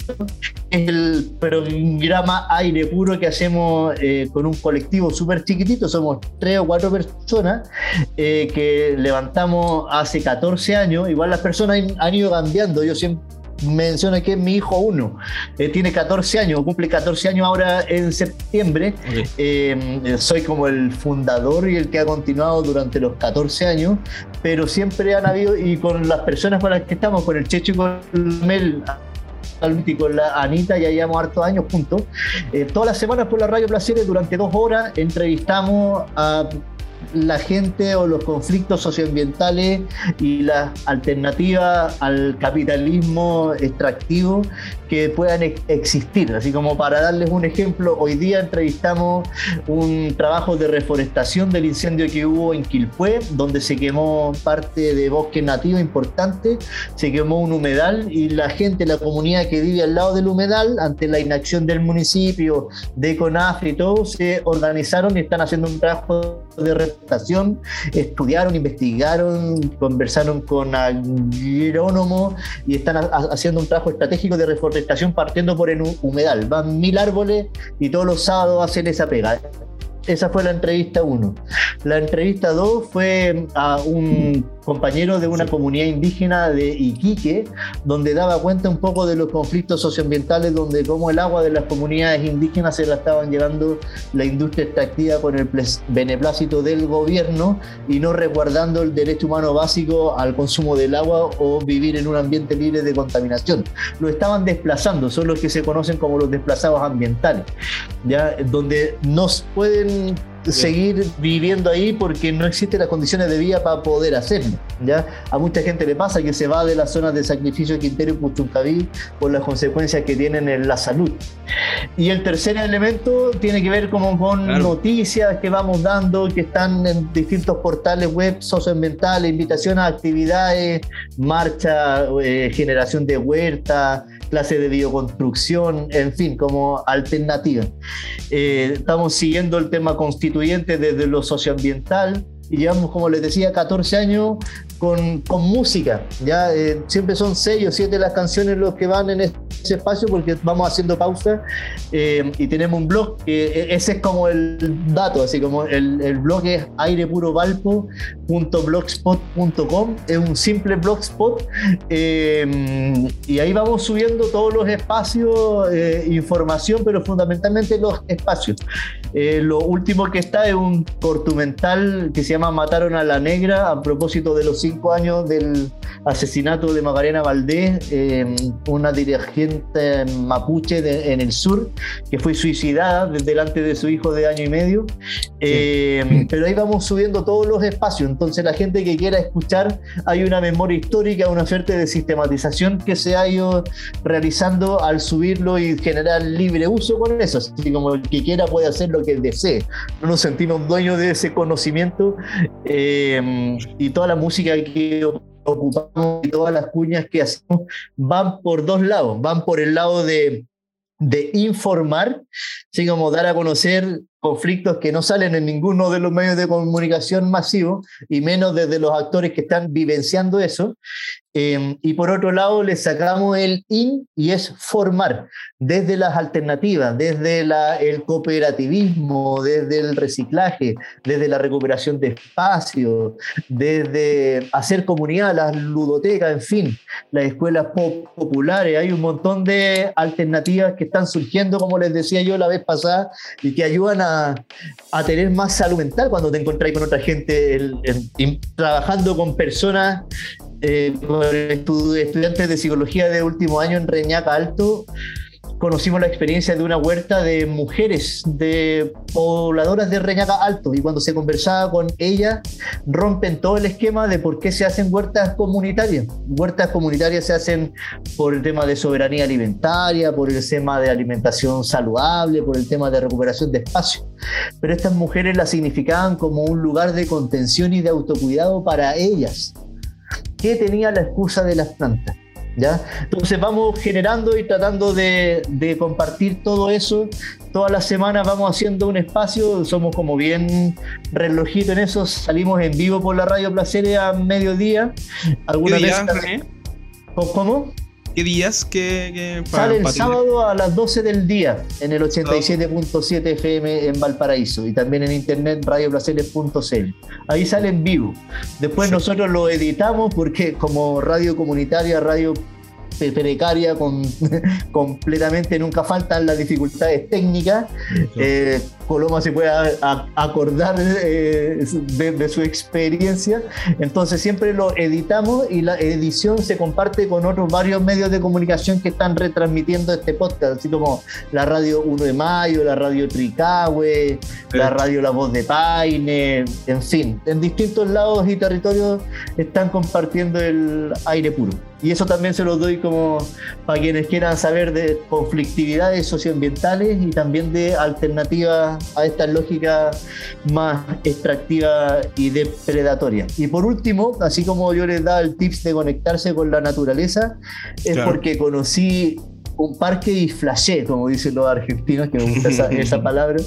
es el programa Aire Puro que hacemos eh, con un colectivo súper chiquitito, somos tres o cuatro personas eh, que levantamos hace 14 años, igual las personas han- ido cambiando, yo siempre menciona que es mi hijo uno. Eh, tiene 14 años, cumple 14 años ahora en septiembre. Ok. Eh, soy como el fundador y el que ha continuado durante los 14 años, pero siempre han habido, y con las personas con las que estamos, con el Checho y con Mel, y con la Anita, ya llevamos hartos años juntos. Eh, todas las semanas por la Radio Placeres, durante dos horas, entrevistamos a la gente o los conflictos socioambientales y las alternativas al capitalismo extractivo que puedan ex- existir. Así como para darles un ejemplo, hoy día entrevistamos un trabajo de reforestación del incendio que hubo en Quilpué, donde se quemó parte de bosque nativo importante, se quemó un humedal y la gente, la comunidad que vive al lado del humedal, ante la inacción del municipio, de CONAF y todo, se organizaron y están haciendo un trabajo de reforestación, estudiaron, investigaron, conversaron con agrónomos y están ha- haciendo un trabajo estratégico de reforestación partiendo por el hu- humedal. Van mil árboles y todos los sábados hacen esa pega. Esa fue la entrevista 1. La entrevista 2 fue a un compañero de una comunidad indígena de Iquique, donde daba cuenta un poco de los conflictos socioambientales, donde como el agua de las comunidades indígenas se la estaban llevando la industria extractiva con el beneplácito del gobierno y no resguardando el derecho humano básico al consumo del agua o vivir en un ambiente libre de contaminación. Lo estaban desplazando, son los que se conocen como los desplazados ambientales, ya donde no pueden seguir viviendo ahí porque no existen las condiciones de vida para poder hacerlo. ¿ya? A mucha gente le pasa que se va de las zonas de sacrificio de Quintero y Puchuncaví por las consecuencias que tienen en la salud. Y el tercer elemento tiene que ver como con Claro. noticias que vamos dando, que están en distintos portales web socioambientales, invitación a actividades, marcha, eh, generación de huerta, clase de bioconstrucción, en fin, como alternativa. Eh, estamos siguiendo el tema constituyente desde lo socioambiental y llevamos, como les decía, 14 años con, música. Ya eh, siempre son 6 o 7 las canciones los que van en ese espacio porque vamos haciendo pausa eh, y tenemos un blog que e- ese es como el dato, así como el, blog es airepurovalpo.blogspot.com, es un simple blogspot eh, y ahí vamos subiendo todos los espacios, eh, información, pero fundamentalmente los espacios. Eh, lo último que está es un cortomental que se llama Mataron a la Negra a propósito de los cinco años del asesinato de Macarena Valdés, eh, una dirigente mapuche de- en el sur que fue suicidada de- delante de su hijo de año y medio. Eh, pero ahí vamos subiendo todos los espacios, entonces la gente que quiera escuchar, hay una memoria histórica, una suerte de sistematización que se ha ido realizando al subirlo y generar libre uso con eso, así como el que quiera puede hacer lo que desee. No nos sentimos dueños de ese conocimiento eh, y toda la música que ocupamos y todas las cuñas que hacemos van por dos lados, van por el lado de de informar, así como dar a conocer conflictos que no salen en ninguno de los medios de comunicación masivos y menos desde los actores que están vivenciando eso. Eh, y por otro lado, le sacamos el in y es formar desde las alternativas, desde la, el cooperativismo, desde el reciclaje, desde la recuperación de espacios, desde hacer comunidad, las ludotecas, en fin, las escuelas pop- populares. Hay un montón de alternativas que están surgiendo, como les decía yo la vez pasada, y que ayudan a, a tener más salud mental cuando te encontrás con otra gente, trabajando con personas eh, con estu- estudiantes de psicología de último año en Reñaca Alto, conocimos la experiencia de una huerta de mujeres, de pobladoras de Reñaca Alto, y cuando se conversaba con ellas, rompen todo el esquema de por qué se hacen huertas comunitarias. Huertas comunitarias se hacen por el tema de soberanía alimentaria, por el tema de alimentación saludable, por el tema de recuperación de espacio. Pero estas mujeres la significaban como un lugar de contención y de autocuidado para ellas que tenía la excusa de las plantas. ¿Ya? Entonces vamos generando y tratando de, de compartir todo eso. Todas las semanas vamos haciendo un espacio, somos como bien relojito en eso, salimos en vivo por la radio Placeres a mediodía. ¿Qué Algunas veces... ¿Cómo? ¿Qué días que, Sale el sábado a las 12 del día en el 87.7 FM en Valparaíso y también en internet radioplaceres.cl. Ahí sale en vivo. Después nosotros lo editamos porque como radio comunitaria, radio precaria, con, completamente nunca faltan las dificultades técnicas. Eh, Coloma se puede a- a- acordar eh, de, de su experiencia. Entonces siempre lo editamos y la edición se comparte con otros varios medios de comunicación que están retransmitiendo este podcast, así como la radio 1 de Mayo, la radio Tricahue, la radio La Voz de Paine, en fin, en distintos lados y territorios están compartiendo el aire puro. Y eso también se los doy como para quienes quieran saber de conflictividades socioambientales y también de alternativas a estas lógicas más extractivas y depredatorias. Y por último, así como yo les da el tips de conectarse con la naturaleza, es Claro. porque conocí un parque y flashé, como dicen los argentinos, que me gusta esa, esa palabra.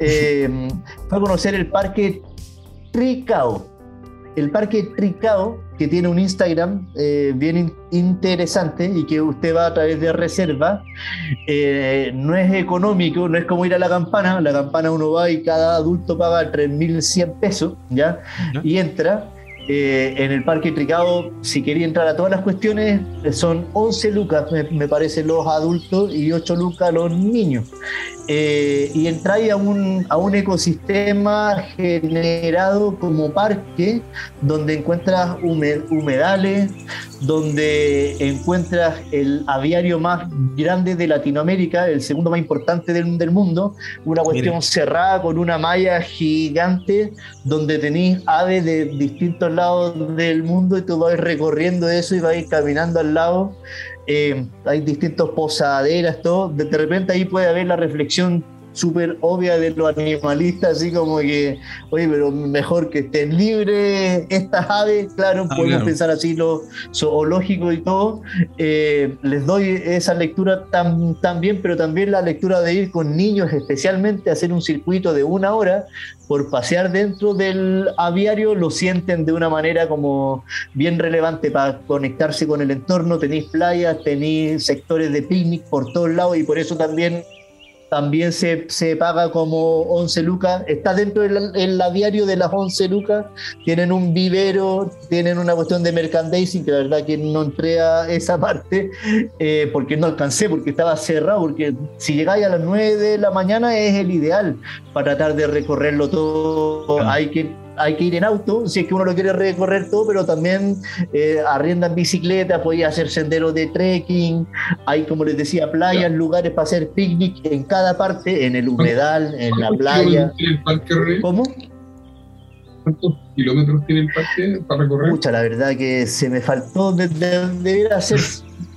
Eh, fue a conocer el parque Tricao. El parque Tricao, que tiene un Instagram eh, bien in- interesante y que usted va a través de reserva, eh, no es económico, no es como ir a la campana. La campana uno va y cada adulto paga 3.100 pesos, ¿ya? Ya. Y entra. Eh, en el Parque Tricao, si quería entrar a todas las cuestiones, son 11 lucas, me, me parece, los adultos y 8 lucas los niños. Eh, y entráis a un, a un ecosistema generado como parque, donde encuentras hume- humedales, donde encuentras el aviario más grande de Latinoamérica, el segundo más importante del, del mundo, una cuestión Mira. cerrada con una malla gigante, donde tenéis aves de distintos lados del mundo y tú vais recorriendo eso y vais caminando al lado. Eh, hay distintos posaderas, todo. De repente ahí puede haber la reflexión súper obvia de los animalistas, así como que, oye, pero mejor que estén libres estas aves, claro, Ah, podemos claro. pensar así lo zoológico y todo. Eh, les doy esa lectura tam- también, pero también la lectura de ir con niños, especialmente hacer un circuito de una hora por pasear dentro del aviario, lo sienten de una manera como bien relevante para conectarse con el entorno. Tenéis playas, tenéis sectores de picnic por todos lados y por eso también también se, se paga como 11 lucas. Está dentro del el aviario de las 11 lucas. Tienen un vivero, tienen una cuestión de merchandising, que la verdad que no entré a esa parte eh, porque no alcancé, porque estaba cerrado. Porque si llegáis a las 9 de la mañana es el ideal para tratar de recorrerlo todo. Claro. Hay que hay que ir en auto, si es que uno lo quiere recorrer todo, pero también eh, arriendan bicicletas, podéis hacer senderos de trekking, hay, como les decía, playas, lugares para hacer picnic en cada parte, en el humedal, en la ¿Cuántos playa. tiene el parque? ¿Cómo? ¿Cuántos kilómetros tiene el parque para recorrer? Pucha, la verdad que se me faltó, de, de- debiera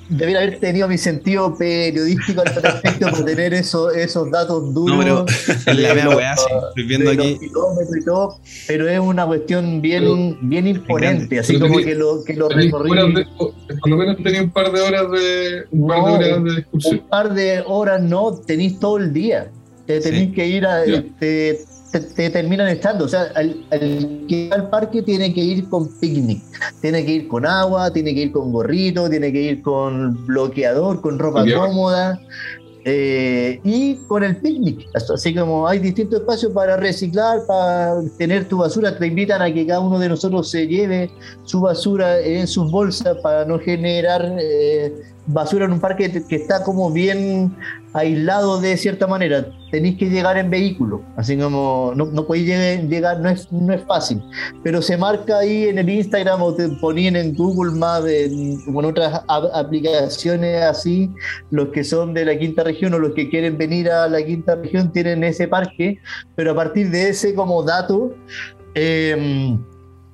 ser, debiera haber tenido mi sentido periodístico al respecto por tener eso, esos datos duros. No, pero en la mea weá, sí. Estoy viendo aquí. y todo, pero es una cuestión bien, Pero- bien imponente, así como que lo, que lo recorrí. por lo menos tenía un par de horas de un par de horas de excursión. un par de horas no, tenéis todo el día. Te tenéis Sí. que ir a. Te, te- te terminan estando. O sea, el, el que va al parque tiene que ir con picnic. Tiene que ir con agua, tiene que ir con gorrito, tiene que ir con bloqueador, con ropa cómoda. eh, y con el picnic, así como hay distintos espacios para reciclar, para tener tu basura, te invitan a que cada uno de nosotros se lleve su basura en sus bolsas para no generar eh, basura en un parque que- está como bien aislado de cierta manera. Tenéis que llegar en vehículo, así como no, no podéis llegar, no, es, no es fácil, pero se marca ahí en el Instagram o te ponían en Google Maps o en otras aplicaciones así, los que son de la quinta región o los que quieren venir a la quinta región tienen ese parque, pero a partir de ese como dato, eh,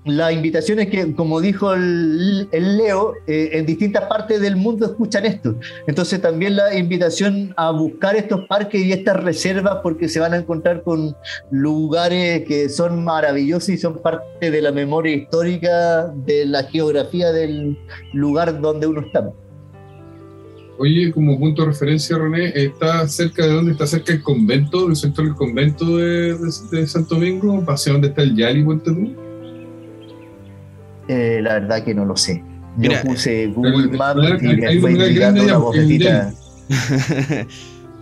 la invitación es que, como dijo el, el Leo, eh, en distintas partes del mundo escuchan esto. Entonces también la invitación a buscar estos parques y estas reservas porque se van a encontrar con lugares que son maravillosos y son parte de la memoria histórica, de la geografía del lugar donde uno está. Oye, como punto de referencia, René, ¿está cerca de dónde? ¿Está cerca el convento, del sector del convento de, de- de Santo Domingo? ¿Hacia dónde está el Yali, tú? Eh, la verdad que no lo sé. Yo Mira, puse Google el- Maps y me fue indicando una vocecita.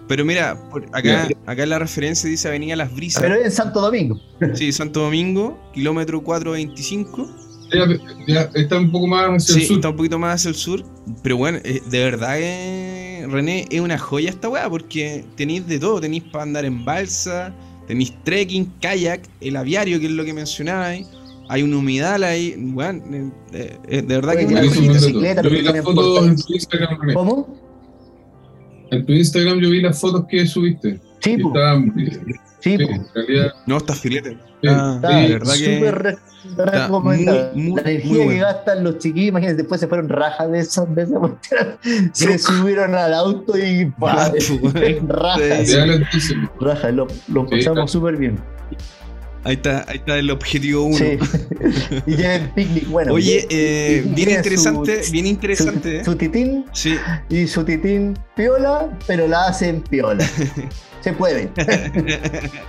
Pero mira, por acá, acá en la referencia dice Avenida Las Brisas. Pero es en Santo Domingo. Sí, Santo Domingo, kilómetro 425. Ya, ya está un poco más hacia Sí, el sur. está un poquito más hacia el sur. pero bueno, eh, de verdad, eh, René, es una joya esta weá, porque tenéis de todo, tenéis para andar en balsa, tenéis trekking, kayak, el aviario, que es lo que mencionabais, hay un humedal ahí, weón, eh, eh, de verdad que una bicicleta, Yo vi pero las no fotos importa. en tu Instagram, René. ¿Cómo? En tu Instagram yo vi las fotos que subiste. Sí, estaban- sí, sí, po. en realidad. No, está filete. Sí, Ah, Está de sí, verdad que. súper re- está recomendable. muy, muy, la muy energía que bueno. gastan los chiquillos, imagínense, después se fueron rajas de esa, de. Se subieron al auto y ¡pah! Bueno. rajas, rajas, lo, lo Sí, pasamos súper bien. Ahí está, ahí está el objetivo uno. Sí. y lleven picnic, bueno. Oye, eh, bien tienen interesante, su- bien interesante. Su, ¿eh? su titín Sí, y su titín piola, pero la hacen piola. Se puede.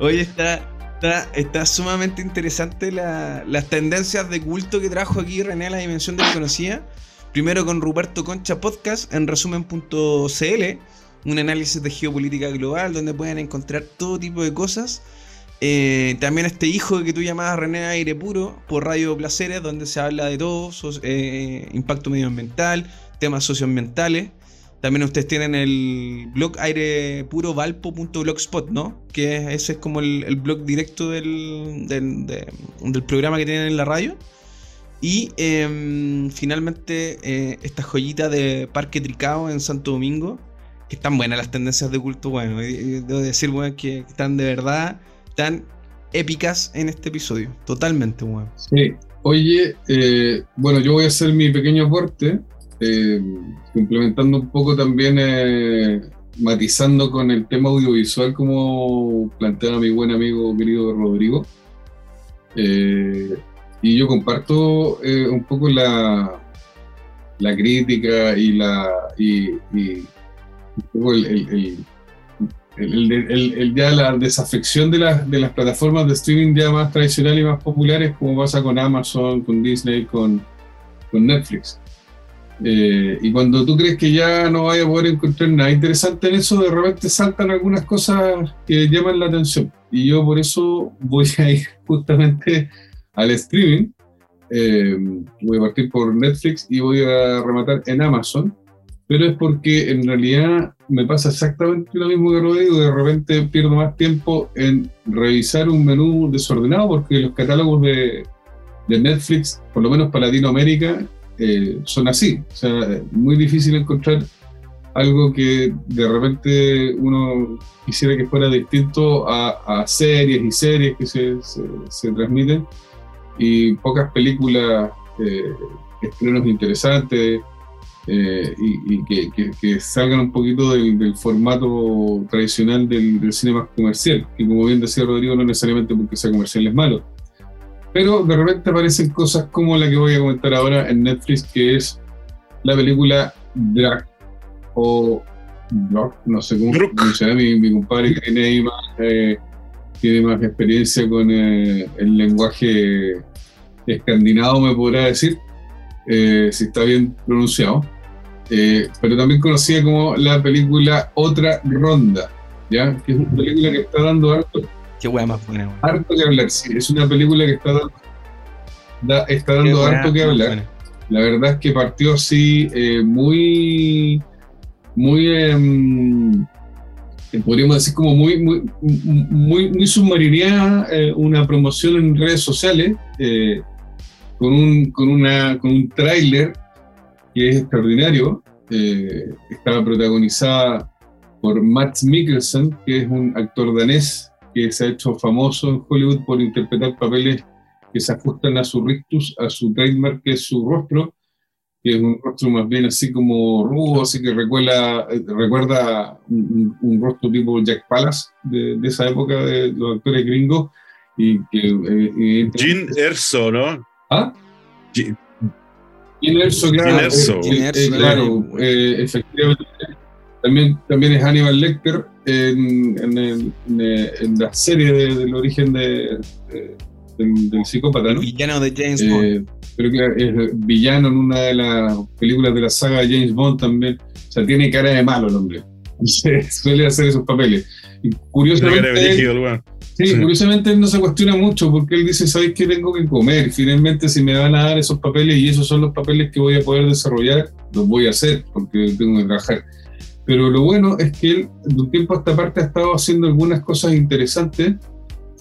Oye, está, está, está sumamente interesante la- las tendencias de culto que trajo aquí René a la dimensión desconocida. Primero con Ruperto Concha Podcast en resumen.cl, un análisis de geopolítica global donde pueden encontrar todo tipo de cosas. Eh, también este hijo que tú llamabas René Aire Puro por Radio Placeres, donde se habla de todo, so- eh, impacto medioambiental, temas socioambientales. También ustedes tienen el blog airepurovalpo.blogspot, ¿no? Que ese es como el, blog directo del, del, de- del programa que tienen en la radio. Y em, finalmente eh, esta joyita de Parque Tricao en Santo Domingo, que están buenas las tendencias de culto, bueno, debo decir, bueno, que están de verdad, tan épicas en este episodio, totalmente, bueno. Sí. Oye, eh, bueno, yo voy a hacer mi pequeño aporte, eh, complementando un poco también, eh, matizando con el tema audiovisual, como planteaba mi buen amigo querido Rodrigo. Y yo comparto un poco la, la crítica y la y, un poco el- el- el- el- ya la desafección de, las de las plataformas de streaming ya más tradicionales y más populares, como pasa con Amazon, con Disney, con, con Netflix. Eh, y cuando tú crees que ya no vaya a poder encontrar nada interesante en eso, de repente saltan algunas cosas que llaman la atención. Y yo por eso voy a ir justamente al streaming. Eh, voy a partir por Netflix y voy a rematar en Amazon. Pero es porque en realidad me pasa exactamente lo mismo que Rodrigo. De repente pierdo más tiempo en revisar un menú desordenado porque los catálogos de, de Netflix, por lo menos para Latinoamérica, eh, son así. O sea, muy difícil encontrar algo que de repente uno quisiera que fuera distinto a, series y series que se, se, se transmiten y pocas películas, eh, estrenos interesantes eh, y, y que, que- que salgan un poquito del, del formato tradicional del, del cine más comercial, que como bien decía Rodrigo, no necesariamente porque sea comercial es malo. Pero de repente aparecen cosas como la que voy a comentar ahora en Netflix, que es la película Drag o Drag, no sé cómo Druk. pronunciar, mi, mi compadre que tiene ahí más, eh, tiene más experiencia con eh, el lenguaje escandinavo, me podrá decir, si está bien pronunciado. Eh, pero también conocida como la película Otra Ronda, ¿ya? que es una película que está dando harto Qué wea más buena, weón. harto que hablar, sí. Es una película que está dando, da- está dando wea harto que hablar. buena. La verdad es que partió así eh, muy, muy, em, eh, podríamos decir como muy, muy, muy, muy submarineada, una promoción en redes sociales con un, con una, con un tráiler que es extraordinario. Eh, estaba protagonizada por Matt Mikkelsen, que es un actor danés que se ha hecho famoso en Hollywood por interpretar papeles que se ajustan a su rictus, a su trademark, que es su rostro, que es un rostro más bien así como rudo, así que recuerda, eh, recuerda un, rostro tipo Jack Palance de, de esa época de los actores gringos. Y que, eh, eh, Gene Erso, ¿no? ¿Ah? Gene Erso, claro. Gene Erso. eh, Gene eh, Erso, claro, claro. eh, efectivamente. También, también es Hannibal Lecter en, en, el- en, eh, en la serie de- del origen de, de- del, del psicópata, El ¿no? villano de James Bond. Eh, pero que es villano en una de las películas de la saga de James Bond también. O sea, tiene cara de malo el hombre. Se- Suele hacer esos papeles. Y curiosamente, el. Sí, Sí. curiosamente él no se cuestiona mucho porque él dice, ¿sabéis qué tengo que comer? Finalmente, si me van a dar esos papeles y esos son los papeles que voy a poder desarrollar, los voy a hacer porque tengo que trabajar. Pero lo bueno es que él, de un tiempo a esta parte, ha estado haciendo algunas cosas interesantes.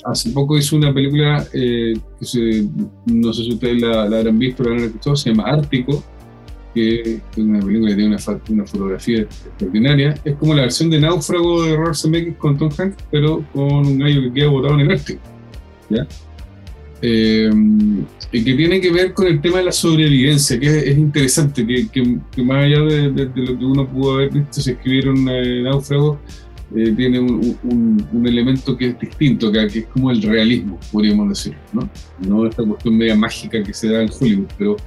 Hace poco hizo una película eh, que se- no sé si ustedes la, la habrán visto, la habrán escuchado, se llama Ártico, que es una película que tiene una, fotografía extraordinaria. Es como la versión de Náufrago de Robert Zemeckis con Tom Hanks, pero con un gallo que queda botado en el. ¿ya? Eh, y que tiene que ver con el tema de la sobrevivencia, que es, es interesante, que, más allá de, lo que uno pudo haber visto, se escribieron eh, Náufrago, eh, tiene un, elemento que es distinto, que, que es como el realismo, podríamos decir. No esta cuestión media mágica que se da en Hollywood, pero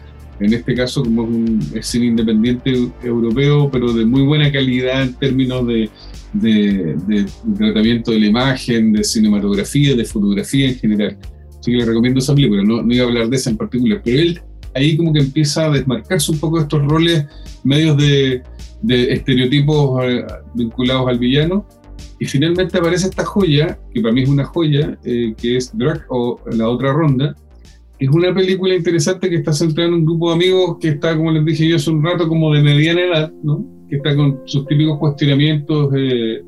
en este caso como es un cine independiente europeo, pero de muy buena calidad en términos de, de- de tratamiento de la imagen, de cinematografía, de fotografía en general. Así que le recomiendo esa película, no, no iba a hablar de esa en particular, pero él ahí como que empieza a desmarcarse un poco de estos roles medios de, de estereotipos eh, vinculados al villano. Y finalmente aparece esta joya, que para mí es una joya, eh, que es Drag o La Otra Ronda, es una película interesante que está centrada en un grupo de amigos que está, como les dije yo hace un rato, como de mediana edad, ¿no? que está con sus típicos cuestionamientos eh,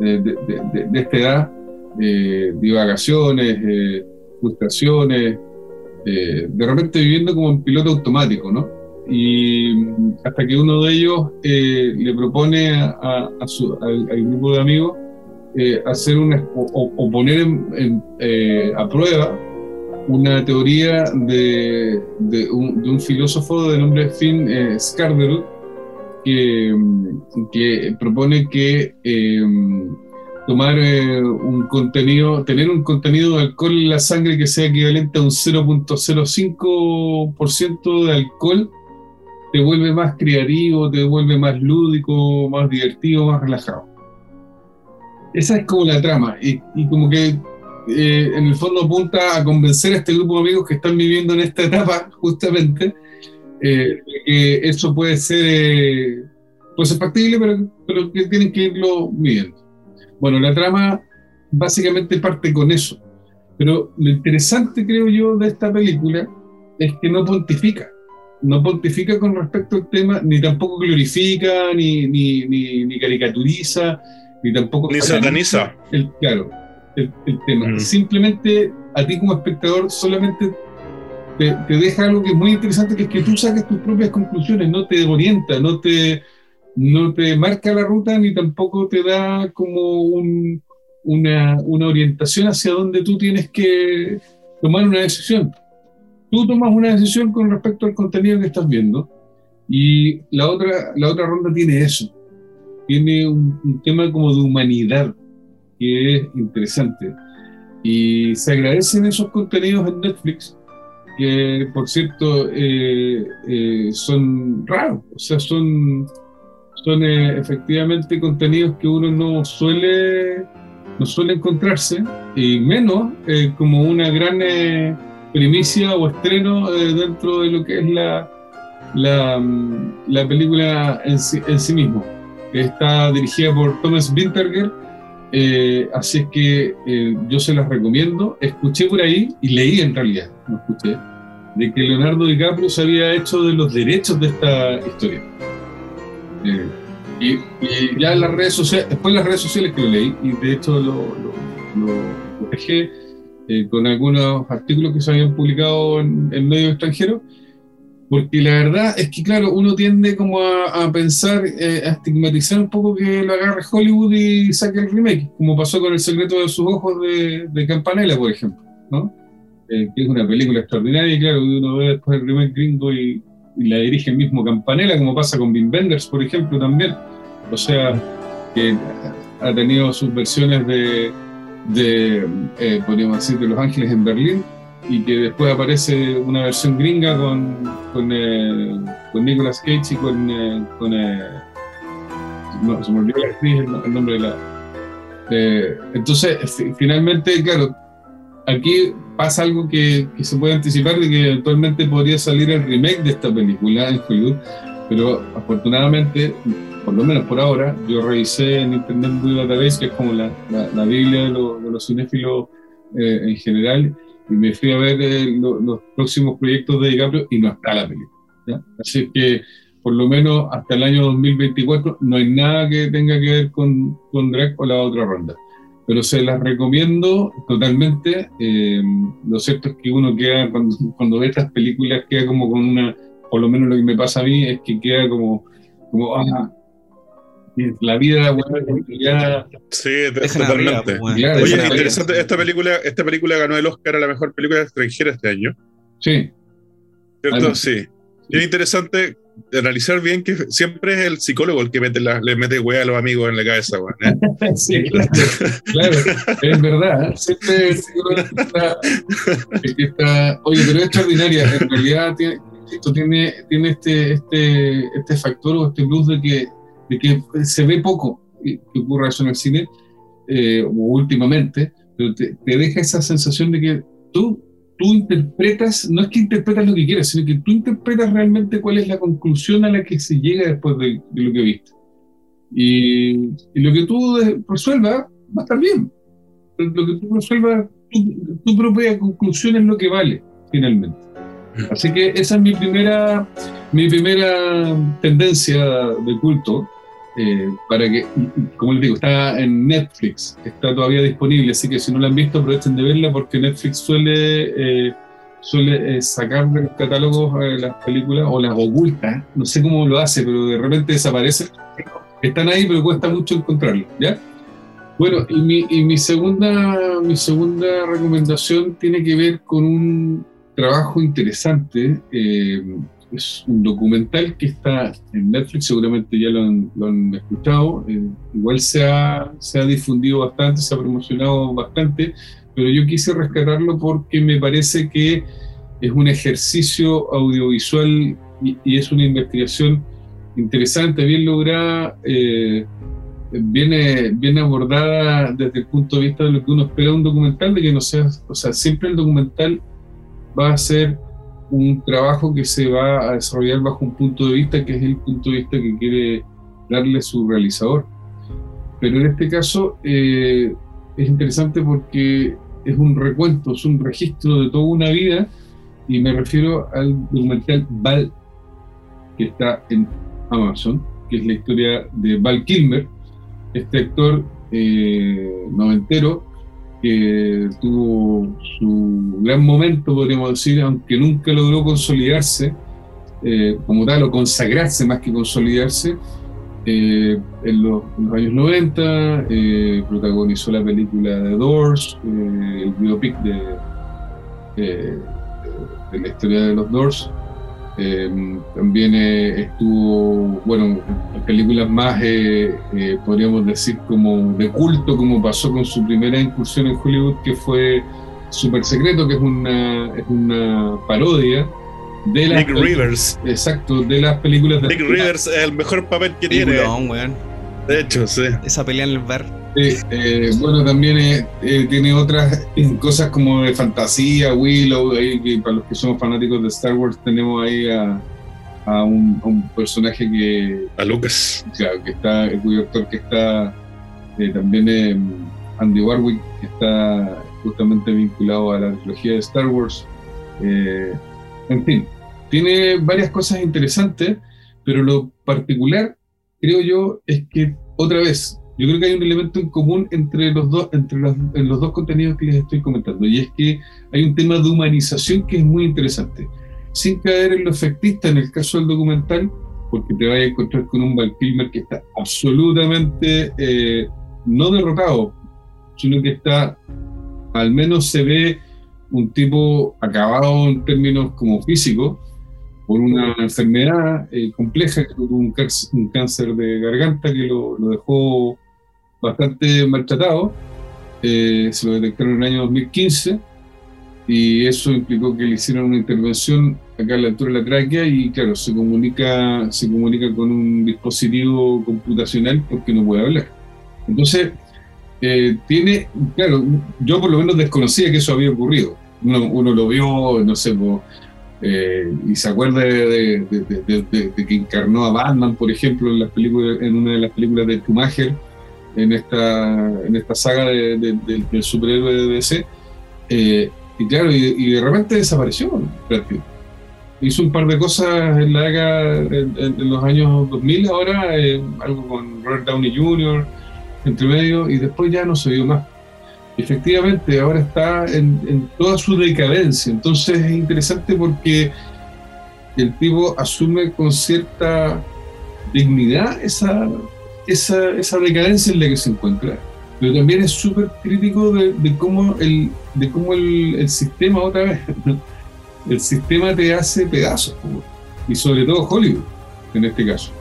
de, de- esta edad, eh, divagaciones, eh, frustraciones, eh, de repente viviendo como en piloto automático, ¿no? Y hasta que uno de ellos eh, le propone a, su- al, grupo de amigos eh, hacer una, o, o- poner en- en, a prueba una teoría de, de un, de un filósofo de nombre Finn eh, que, que propone que eh, tomar eh, un contenido, tener un contenido de alcohol en la sangre que sea equivalente a un 0.05% de alcohol, te vuelve más creativo, te vuelve más lúdico, más divertido, más relajado. Esa es como la trama, y, y como que eh, en el fondo apunta a convencer a este grupo de amigos que están viviendo en esta etapa, justamente, eh, que eso puede ser, puede ser factible, pero, pero que tienen que irlo midiendo. Bueno, la trama básicamente parte con eso. Pero lo interesante, creo yo, de esta película es que no pontifica. No pontifica con respecto al tema, ni tampoco glorifica, ni, ni, ni, ni caricaturiza, ni tampoco Ni sataniza. El, claro, el, el tema. Mm. Simplemente a ti como espectador solamente te, te deja algo que es muy interesante, que es que tú saques tus propias conclusiones, no te orienta, no te, no te marca la ruta, ni tampoco te da como un, una, una orientación hacia donde tú tienes que tomar una decisión. Tú tomas una decisión con respecto al contenido que estás viendo y la otra, la otra ronda tiene eso. Tiene un, un tema como de humanidad que es interesante. Y se agradecen esos contenidos en Netflix, que por cierto eh, eh, son raros, o sea, son, son eh, efectivamente contenidos que uno no suele, no suele encontrarse, y menos como una gran primicia o estreno dentro de lo que es la, la, la película en sí, en sí mismo. Está dirigida por Thomas Winterger, eh, así que eh, yo se las recomiendo. Escuché por ahí, y leí en realidad, no escuché, de que Leonardo DiCaprio se había hecho de los derechos de esta historia. Eh, y, y ya en las redes sociales, después en las redes sociales que lo leí, y de hecho lo, lo, lo cotejé eh, con algunos artículos que se habían publicado en, en medios extranjeros, porque la verdad es que, claro, uno tiende como a, pensar, eh, a estigmatizar un poco que lo agarre Hollywood y saque el remake, como pasó con El secreto de sus ojos de, Campanella, por ejemplo, ¿no? Eh, que es una película extraordinaria y, claro, uno ve después el remake gringo y, y la dirige el mismo Campanella, como pasa con Wim Wenders, por ejemplo, también. O sea, que ha tenido sus versiones de, de eh, podríamos decir, de Los Ángeles en Berlín, y que después aparece una versión gringa con, con, eh, con Nicolas Cage y con... eh, con eh, no, se me olvidó la actriz, el, el nombre de la... eh, entonces, fi- finalmente, claro, aquí pasa algo que, que se puede anticipar de que eventualmente podría salir el remake de esta película en Hollywood, Pero afortunadamente, por lo menos por ahora, yo revisé en Internet Movie Database, que es como la, la, la Biblia de, los- de los cinéfilos eh, en general, y me fui a ver eh, lo- los próximos proyectos de DiCaprio y no está la película. ¿ya? Así que, por lo menos hasta el año 2024, no hay nada que tenga que ver con, con Drake o la otra ronda. Pero se las recomiendo totalmente. eh, lo cierto es que uno queda, cuando, cuando ve estas películas, queda como con una, por lo menos lo que me pasa a mí, es que queda como, como ah, la vida, bueno, ya Sí, arriba, totalmente. Claro, Oye, arriba. interesante, esta película, esta película ganó el Oscar a la mejor película extranjera este año, Sí, ¿cierto? Sí. Y es interesante analizar bien que siempre es el psicólogo el que mete la- le mete hueá a los amigos en la cabeza, weón, ¿eh? sí, claro, claro, es verdad. ¿eh? Siempre el psicólogo está, el que está- oye, pero es extraordinaria. En realidad tiene, esto tiene, tiene este, este, este factor o este plus de que, de que se ve poco que ocurra eso en el cine, eh, últimamente, pero te, te deja esa sensación de que tú, tú interpretas, no es que interpretas lo que quieras, sino que tú interpretas realmente cuál es la conclusión a la que se llega después de, de lo que viste. Y, y lo que tú resuelvas va a estar bien. Lo que tú resuelvas, tu, tu propia conclusión es lo que vale, finalmente. Así que esa es mi primera, mi primera tendencia de culto. Eh, para que, como les digo, está en Netflix, está todavía disponible, así que si no la han visto, aprovechen de verla porque Netflix suele, eh, suele eh, sacar de los catálogos las películas o las oculta, no sé cómo lo hace, pero de repente desaparecen. Están ahí, pero cuesta mucho encontrarlos, ¿ya? Bueno, y mi, y mi, segunda, mi segunda recomendación tiene que ver con un trabajo interesante. Eh, es un documental que está en Netflix, seguramente ya lo han, escuchado. eh, igual se ha, se ha difundido bastante, se ha promocionado bastante, pero yo quise rescatarlo porque me parece que es un ejercicio audiovisual y, y es una investigación interesante, bien lograda. eh, viene, viene abordada desde el punto de vista de lo que uno espera de un documental, de que no sea, o sea, siempre el documental va a ser un trabajo que se va a desarrollar bajo un punto de vista que es el punto de vista que quiere darle su realizador. Pero en este caso eh, es interesante porque es un recuento, es un registro de toda una vida y me refiero al documental Val, que está en Amazon, que es la historia de Val Kilmer, este actor eh, noventero que tuvo su gran momento, podríamos decir, aunque nunca logró consolidarse eh, como tal o consagrarse más que consolidarse. eh, en, los, en años 90 eh, protagonizó la película The Doors, el biopic de, de la historia de los Doors. Eh, también eh, estuvo, bueno, en películas más, eh, eh, podríamos decir, como de culto, como pasó con su primera incursión en Hollywood, que fue Super Secreto, que es una, es una parodia de las Nick Rivers. Exacto, de las películas de Nick Rivers es el mejor papel que tiene. Peliculón. De hecho, sí. Esa pelea en el bar. Eh, eh, bueno, también eh, eh, tiene otras eh, cosas como de fantasía, Willow, ahí, que para los que somos fanáticos de Star Wars tenemos ahí a, a un, a un personaje que, A Lucas. claro, que está, el cuyo actor que está eh, también eh, Andy Warwick, que está justamente vinculado a la trilogía de Star Wars. Eh, en fin, tiene varias cosas interesantes, pero lo particular, creo yo, es que otra vez, yo creo que hay un elemento en común entre los dos, entre los, en los dos contenidos que les estoy comentando, y es que hay un tema de humanización que es muy interesante. Sin caer en lo efectista en el caso del documental, porque te vas a encontrar con un Val que está absolutamente eh, no derrotado, sino que está, al menos se ve un tipo acabado en términos como físicos, por una enfermedad eh, compleja, un, cáncer- un cáncer de garganta que lo, lo dejó bastante maltratado. Eh, se lo detectaron en el año 2015 y eso implicó que le hicieron una intervención acá a la altura de la tráquea y claro, se comunica, se comunica con un dispositivo computacional porque no puede hablar. Entonces, eh, tiene, claro, yo por lo menos desconocía que eso había ocurrido. Uno, uno lo vio, no sé, po, eh, y se acuerda de, que encarnó a Batman, por ejemplo, en, las películas, en una de las películas de Schumacher, en esta, en esta saga de- de- del- superhéroe de DC. Eh, y claro, y, de repente desapareció. Hizo un par de cosas en la en- en los años 2000, ahora eh, algo con Robert Downey Jr., entre medio, y después ya no se vio más. Efectivamente, ahora está en, en toda su decadencia. Entonces es interesante porque el tipo asume con cierta dignidad esa, esa, esa decadencia en la que se encuentra. Pero también es súper crítico de, cómo, el, de cómo el, el sistema, otra vez, el sistema te hace pedazos. Y sobre todo Hollywood, en este caso.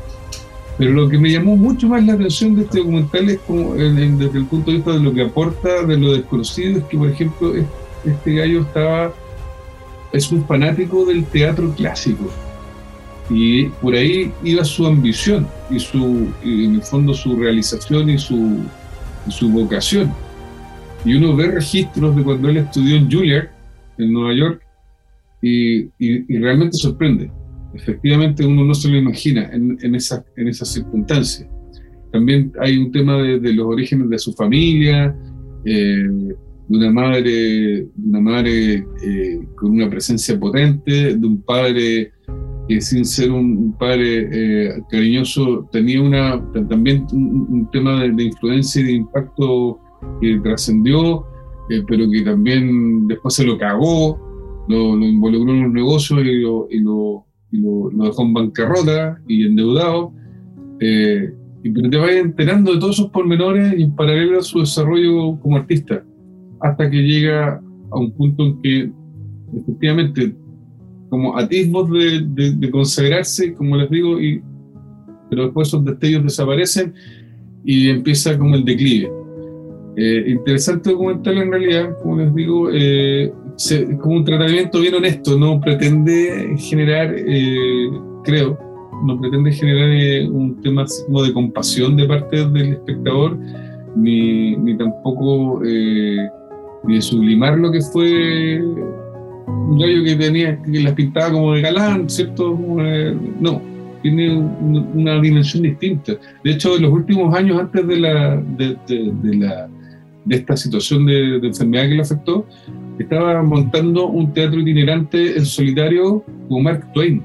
Pero lo que me llamó mucho más la atención de este documental es como, desde el punto de vista de lo que aporta, de lo desconocido, es que, por ejemplo, es- este gallo estaba, es un fanático del teatro clásico. Y por ahí iba su ambición y, su, y en el fondo su realización y su, y su vocación. Y uno ve registros de cuando él estudió en Juilliard, en Nueva York, y- y realmente sorprende. Efectivamente, uno no se lo imagina en, en esas en esas circunstancias. También hay un tema de, de los orígenes de su familia, eh, de una madre, una madre eh, con una presencia potente, de un padre que sin ser un padre eh, cariñoso tenía una, también un, un tema de, de influencia y de impacto que trascendió, eh, pero que también después se lo cagó, lo, lo involucró en los negocios y lo, y lo, y lo- lo dejó en bancarrota y endeudado. eh, y pero te vas enterando de todos esos pormenores y en paralelo a su desarrollo como artista, hasta que llega a un punto en que efectivamente como atisbos de, de, de consagrarse, como les digo, y, pero después esos destellos desaparecen y empieza como el declive. Eh, interesante documental en realidad, como les digo, eh, se- como un tratamiento bien honesto, no pretende generar, eh, creo, no pretende generar eh, un tema como de compasión de parte del espectador, ni, ni tampoco eh, ni de sublimar lo que fue un gallo que tenía, que las pintaba como de galán, ¿cierto? No, tiene un- una dimensión distinta. De hecho, en los últimos años antes de la, de, la, de esta situación de enfermedad que le afectó, estaba montando un teatro itinerante en solitario con Mark Twain.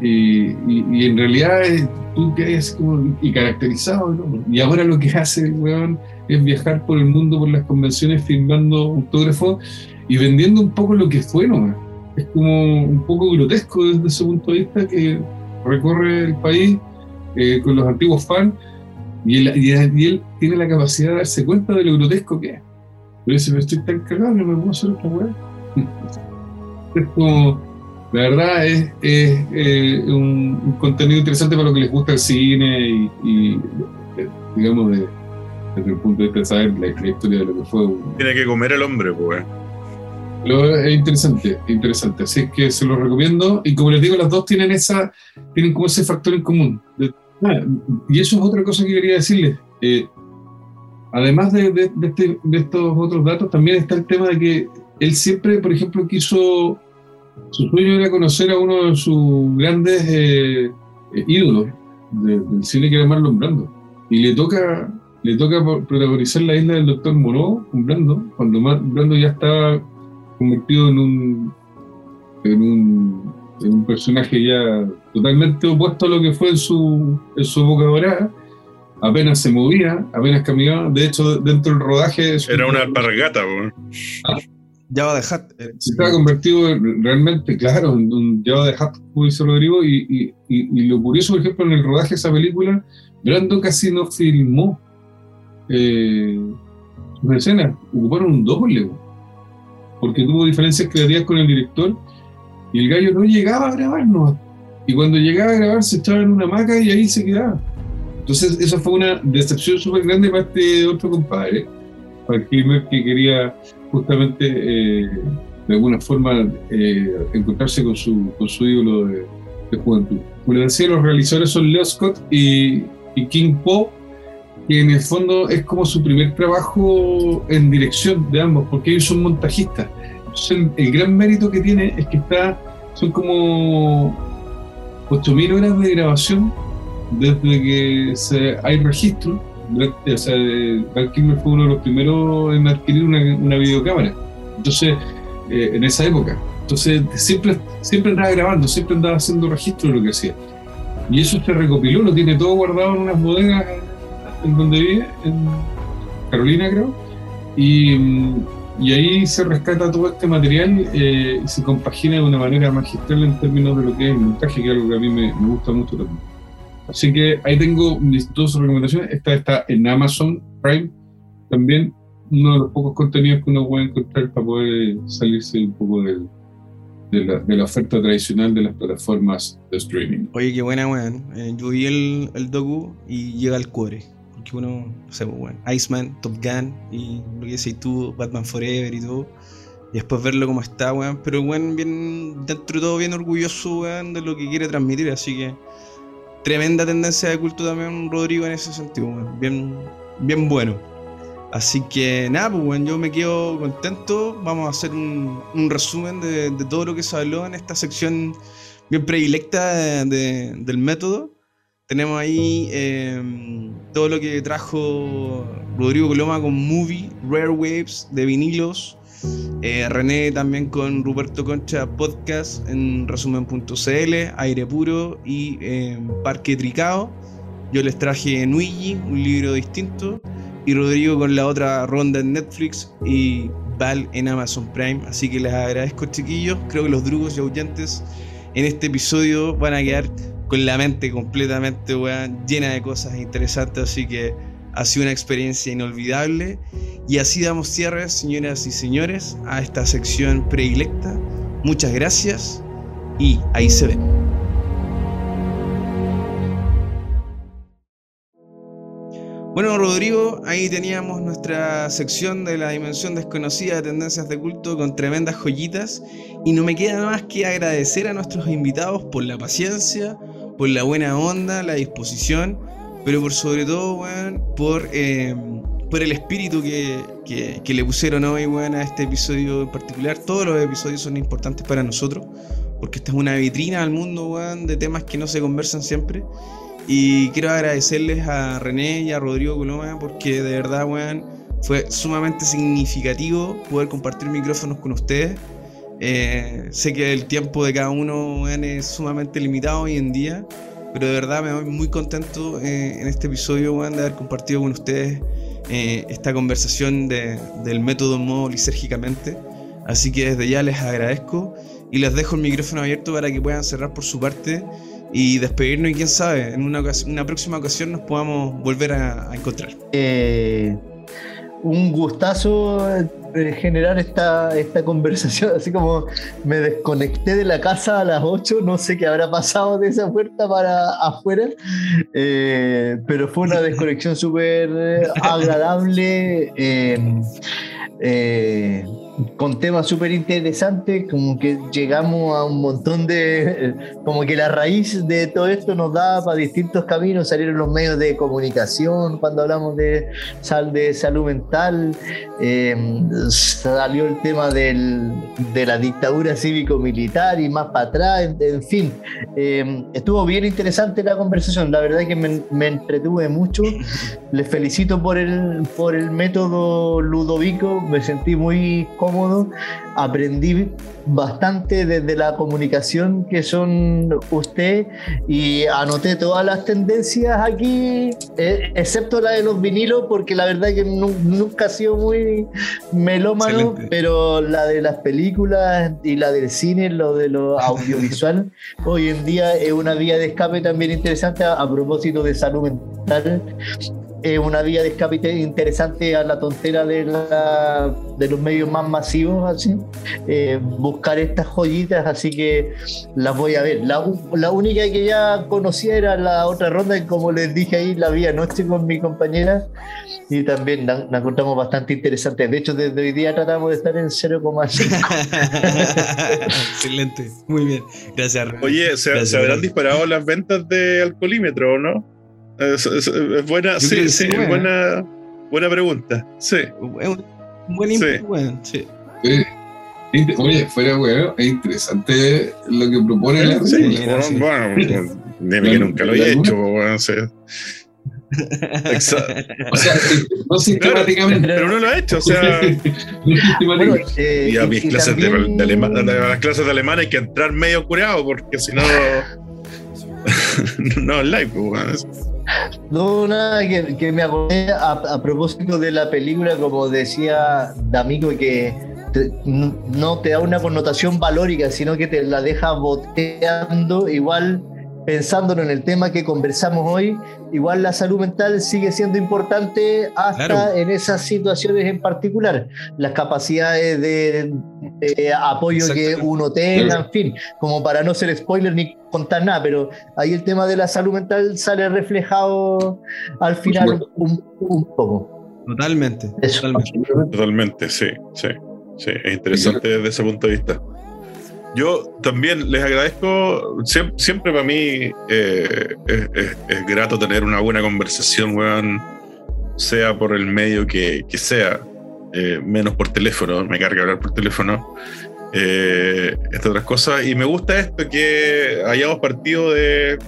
Y, en realidad eh, tú así como y caracterizado, ¿no? Y ahora lo que hace el weón es viajar por el mundo, por las convenciones, firmando autógrafos y vendiendo un poco lo que fue nomás. Es como un poco grotesco desde ese punto de vista que recorre el país eh, con los antiguos fans y él- y él tiene la capacidad de darse cuenta de lo grotesco que es. Pero dice, pero estoy tan cagado que me puedo hacer otra weá. es como, la verdad es, es, eh, un, un contenido interesante para lo que les gusta el cine y, y, eh, digamos, de- desde el punto de vista de saber la, la historia de lo que fue Tiene que comer el hombre, pues. Pero es interesante, interesante. Así es que se los recomiendo. Y como les digo, las dos tienen esa, tienen como ese factor en común. Ah, y eso es otra cosa que quería decirles. Eh, además de, este- de estos otros datos, también está el tema de que él siempre, por ejemplo, quiso, su sueño era conocer a uno de sus grandes eh, ídolos de- del cine, que era Marlon Brando. Y le toca, le toca pro- protagonizar la isla del Doctor Moreau con Brando, cuando Mar- Brando ya estaba convertido en un, en un, en un personaje ya totalmente opuesto a lo que fue en su, en su época dorada. Apenas se movía, apenas caminaba. De hecho, dentro del rodaje Era una alpargata, pues. Ya va a dejar. eh, se estaba convertido en- realmente, claro, en un Java de Hat, como dice Rodrigo, y, y- y- y lo curioso, por ejemplo, en el rodaje de esa película, Brando casi no filmó eh, sus escenas, ocuparon un doble, porque tuvo diferencias creativas con el director, y el gallo no llegaba a grabarnos, y cuando llegaba a grabar se echaba en una hamaca y ahí se quedaba. Entonces, esa fue una decepción súper grande para este otro compadre, para Kilmer, que quería justamente eh, de alguna forma eh, encontrarse con su, con su ídolo de, juventud. Como les decía, los realizadores son Leo Scott y, y King Poe, que en el fondo es como su primer trabajo en dirección de ambos, porque ellos son montajistas. Entonces, el, el gran mérito que tiene es que está, son como 8.000 horas de grabación desde que se, hay registro. O sea, Val Kilmer fue uno de los primeros en adquirir una, videocámara. Entonces, eh, en esa época. Entonces, siempre, siempre andaba grabando, siempre andaba haciendo registro de lo que hacía. Y eso se recopiló, lo tiene todo guardado en unas bodegas en donde vive, en Carolina, creo. Y, ahí se rescata todo este material eh, y se compagina de una manera magistral en términos de lo que es el montaje, que es algo que a mí me gusta mucho también. Así que ahí tengo mis dos recomendaciones. Esta está en Amazon Prime. También uno de los pocos contenidos que uno puede encontrar para poder salirse un poco del- de, la, de la oferta tradicional de las plataformas de streaming. Oye, qué buena, weón. Eh, yo vi el, el docu y llega al cuore. Porque uno, no sé, pues, weón. Iceman, Top Gun y lo que decís tú, Batman Forever y todo. Y después verlo como está, weón. Pero, weón, bien, dentro de todo, bien orgulloso, weón, de lo que quiere transmitir. Así que, tremenda tendencia de culto también, Rodrigo, en ese sentido. Bien, bien bueno. Así que nada, pues bueno, yo me quedo contento. Vamos a hacer un, resumen de, todo lo que se habló en esta sección bien predilecta de- de- del método. Tenemos ahí eh, todo lo que trajo Rodrigo Coloma con Movie, Rare Waves de vinilos. Eh, René también con Ruperto Concha Podcast en resumen.cl, Aire Puro y eh, Parque Tricao. Yo les traje Nuigi, un libro distinto. Y Rodrigo con la otra ronda en Netflix y Val en Amazon Prime. Así que les agradezco, chiquillos. Creo que los drugos y aullantes en este episodio van a quedar con la mente completamente llena de cosas interesantes. Así que ha sido una experiencia inolvidable. Y así damos cierre, señoras y señores, a esta sección predilecta. Muchas gracias y ahí se ven. Bueno, Rodrigo, ahí teníamos nuestra sección de la dimensión desconocida de tendencias de culto con tremendas joyitas. Y no me queda más que agradecer a nuestros invitados por la paciencia, por la buena onda, la disposición, pero por sobre todo, weón, por, eh, por el espíritu que, que- que le pusieron hoy, weón, a este episodio en particular. Todos los episodios son importantes para nosotros, porque esta es una vitrina al mundo, weón, de temas que no se conversan siempre. Y quiero agradecerles a René y a Rodrigo Coloma porque de verdad, weón, fue sumamente significativo poder compartir micrófonos con ustedes. Eh, sé que el tiempo de cada uno weón, es sumamente limitado hoy en día, pero de verdad me voy muy contento eh, en este episodio weón, de haber compartido con ustedes eh, esta conversación de- del método modo lisérgicamente. Así que desde ya les agradezco y les dejo el micrófono abierto para que puedan cerrar por su parte y despedirnos y quién sabe, en una, ocasi- una próxima ocasión nos podamos volver a, a encontrar. Eh, un gustazo eh, generar esta, esta conversación, así como me desconecté de la casa a las 8, no sé qué habrá pasado de esa puerta para afuera, eh, pero fue una desconexión súper eh, agradable. Con temas súper interesantes, como que llegamos a un montón de, como que la raíz de todo esto nos da para distintos caminos, salieron los medios de comunicación cuando hablamos de, sal, de salud mental, eh, salió el tema del, de la dictadura cívico-militar y más para atrás, en, en fin, eh, estuvo bien interesante la conversación, la verdad es que me, me entretuve mucho, les felicito por el, por el método Ludovico, me sentí muy cómodo, aprendí bastante desde la comunicación que son usted y anoté todas las tendencias aquí, eh, excepto la de los vinilos, porque la verdad que nu- nunca ha sido muy melómano, Excelente. pero la de las películas y la del cine, lo de lo audiovisual, hoy en día es una vía de escape también interesante a, a propósito de salud mental es una vía de escape interesante a la tontera de, la- de los medios más masivos, así. Eh, buscar estas joyitas, así que las voy a ver. La, la única que ya conocía era la otra ronda, y como les dije ahí, la vi anoche con mi compañera y también la, la encontramos bastante interesante. De hecho, desde hoy día tratamos de estar en 0,5. Excelente, muy bien. Gracias. Oye, ¿se, Gracias, se habrán René. disparado las ventas de alcoholímetro o no? Es, es- es buena, sí, sí, sí, bueno. buena, buena pregunta. Sí. Es un buen Sí. input, weón, sí. Eh, Oye, fuera weón, es interesante lo que propone la Sí, película. bueno, sí. bueno, dime que nunca lo he hecho, po, weón, sí. Exa- O sea, no sistemáticamente. Pero no lo ha hecho, o sea, Bueno, eh, y a mis y clases de, también- de alema- a las clases de alemán hay que entrar medio curado, porque si no. no es live, weón. No, nada, que, me acordé a, propósito de la película, como decía D'Amico, que no te da una connotación valórica, sino que te la deja boteando, igual pensándolo en el tema que conversamos hoy, igual la salud mental sigue siendo importante hasta Claro. en esas situaciones en particular. Las capacidades de, de apoyo que uno tenga, en fin, como para no ser spoiler ni contar nada, pero ahí el tema de la salud mental sale reflejado al final un, un poco. Totalmente. Eso. totalmente. Totalmente, sí, sí, sí, es interesante desde ese punto de vista. Yo también les agradezco, siempre, para mí eh, es, grato tener una buena conversación, weón, sea por el medio que, que sea, eh, menos por teléfono, me carga hablar por teléfono, eh, entre otras cosas, y me gusta esto que hayamos partido de,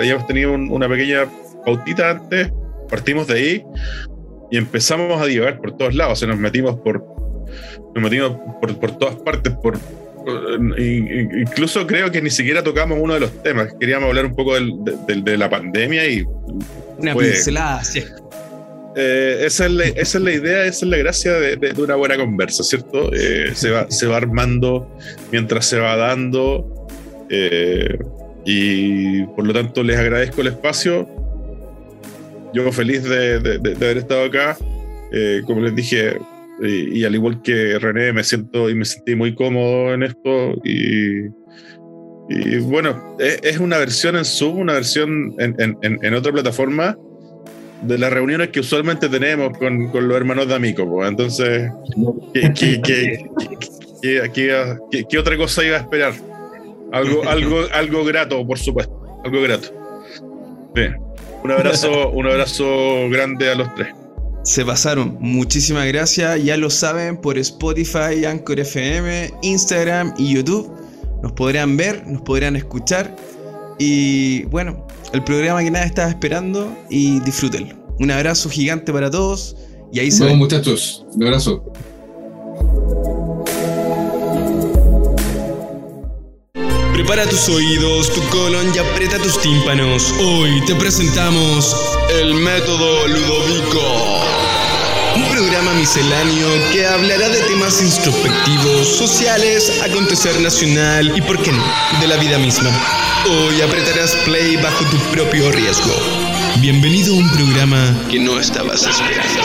hayamos tenido un- una pequeña pautita antes, partimos de ahí y empezamos a divagar por todos lados, o sea, nos metimos por, nos metimos por, por todas partes, por, incluso creo que ni siquiera tocamos uno de los temas, queríamos hablar un poco del- de, la pandemia y Una Fue- pincelada, sí. eh, esa, es la, esa es la idea, esa es la gracia de, de- de una buena conversa, ¿cierto? Eh, se, va, se va armando mientras se va dando eh, y por lo tanto les agradezco el espacio. Yo feliz de, haber estado acá. Eh, como les dije, y, y al igual que René, me siento y me sentí muy cómodo en esto y, y bueno, es, es una versión en Zoom, una versión en, en- en- otra plataforma de las reuniones que usualmente tenemos con, con los hermanos de Amico. pues. Entonces, ¿qué, qué- qué- qué- qué- qué- qué otra cosa iba a esperar? Algo, algo, algo grato, por supuesto. Algo grato. Bien. Un abrazo, un abrazo grande a los tres. Se pasaron. Muchísimas gracias. Ya lo saben por Spotify, Anchor FM, Instagram y YouTube. Nos podrán ver, nos podrán escuchar. Y bueno, el programa que nada estaba esperando y disfrútenlo. Un abrazo gigante para todos. Y ahí se Vamos, ven. muchachos. Un abrazo. Prepara tus oídos, tu colon y aprieta tus tímpanos. Hoy te presentamos el método Ludovico. Un programa misceláneo que hablará de temas introspectivos, sociales, acontecer nacional y, por qué no, de la vida misma. Hoy apretarás play bajo tu propio riesgo. Bienvenido a un programa que no estabas esperando.